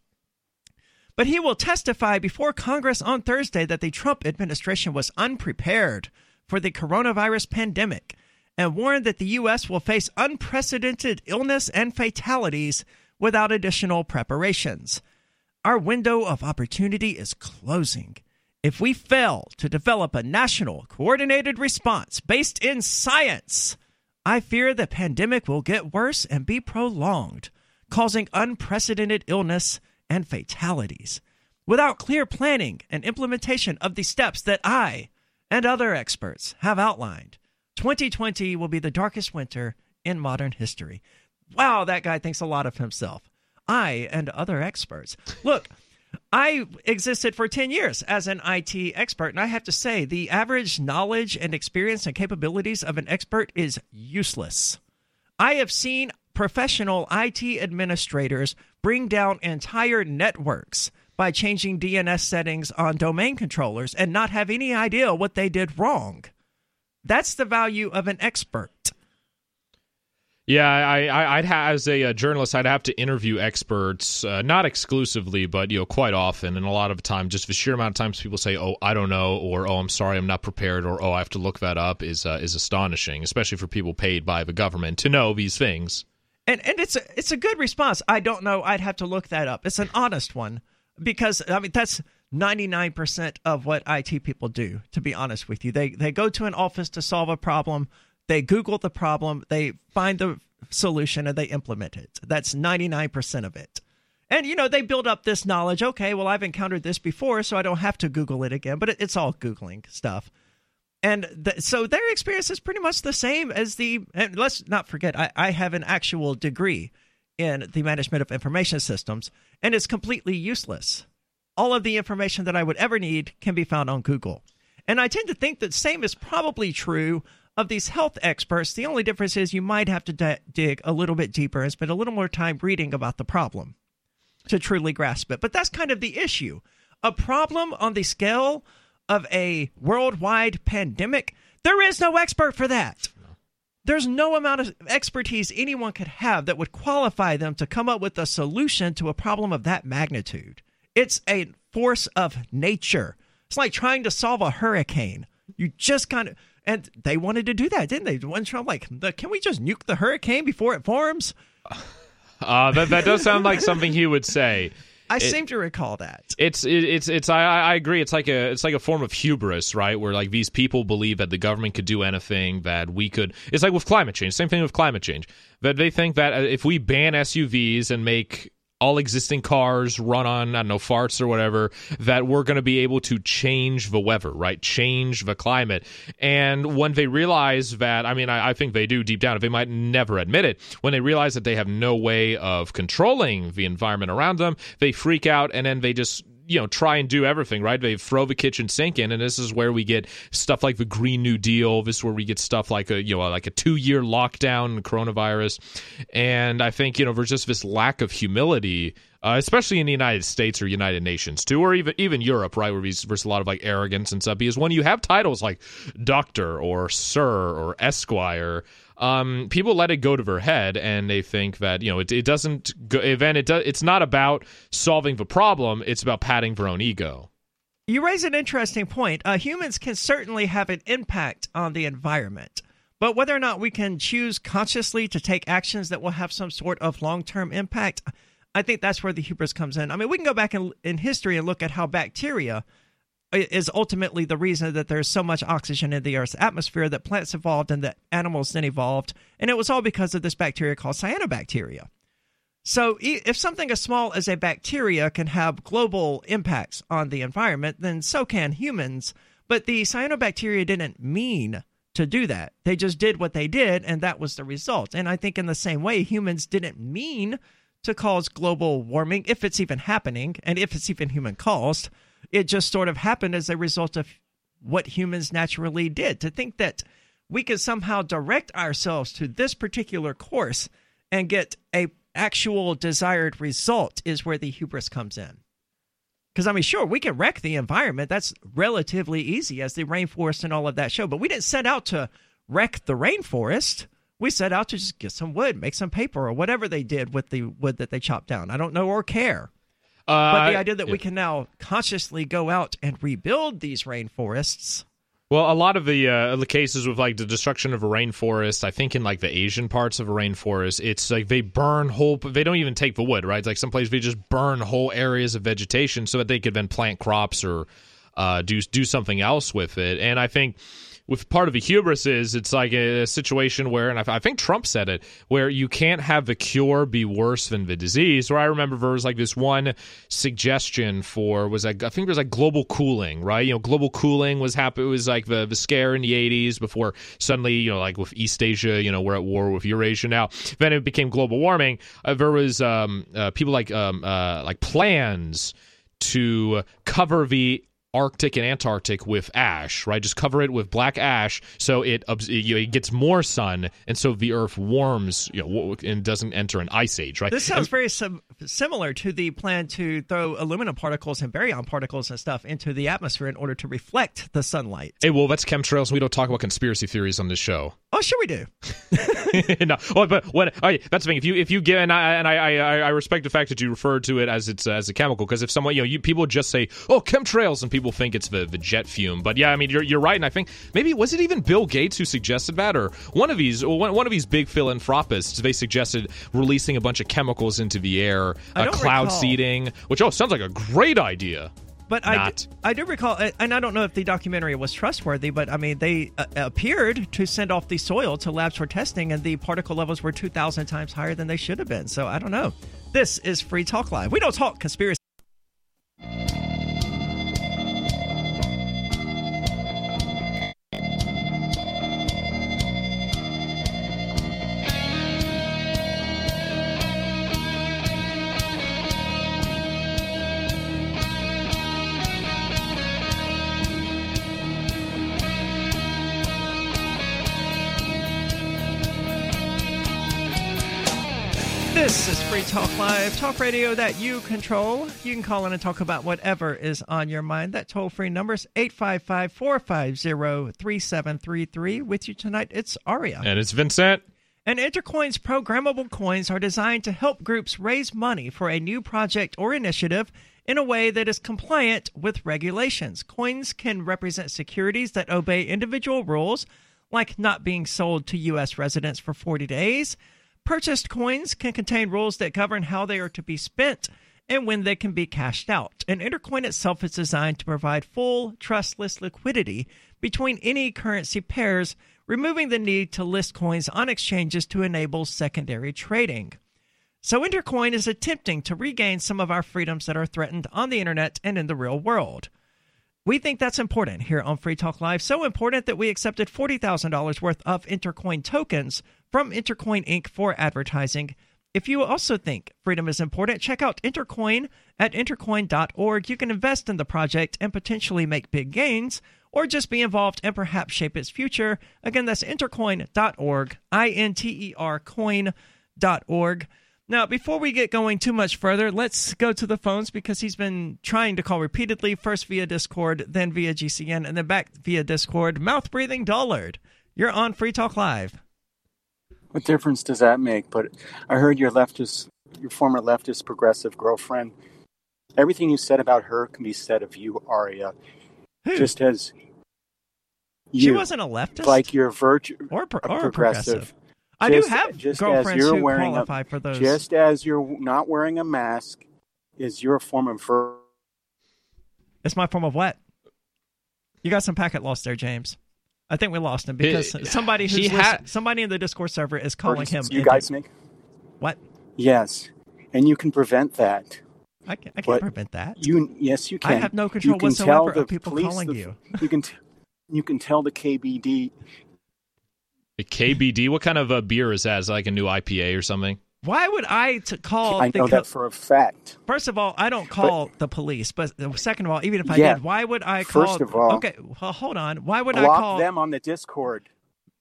But he will testify before Congress on Thursday that the Trump administration was unprepared for the coronavirus pandemic and warned that the U.S. will face unprecedented illness and fatalities without additional preparations. Our window of opportunity is closing. If we fail to develop a national coordinated response based in science, I fear the pandemic will get worse and be prolonged, causing unprecedented illness and fatalities. Without clear planning and implementation of the steps that I and other experts have outlined, 2020 will be the darkest winter in modern history. Wow, that guy thinks a lot of himself. I and other experts. Look, I existed for 10 years as an IT expert, and I have to say, the average knowledge and experience and capabilities of an expert is useless. I have seen professional IT administrators bring down entire networks by changing DNS settings on domain controllers and not have any idea what they did wrong. That's the value of an expert. Yeah, I, I, would ha- as a, a, journalist, I'd have to interview experts, uh, not exclusively, but you know, quite often, and a lot of time, just the sheer amount of times people say, "Oh, I don't know," or "Oh, I'm sorry, I'm not prepared," or "Oh, I have to look that up," is uh, is astonishing, especially for people paid by the government to know these things. And and it's a it's a good response. I don't know. I'd have to look that up. It's an honest one because I mean that's 99% of what IT people do. To be honest with you, they they go to an office to solve a problem they Google the problem, they find the solution, and they implement it. That's 99% of it. And, you know, they build up this knowledge. Okay, well, I've encountered this before, so I don't have to Google it again, but it, it's all Googling stuff. And the, so their experience is pretty much the same as the. And let's not forget, I, I have an actual degree in the management of information systems, and it's completely useless. All of the information that I would ever need can be found on Google. And I tend to think that same is probably true of these health experts, the only difference is you might have to d- dig a little bit deeper and spend a little more time reading about the problem to truly grasp it. But that's kind of the issue. A problem on the scale of a worldwide pandemic, there is no expert for that. There's no amount of expertise anyone could have that would qualify them to come up with a solution to a problem of that magnitude. It's a force of nature. It's like trying to solve a hurricane. You just kind of and they wanted to do that, didn't they? One Trump like, can we just nuke the hurricane before it forms? Uh, that that does sound like something he would say. I it, seem to recall that. It's it, it's it's I, I agree. It's like a it's like a form of hubris, right? Where like these people believe that the government could do anything that we could. It's like with climate change. Same thing with climate change. That they think that if we ban SUVs and make all existing cars run on I don't know farts or whatever that we're going to be able to change the weather, right? Change the climate. And when they realize that, I mean, I, I think they do deep down. They might never admit it. When they realize that they have no way of controlling the environment around them, they freak out and then they just you know try and do everything right they throw the kitchen sink in and this is where we get stuff like the green new deal this is where we get stuff like a you know like a two year lockdown coronavirus and i think you know there's just this lack of humility uh, especially in the United States or United Nations too, or even even Europe, right, where there's a lot of like arrogance and stuff. Because when you have titles like Doctor or Sir or Esquire, um, people let it go to their head and they think that you know it, it doesn't go, event it does it's not about solving the problem it's about patting their own ego. You raise an interesting point. Uh, humans can certainly have an impact on the environment but whether or not we can choose consciously to take actions that will have some sort of long-term impact i think that's where the hubris comes in. I mean we can go back in, in history and look at how bacteria is ultimately the reason that there's so much oxygen in the Earth's atmosphere that plants evolved and that animals then evolved. And it was all because of this bacteria called cyanobacteria. So, if something as small as a bacteria can have global impacts on the environment, then so can humans. But the cyanobacteria didn't mean to do that. They just did what they did, and that was the result. And I think in the same way, humans didn't mean to cause global warming, if it's even happening, and if it's even human caused. It just sort of happened as a result of what humans naturally did. To think that we could somehow direct ourselves to this particular course and get a actual desired result is where the hubris comes in. Because I mean, sure, we can wreck the environment. That's relatively easy, as the rainforest and all of that show. But we didn't set out to wreck the rainforest. We set out to just get some wood, make some paper, or whatever they did with the wood that they chopped down. I don't know or care. Uh, but the idea that yeah. we can now consciously go out and rebuild these rainforests. Well, a lot of the uh, the cases with like the destruction of a rainforest, I think in like the Asian parts of a rainforest, it's like they burn whole. They don't even take the wood, right? It's like some places they just burn whole areas of vegetation so that they could then plant crops or uh, do do something else with it. And I think with part of the hubris is it's like a, situation where, and I, I think Trump said it, where you can't have the cure be worse than the disease. Where I remember there was like this one suggestion for was like I think it was like global cooling, right? You know, global cooling was happen. It was like the the scare in the '80s before suddenly you know like with East Asia, you know, we're at war with Eurasia now. Then it became global warming. Uh, there was um, uh, people like um, uh, like plans to cover the Arctic and Antarctic with ash, right? Just cover it with black ash, so it it gets more sun, and so the Earth warms, you know, and doesn't enter an ice age, right? This sounds very sim- similar to the plan to throw aluminum particles and barium particles and stuff into the atmosphere in order to reflect the sunlight. Hey, well, that's chemtrails. We don't talk about conspiracy theories on this show. Oh, sure we do. no, well, but what? Oh, yeah, that's the thing. If you if you get and I and I, I I respect the fact that you refer to it as it's uh, as a chemical because if someone you know you people just say oh chemtrails and people think it's the the jet fume. But yeah, I mean you're you're right, and I think maybe was it even Bill Gates who suggested that or one of these one, one of these big philanthropists they suggested releasing a bunch of chemicals into the air, uh, cloud recall. seeding, which oh sounds like a great idea. But I, d- I do recall, and I don't know if the documentary was trustworthy, but I mean, they uh, appeared to send off the soil to labs for testing, and the particle levels were 2,000 times higher than they should have been. So I don't know. This is Free Talk Live. We don't talk conspiracy. Talk radio that you control. You can call in and talk about whatever is on your mind. That toll free number is 855 450 3733. With you tonight, it's Aria. And it's Vincent. And Intercoin's programmable coins are designed to help groups raise money for a new project or initiative in a way that is compliant with regulations. Coins can represent securities that obey individual rules, like not being sold to U.S. residents for 40 days. Purchased coins can contain rules that govern how they are to be spent and when they can be cashed out. And Intercoin itself is designed to provide full, trustless liquidity between any currency pairs, removing the need to list coins on exchanges to enable secondary trading. So, Intercoin is attempting to regain some of our freedoms that are threatened on the internet and in the real world. We think that's important here on Free Talk Live. So important that we accepted $40,000 worth of Intercoin tokens from Intercoin Inc. for advertising. If you also think freedom is important, check out Intercoin at intercoin.org. You can invest in the project and potentially make big gains, or just be involved and perhaps shape its future. Again, that's intercoin.org, I N T E R coin.org. Now, before we get going too much further, let's go to the phones because he's been trying to call repeatedly, first via Discord, then via GCN, and then back via Discord. Mouth breathing Dullard. You're on Free Talk Live. What difference does that make? But I heard your leftist, your former leftist progressive girlfriend. Everything you said about her can be said of you, Aria. Just as you, She wasn't a leftist? like your virtue or, pro- or a progressive. I do have just girlfriends who wearing qualify a, for those. Just as you're not wearing a mask is your form of vir- It's my form of what? You got some packet lost there, James. I think we lost him because He- somebody who's he listen- somebody in the Discord server is calling him. you into- guys make. What? Yes, and you can prevent that I can, I can't prevent that. You yes, you can. I have no control you can whatsoever tell of the people police calling the- you. You can t- you can tell the KBD. A KBD. What kind of a beer is that? Is that like a new IPA or something? Why would I call? I the know co- that for a fact. First of all, I don't call the police. But second of all, even if I Yeah. did, why would I call? First of all- okay, well, hold on. Why would I call them on the Discord.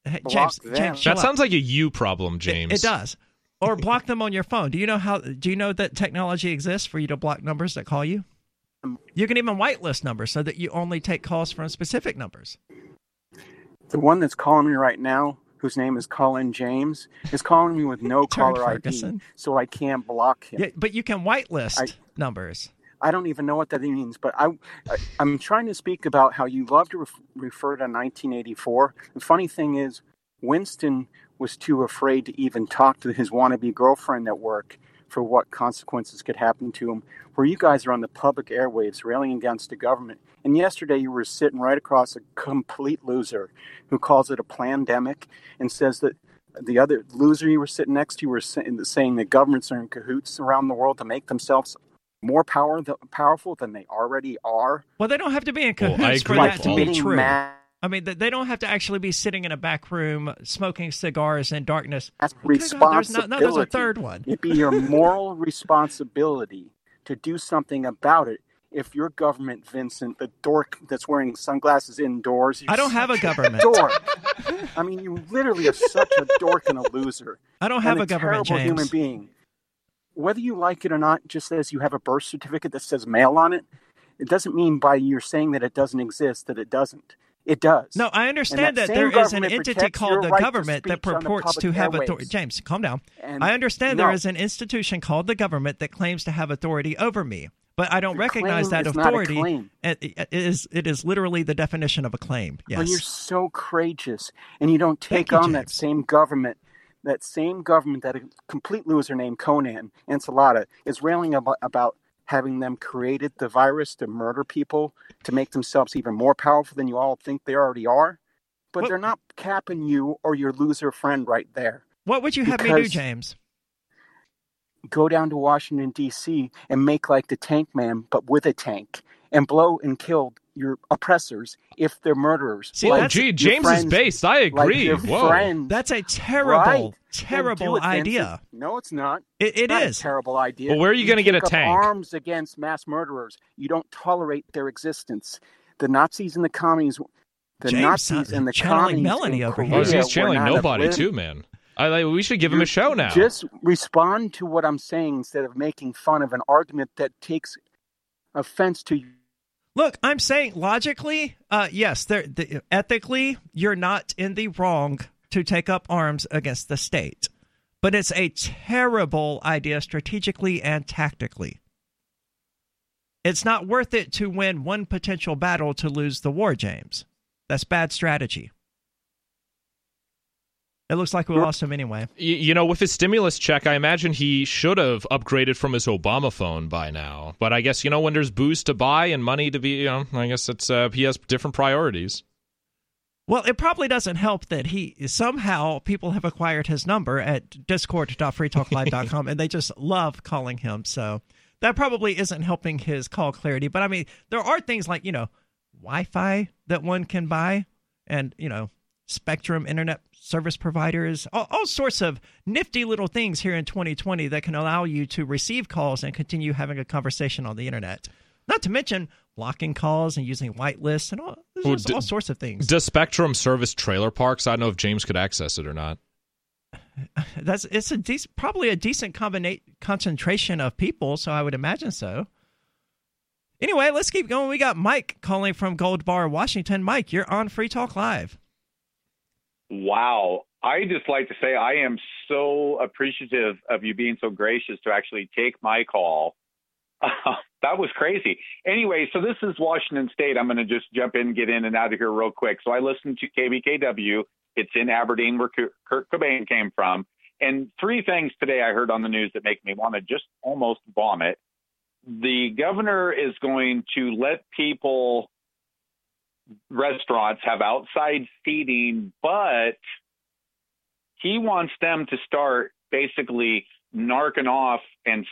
Hey, block James? them. James, That out. sounds like a you problem, James. It does. Or block them on your phone. Do you know how? Do you know that technology exists for you to block numbers that call you? You can even whitelist numbers so that you only take calls from specific numbers. The one that's calling me right now, whose name is Colin James, is calling me with no caller ID, so I can't block him. Yeah, but you can whitelist I- numbers. I don't even know what that means, but I, I I'm trying to speak about how you love to ref, refer to 1984. The funny thing is, Winston was too afraid to even talk to his wannabe girlfriend at work for what consequences could happen to him. Where you guys are on the public airwaves railing against the government, and yesterday you were sitting right across a complete loser who calls it a pandemic and says that the other loser you were sitting next to you were saying, saying that governments are in cahoots around the world to make themselves more power th- powerful than they already are. Well, they don't have to be in Well, cahoots for agree that to be true. Ma- I mean, they- don't have to actually be sitting in a back room smoking cigars in darkness. That's oh, Good God, there's responsibility. not- no, there's a third one. It'd be your moral responsibility to do something about it. If your government, Vincent, the dork that's wearing sunglasses indoors, I don't have a government. dork. I mean, you literally are such a dork and a loser. I don't have and a government, terrible human being. Whether you like it or not, just as you have a birth certificate that says male on it, it doesn't mean by you're saying that it doesn't exist that it doesn't. It does. No, I understand that, that there is an entity called the right government that speech on the purports to have airwaves. authority. James, calm down. And I understand no. there is an institution called the government that claims to have authority over me, but I don't The recognize that is not a authority. It, is it is literally the definition of a claim. Yes. Well, you're so courageous, and you don't take you, on that same government, that same government that a complete loser named Conan Ensalada is railing about, about having them created the virus to murder people to make themselves even more powerful than you all think they already are. But What- they're not capping you or your loser friend right there. what would you have me do, James? Go down to Washington D.C. and make like the Tank Man, but with a tank, and blow and kill your oppressors if they're murderers. See, Whoa, that's- gee, your James is friends- based. I agree. your Whoa. friends. That's a terrible, Then do terrible it, Vincent. idea. No, it's not. It, it Not a is. terrible idea. Well, where are you gonna get a tank? Arms against mass murderers. You don't tolerate their existence. The Nazis and the commies, the James, Nazis uh, and the channeling commies Melanie in over Korea here. Oh, so he's were channeling nobody uplifted. too, man. I like. We should give him a show now. Just respond to what I'm saying instead of making fun of an argument that takes offense to Look, I'm saying logically, uh, yes, ethically, you're not in the wrong to take up arms against the state, but it's a terrible idea strategically and tactically. It's not worth it to win one potential battle to lose the war, James. That's bad strategy. It looks like we lost him anyway. You know, with his stimulus check, I imagine he should have upgraded from his Obama phone by now. But I guess you know when there's booze to buy and money to be, you know, I guess it's uh, he has different priorities. Well, it probably doesn't help that he somehow people have acquired his number at discord.freetalklive.com and they just love calling him. So that probably isn't helping his call clarity. But I mean, there are things like, you know, Wi Fi that one can buy and, you know, Spectrum internet service providers, all, all sorts of nifty little things here in 2020 that can allow you to receive calls and continue having a conversation on the internet. Not to mention blocking calls and using whitelists and all, Well, d- all sorts of things. Does Spectrum service trailer parks? I don't know if James could access it or not. That's it's a dec- probably a decent combina- concentration of people, so I would imagine so. Anyway, let's keep going. We got Mike calling from Gold Bar, Washington. Mike, you're on Free Talk Live. Wow. I just like to say I am so appreciative of you being so gracious to actually take my call. that was crazy. Anyway, so this is Washington State. I'm going to just jump in, get in and out of here real quick. So I listened to KBKW. It's in Aberdeen, where Kurt Cobain came from. And three things today I heard on the news that make me want to just almost vomit. The governor is going to let people restaurants have outside seating, but he wants them to start basically narking off and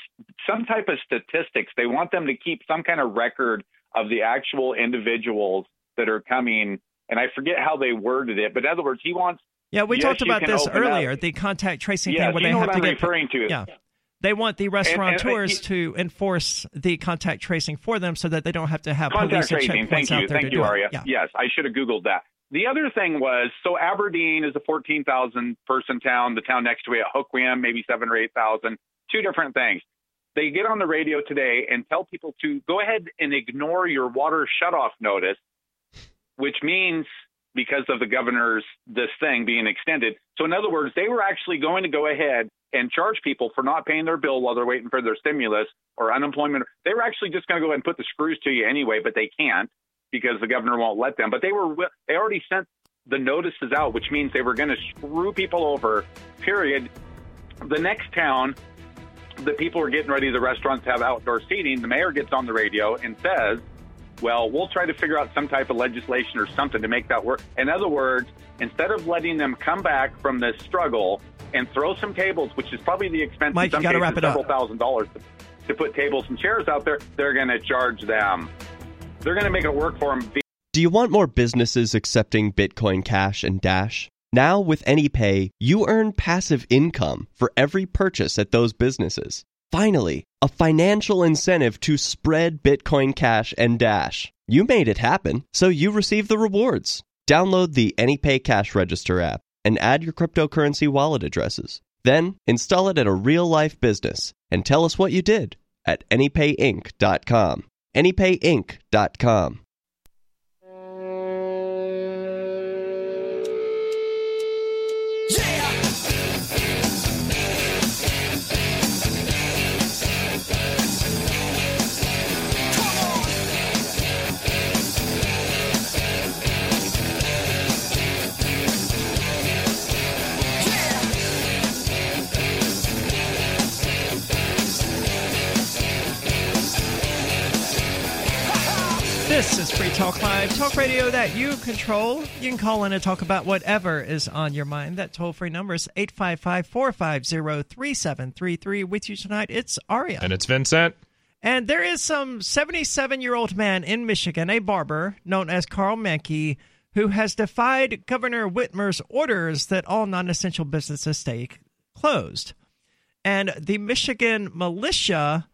some type of statistics. They want them to keep some kind of record of the actual individuals that are coming. And I forget how they worded it, but in other words, he wants. Yeah, we yes, talked about this earlier. up- The contact tracing Yes, thing where they have what to I'm get referring to. Yeah, they want the and- uh, restaurateurs and- to enforce the contact tracing for them, so that they don't have to have Contact police tracing. checkpoints Thank you. Thank you. Aria. Yeah. Yes, I should have Googled that. The other thing was so Aberdeen is a 14,000 person town. The town next to it, Hoquiam, maybe seven or 8,000. Two different things. They get on the radio today and tell people to go ahead and ignore your water shutoff notice, which means because of the governor's this thing being extended. So in other words, they were actually going to go ahead and charge people for not paying their bill while they're waiting for their stimulus or unemployment. They were actually just going to go ahead and put the screws to you anyway, but they can't because the governor won't let them. But they were they already sent the notices out, which means they were going to screw people over. Period. The next town the people are getting ready, the restaurants have outdoor seating. The mayor gets on the radio and says, "Well, we'll try to figure out some type of legislation or something to make that work." In other words, instead of letting them come back from this struggle and throw some tables, which is probably the expense Mike, in you gotta wrap it up. several thousand dollars to, to put tables and chairs out there, they're going to charge them. They're going to make it work for them. Do you want more businesses accepting Bitcoin Cash and Dash? Now with AnyPay, you earn passive income for every purchase at those businesses. Finally, a financial incentive to spread Bitcoin Cash and Dash. You made it happen, so you receive the rewards. Download the AnyPay Cash Register app and add your cryptocurrency wallet addresses. Then install it at a real life business and tell us what you did at anypayinc.com. anypayinc.com. Free Talk Live, talk radio that you control. You can call in and talk about whatever is on your mind. That toll free number is 855 450 3733. With you tonight, it's Aria. And it's Vincent. And there is some 77 year old man in Michigan, a barber known as Karl Manke, who has defied Governor Whitmer's orders that all non essential businesses stay closed. And the Michigan militia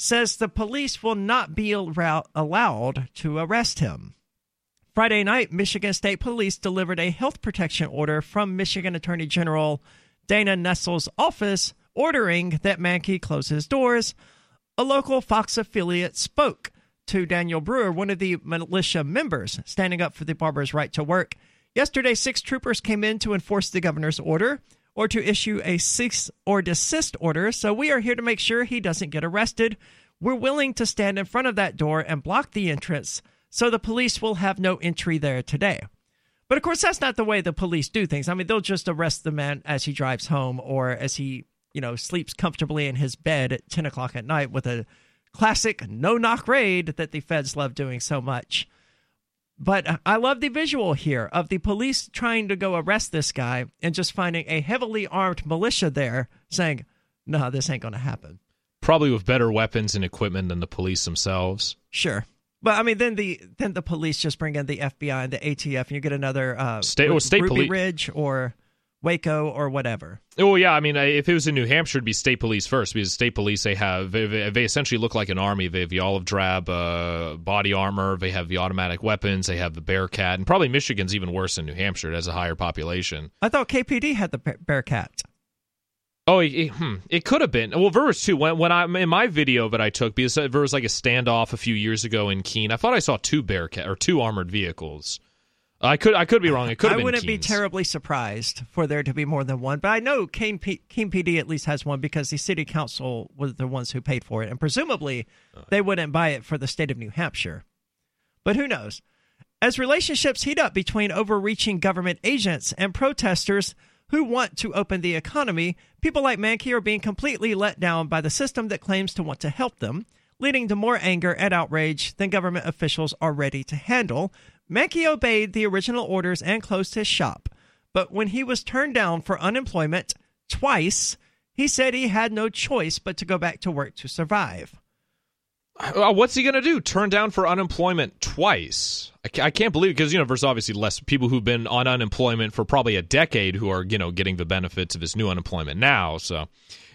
says the police will not be allow- allowed to arrest him. Friday night, Michigan State Police delivered a health protection order from Michigan Attorney General Dana Nessel's office ordering that Manke close his doors. A local Fox affiliate spoke to Daniel Brewer, one of the militia members standing up for the barber's right to work. Yesterday, six troopers came in to enforce the governor's order or to issue a cease or desist order, so we are here to make sure he doesn't get arrested. We're willing to stand in front of that door and block the entrance so the police will have no entry there today. But of course, that's not the way the police do things. I mean, they'll just arrest the man as he drives home or as he, you know, sleeps comfortably in his bed at 10 o'clock at night with a classic no knock raid that the feds love doing so much. But I love the visual here of the police trying to go arrest this guy and just finding a heavily armed militia there saying, no, this ain't going to happen. Probably with better weapons and equipment than the police themselves. Sure. But I mean, then the then the police just bring in the FBI and the ATF, and you get another uh, State- well, state Ruby poli- Ridge or Waco or whatever. Oh yeah, I mean, if it was in New Hampshire, it'd be state police first because state police they have they, they essentially look like an army. They have the olive drab uh, body armor. They have the automatic weapons. They have the Bearcat, and probably Michigan's even worse than New Hampshire. It has a higher population. I thought KPD had the Bear- Bearcat. Oh, it, it- hmm, it could have been. Well, there was two. When when I in my video that I took, because there was like a standoff a few years ago in Keene. I thought I saw two Bearcat or two armored vehicles. I could I could be wrong. It could I wouldn't be terribly surprised for there to be more than one, but I know Keene, P- Keene PD at least has one because the city council was the ones who paid for it, and presumably uh. they wouldn't buy it for the state of New Hampshire. But who knows? As relationships heat up between overreaching government agents and protesters who want to open the economy, people like Manke are being completely let down by the system that claims to want to help them, leading to more anger and outrage than government officials are ready to handle. Manke obeyed the original orders and closed his shop, but when he was turned down for unemployment twice, he said he had no choice but to go back to work to survive. Uh, what's he going to do? Turn down for unemployment twice? I, I can't believe because you know there's obviously less people who've been on unemployment for probably a decade who are you know getting the benefits of this new unemployment now. So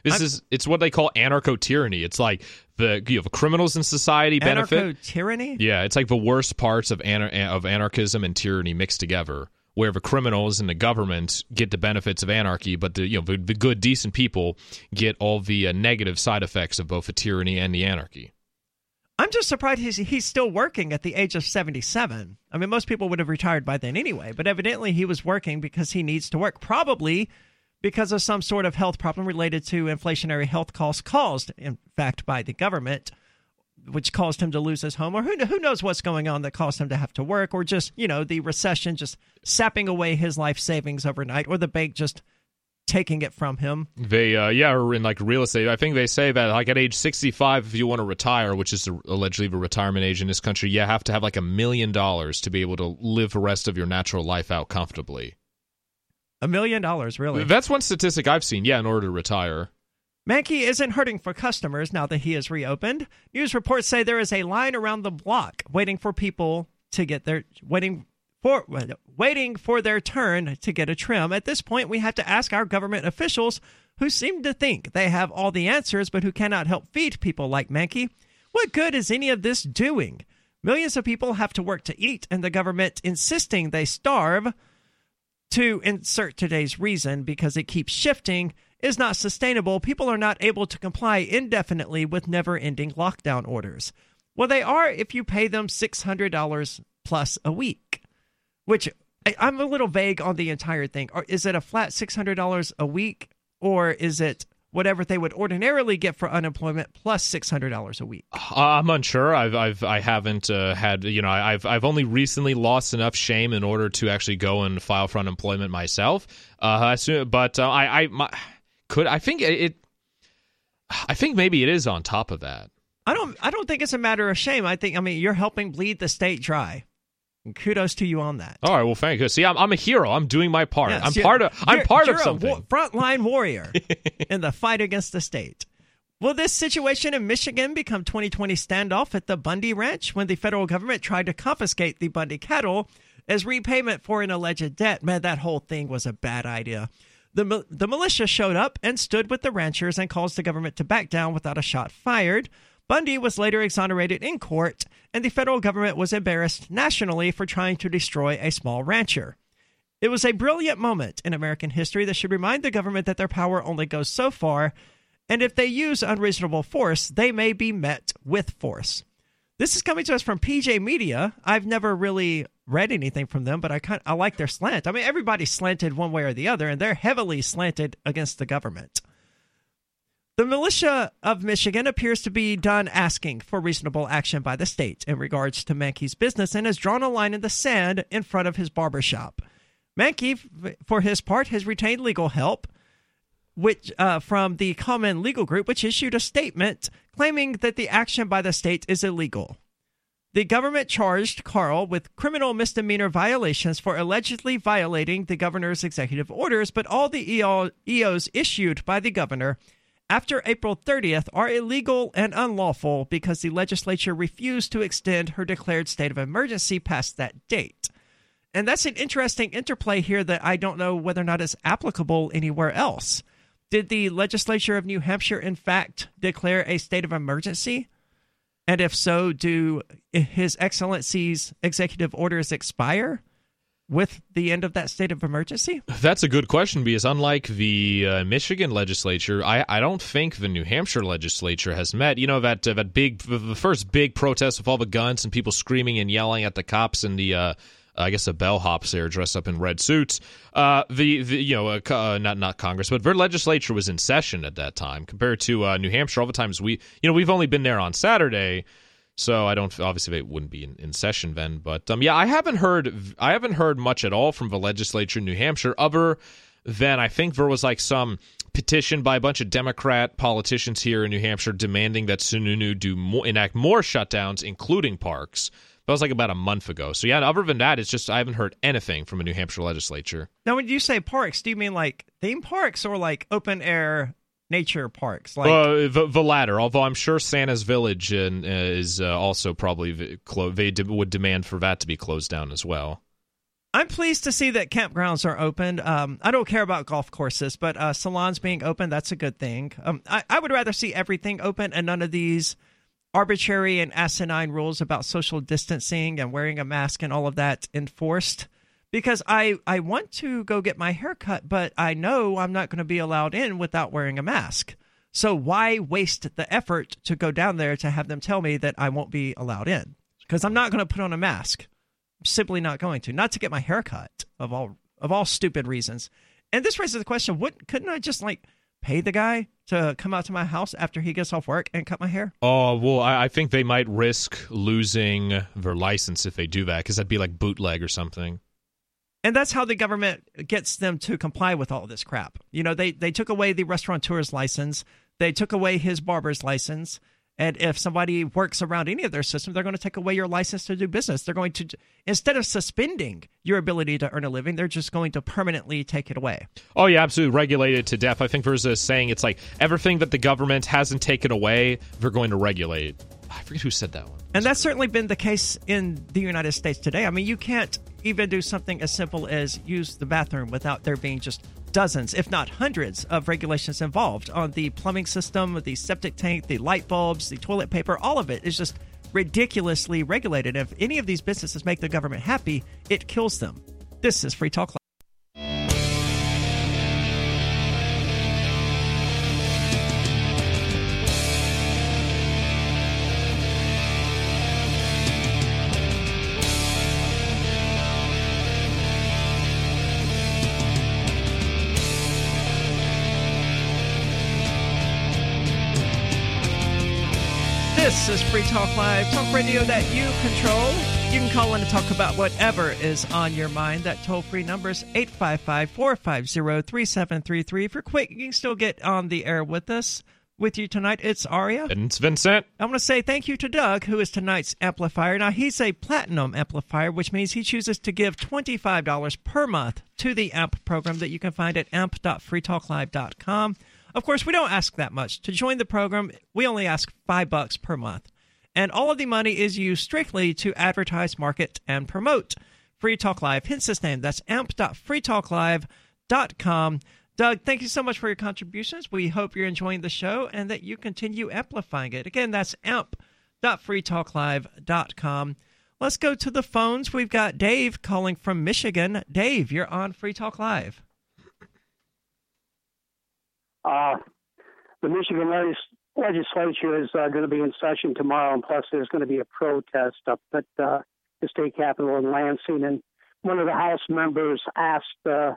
this I'm- is it's what they call anarcho tyranny. It's like the you have criminals in society benefit. Anarcho tyranny? Yeah, it's like the worst parts of anar- of anarchism and tyranny mixed together, where the criminals and the government get the benefits of anarchy, but the you know the, the good decent people get all the uh, negative side effects of both the tyranny and the anarchy. I'm just surprised he's, he's still working at the age of 77. I mean, most people would have retired by then anyway, but evidently he was working because he needs to work, probably because of some sort of health problem related to inflationary health costs caused, in fact, by the government, which caused him to lose his home, or who, who knows what's going on that caused him to have to work, or just, you know, the recession just sapping away his life savings overnight, or the bank just taking it from him. They, uh, yeah, are in like real estate. I think they say that like at age 65, if you want to retire, which is allegedly the retirement age in this country, you have to have like a million dollars to be able to live the rest of your natural life out comfortably. A million dollars, really. That's one statistic I've seen. Yeah, in order to retire. Manke isn't hurting for customers now that he has reopened. News reports say there is a line around the block waiting for people to get their waiting for waiting for their turn to get a trim. At this point, we have to ask our government officials who seem to think they have all the answers but who cannot help feed people like Manke. What good is any of this doing? Millions of people have to work to eat and the government insisting they starve to insert today's reason because it keeps shifting is not sustainable. People are not able to comply indefinitely with never ending lockdown orders. Well, they are if you pay them $600 plus a week, which I'm a little vague on the entire thing. Is it a flat $600 a week or is it whatever they would ordinarily get for unemployment plus $600 a week? Uh, I'm unsure. I've I've I haven't uh, had you know I've I've only recently lost enough shame in order to actually go and file for unemployment myself. Uh, but uh, I I my, could I think it. I think maybe it is on top of that. I don't I don't think it's a matter of shame. I think I mean you're helping bleed the state dry. And kudos to you on that. All right, well, thank you. See, I'm, I'm a hero. I'm doing my part. Yes, I'm part of. I'm part of a something. frontline warrior in the fight against the state. Will this situation in Michigan become 2020 standoff at the Bundy Ranch when the federal government tried to confiscate the Bundy cattle as repayment for an alleged debt? Man, that whole thing was a bad idea. The, the militia showed up and stood with the ranchers and caused the government to back down without a shot fired. Bundy was later exonerated in court, and the federal government was embarrassed nationally for trying to destroy a small rancher. It was a brilliant moment in American history that should remind the government that their power only goes so far, and if they use unreasonable force, they may be met with force. This is coming to us from PJ Media. I've never really read anything from them, but I kind I like their slant. I mean, everybody's slanted one way or the other, and they're heavily slanted against the government. The militia of Michigan appears to be done asking for reasonable action by the state in regards to Manke's business and has drawn a line in the sand in front of his barber shop. Manke, for his part, has retained legal help which uh, from the Kallman Legal Group, which issued a statement claiming that the action by the state is illegal. The government charged Karl with criminal misdemeanor violations for allegedly violating the governor's executive orders, but all the EO, EOs issued by the governor after April 30th are illegal and unlawful because the legislature refused to extend her declared state of emergency past that date. And that's an interesting interplay here that I don't know whether or not is applicable anywhere else. Did the legislature of New Hampshire, in fact, declare a state of emergency? And if so, do His Excellency's executive orders expire with the end of that state of emergency? That's a good question because unlike the uh, Michigan legislature, I, I don't think the New Hampshire legislature has met. You know that uh, that big the first big protest with all the guns and people screaming and yelling at the cops and the. Uh, I guess the bellhops there dressed up in red suits. Uh, the, the you know uh, uh, not not Congress, but their legislature was in session at that time compared to uh, New Hampshire. All the times we you know we've only been there on Saturday, so I don't obviously it wouldn't be in, in session then. But um, yeah, I haven't heard I haven't heard much at all from the legislature in New Hampshire other than I think there was like some petition by a bunch of Democrat politicians here in New Hampshire demanding that Sununu do more, enact more shutdowns, including parks. That was like about a month ago. So yeah, other than that, it's just I haven't heard anything from a New Hampshire legislature. Now, when you say parks, do you mean like theme parks or like open air nature parks. Like uh, the, the latter, although I'm sure Santa's Village in, uh, is uh, also probably v- clo- they de- would demand for that to be closed down as well. I'm pleased to see that campgrounds are open. Um, I don't care about golf courses, but uh, salons being open, that's a good thing. Um, I, I would rather see everything open and none of these arbitrary and asinine rules about social distancing and wearing a mask and all of that enforced because I, I want to go get my hair cut, but I know I'm not going to be allowed in without wearing a mask. So why waste the effort to go down there to have them tell me that I won't be allowed in? Because I'm not going to put on a mask. I'm simply not going to. Not to get my hair cut of all of all stupid reasons. And this raises the question: What couldn't I just like pay the guy to come out to my house after he gets off work and cut my hair? Oh well, I, I think they might risk losing their license if they do that because that'd be like bootleg or something. And that's how the government gets them to comply with all this crap. You know, they they took away the restaurateur's license, they took away his barber's license, and if somebody works around any of their system, they're going to take away your license to do business. They're going to instead of suspending your ability to earn a living, they're just going to permanently take it away. Oh yeah, absolutely regulated to death. I think there's a saying it's like everything that the government hasn't taken away, they're going to regulate. I forget who said that one. And that's certainly been the case in the United States today. I mean, you can't even do something as simple as use the bathroom without there being just dozens, if not hundreds, of regulations involved on the plumbing system, the septic tank, the light bulbs, the toilet paper. All of it is just ridiculously regulated. If any of these businesses make the government happy, it kills them. This is Free Talk Live. Is Free Talk Live, talk radio that you control. You can call in to talk about whatever is on your mind. That toll free number is 855 450 3733. If you're quick, you can still get on the air with us. With you tonight, it's Aria. And it's Vincent. I want to say thank you to Doug, who is tonight's amplifier. Now, he's a platinum amplifier, which means he chooses to give $25 per month to the AMP program that you can find at amp.freetalklive.com. Of course, we don't ask that much. To join the program, we only ask five bucks per month. And all of the money is used strictly to advertise, market, and promote Free Talk Live. Hence this name. That's amp.freetalklive.com. Doug, thank you so much for your contributions. We hope you're enjoying the show and that you continue amplifying it. Again, that's amp.freetalklive.com. Let's go to the phones. We've got Dave calling from Michigan. Dave, you're on Free Talk Live. Uh, the Michigan legis- legislature is uh, going to be in session tomorrow, and plus there's going to be a protest up at uh, the state capitol in Lansing. And one of the House members asked uh,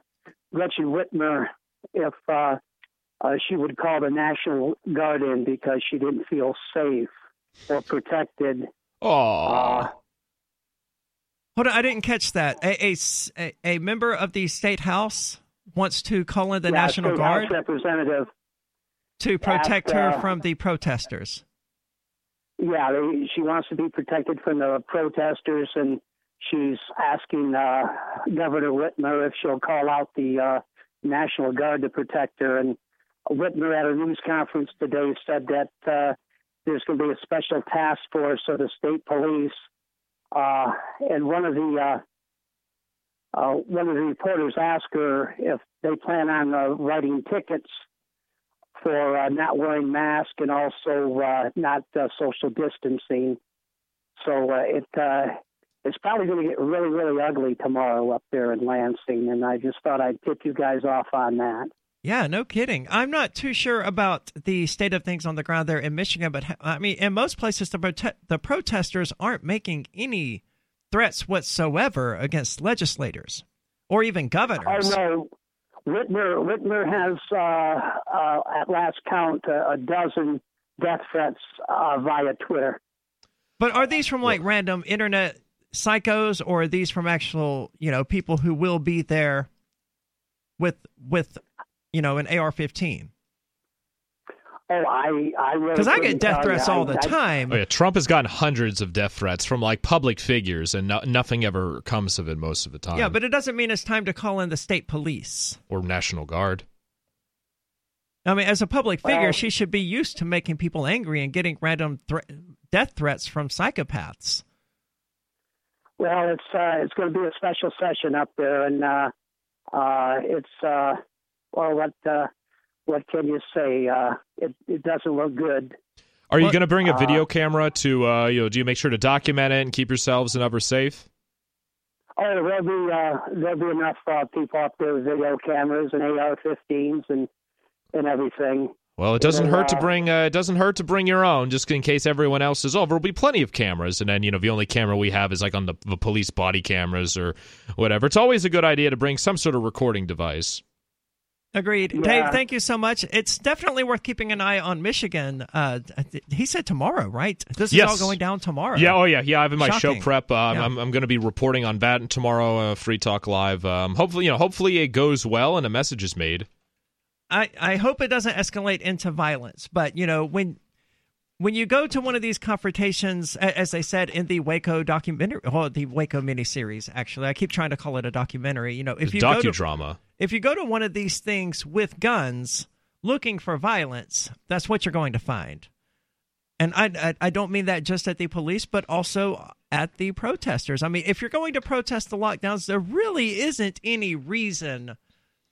Gretchen Whitmer if uh, uh, she would call the National Guard in because she didn't feel safe or protected. Oh. Hold on, I didn't catch that. A, a, a member of the state house wants to call in the Yeah, National Guard representative. to protect her uh, from the protesters. Yeah, they, she wants to be protected from the protesters, and she's asking uh, Governor Whitmer if she'll call out the uh, National Guard to protect her. And Whitmer at a news conference today said that uh, there's going to be a special task force of the state police, uh, and one of the uh, uh, one of the reporters asked her if they plan on uh, writing tickets for uh, not wearing masks and also uh, not uh, social distancing. So uh, it uh, it's probably going to get really really ugly tomorrow up there in Lansing, and I just thought I'd tip you guys off on that. Yeah, no kidding. I'm not too sure about the state of things on the ground there in Michigan, but I mean, in most places, the prote- the protesters aren't making any threats whatsoever against legislators or even governors. Oh no, Whitmer Whitmer has uh, uh, at last count uh, a dozen death threats uh, via Twitter. But are these from like random internet psychos, or are these from actual, you know, people who will be there with with, you know, an AR-15? Oh, I I really Because I get death threats you. all I- the I- time. Oh yeah, Trump has gotten hundreds of death threats from like public figures, and no- nothing ever comes of it most of the time. Yeah, but it doesn't mean it's time to call in the state police. or National Guard. I mean, as a public figure, Well- she should be used to making people angry and getting random thre- death threats from psychopaths. Well, it's uh, it's going to be a special session up there, and uh, uh, it's uh, well, what uh, what can you say? Uh, it it doesn't look good. Are you going to bring a uh, video camera to, uh, you know, do you make sure to document it and keep yourselves and others safe? Oh, there'll be uh, there'll be enough uh, people up there with video cameras and AR-15s and and everything. Well, it doesn't It'll, hurt to uh, bring uh, it doesn't hurt to bring your own, just in case everyone else is over. There'll be plenty of cameras, and then you know the only camera we have is like on the, the police body cameras or whatever. It's always a good idea to bring some sort of recording device. Agreed. Yeah. Dave, thank you so much. It's definitely worth keeping an eye on Michigan. Uh, he said tomorrow, right? This is Yes. all going down tomorrow. Yeah, oh yeah, yeah. I have in my show prep. Um, Yeah. I'm, I'm going to be reporting on that tomorrow. Uh, Free Talk Live. Um, hopefully, you know, hopefully it goes well and a message is made. I, I hope it doesn't escalate into violence, but you know when when you go to one of these confrontations, as they said in the Waco documentary, or the Waco miniseries, actually, I keep trying to call it a documentary. You know, if It's you go to, docudrama. If you go to one of these things with guns, looking for violence, that's what you're going to find. And I, I, I don't mean that just at the police, but also at the protesters. I mean, if you're going to protest the lockdowns, there really isn't any reason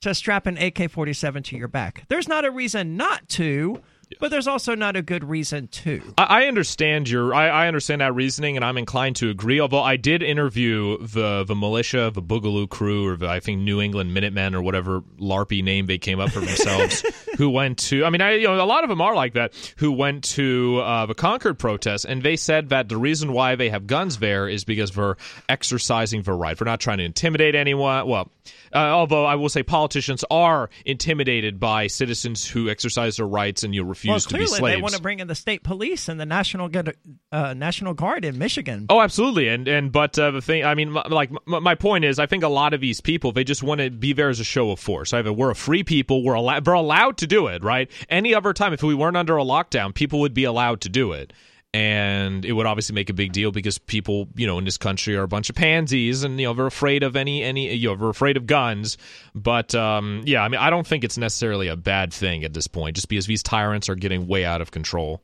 to strap an AK 47 to your back. There's not a reason not to, but there's also not a good reason to. I, I understand your. I, I understand that reasoning, and I'm inclined to agree. Although I did interview the the militia, the Boogaloo crew, or the, I think New England Minutemen, or whatever larpy name they came up for themselves, who went to. I mean, I you know a lot of them are like that. Who went to uh, the Concord protest, and they said that the reason why they have guns there is because they're exercising their right. We're not trying to intimidate anyone. Well, uh, although I will say politicians are intimidated by citizens who exercise their rights and you refuse well, to be clearly slaves. they want to bring in the state police and the national Guard- uh, national guard in Michigan. Oh, absolutely, and and but uh, the thing, I mean, like my point is, I think a lot of these people they just want to be there as a show of force. Either we're a free people, we're allowed, we're allowed to do it, right? Any other time, if we weren't under a lockdown, people would be allowed to do it, and it would obviously make a big deal because people, you know, in this country are a bunch of pansies, and you know they're afraid of any any you know they're afraid of guns. But um, yeah, I mean, I don't think it's necessarily a bad thing at this point, just because these tyrants are getting way out of control.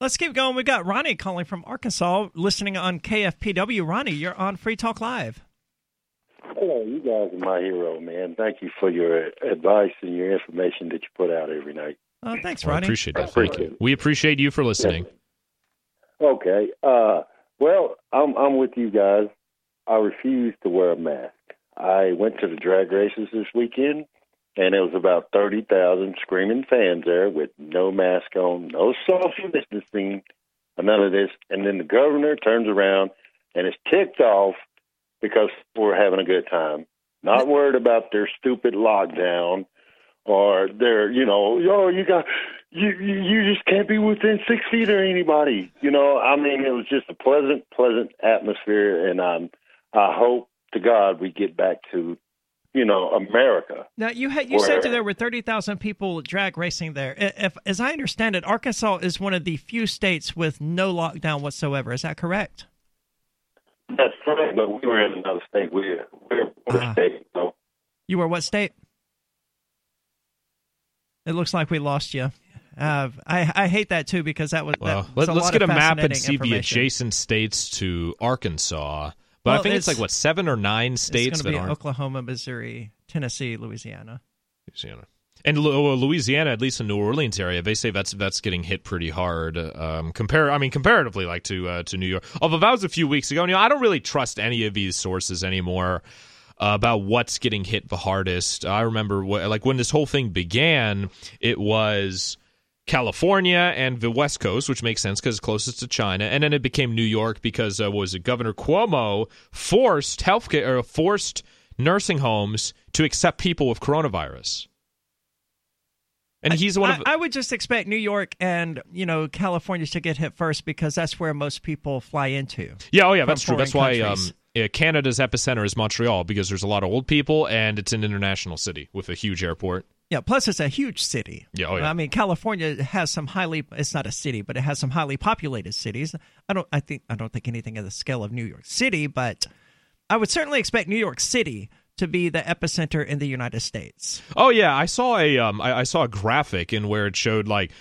Let's keep going. We got Ronnie calling from Arkansas, listening on KFPW. Ronnie, you're on Free Talk Live. Hello, you guys are my hero, man. Thank you for your advice and your information that you put out every night. Uh, thanks, Well, I Ronnie. appreciate that. Thank you. We appreciate you for listening. Okay. Uh, well, I'm I'm with you guys. I refuse to wear a mask. I went to the drag races this weekend, and there was about thirty thousand screaming fans there with no mask on, no social distancing, none of this. And then the governor turns around and is ticked off because we're having a good time, not worried about their stupid lockdown or their, you know, oh, you got, you, you just can't be within six feet of anybody. You know, I mean, it was just a pleasant, pleasant atmosphere, and I'm, I hope to God we get back to, you know, America. Now you had you Where- said that there were thirty thousand people drag racing there. If, as I understand it, Arkansas is one of the few states with no lockdown whatsoever. Is that correct? That's correct, but we were in another state. We're we're in a ah. state, so You were what state? It looks like we lost you. Uh, I I hate that too because that was Well, that was let, us get a map and see the adjacent states to Arkansas. But Well, I think it's, it's- like what seven or nine states it's that going to be aren't Oklahoma, Missouri, Tennessee, Louisiana. Louisiana. And Louisiana, at least in New Orleans area, they say that's that's getting hit pretty hard. Um, compare, I mean, comparatively, like to uh, to New York. Although that was a few weeks ago. You know, I don't really trust any of these sources anymore uh, about what's getting hit the hardest. I remember, like when this whole thing began, it was California and the West Coast, which makes sense because it's closest to China, and then it became New York because uh, what was it Governor Cuomo forced healthcare or forced nursing homes to accept people with coronavirus. And he's one of I, I would just expect New York and you know California to get hit first because that's where most people fly into. Yeah, oh yeah, that's true. That's why um, yeah, Canada's epicenter is Montreal because there's a lot of old people and it's an international city with a huge airport. Yeah, plus it's a huge city. Yeah, oh yeah. I mean, California has some highly it's not a city, but it has some highly populated cities. I don't I think I don't think anything of the scale of New York City, but I would certainly expect New York City to be the epicenter in the United States. Oh yeah, I saw a um, I, I saw a graphic in where it showed like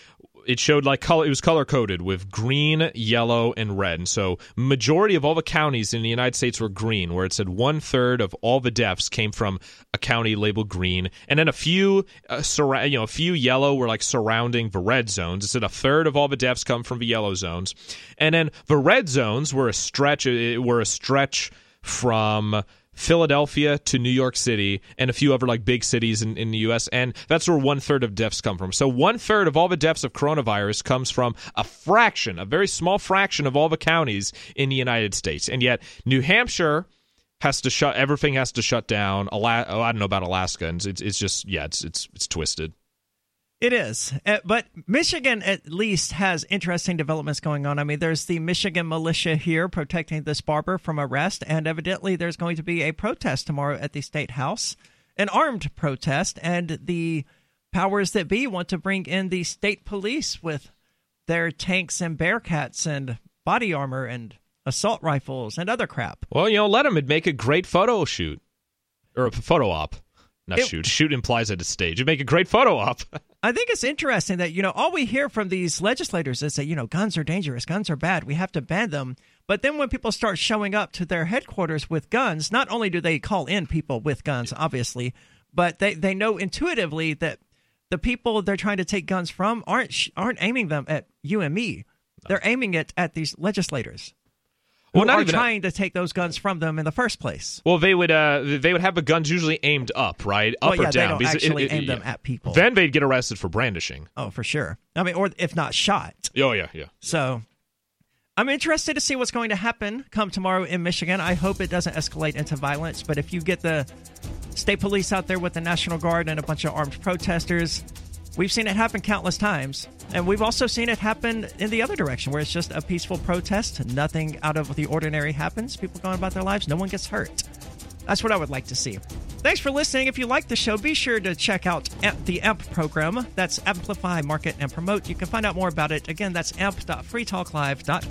it showed like color it was color coded with green yellow and red. And so majority of all the counties in the united states were green where it said one third of all the deaths came from a county labeled green. And then a few uh, surra- you know a few yellow were like surrounding the red zones. It said a third of all the deaths come from the yellow zones. And then the red zones were a stretch were a stretch from Philadelphia to New York City and a few other like big cities in, in the US and that's where one third of deaths come from. So one third of all the deaths of coronavirus comes from a fraction, a very small fraction of all the counties in the United States. And yet New Hampshire has to shut everything has to shut down. Ala- oh, I don't know about Alaska and it's it's just yeah, it's it's it's twisted. It is. Uh, but Michigan at least has interesting developments going on. I mean, there's the Michigan militia here protecting this barber from arrest, and evidently there's going to be a protest tomorrow at the State House, an armed protest, and the powers that be want to bring in the state police with their tanks and bearcats and body armor and assault rifles and other crap. Well, you know, let them. It'd make a great photo shoot or a photo op. Not It- shoot. Shoot implies at a stage. It'd make a great photo op. I think it's interesting that, you know, all we hear from these legislators is that, you know, guns are dangerous, guns are bad, we have to ban them. But then when people start showing up to their headquarters with guns, not only do they call in people with guns, obviously, but they, they know intuitively that the people they're trying to take guns from aren't aren't aiming them at you and me. They're aiming it at these legislators. Well, not are even- trying to take those guns from them in the first place. Well, they would uh, they would have the guns usually aimed up, right, up Well, or yeah, they down. don't because it- actually it- aim them yeah. at people. Then they'd get arrested for brandishing. Oh, for sure. I mean, or if not shot. Oh yeah, yeah. So I'm interested to see what's going to happen come tomorrow in Michigan. I hope it doesn't escalate into violence, but if you get the state police out there with the National Guard and a bunch of armed protesters, we've seen it happen countless times. And we've also seen it happen in the other direction where it's just a peaceful protest, nothing out of the ordinary happens, people going about their lives, no one gets hurt. That's what I would like to see. Thanks for listening. If you like the show, be sure to check out the AMP program. That's Amplify, Market, and Promote. You can find out more about it. Again, that's amp.freetalklive.com.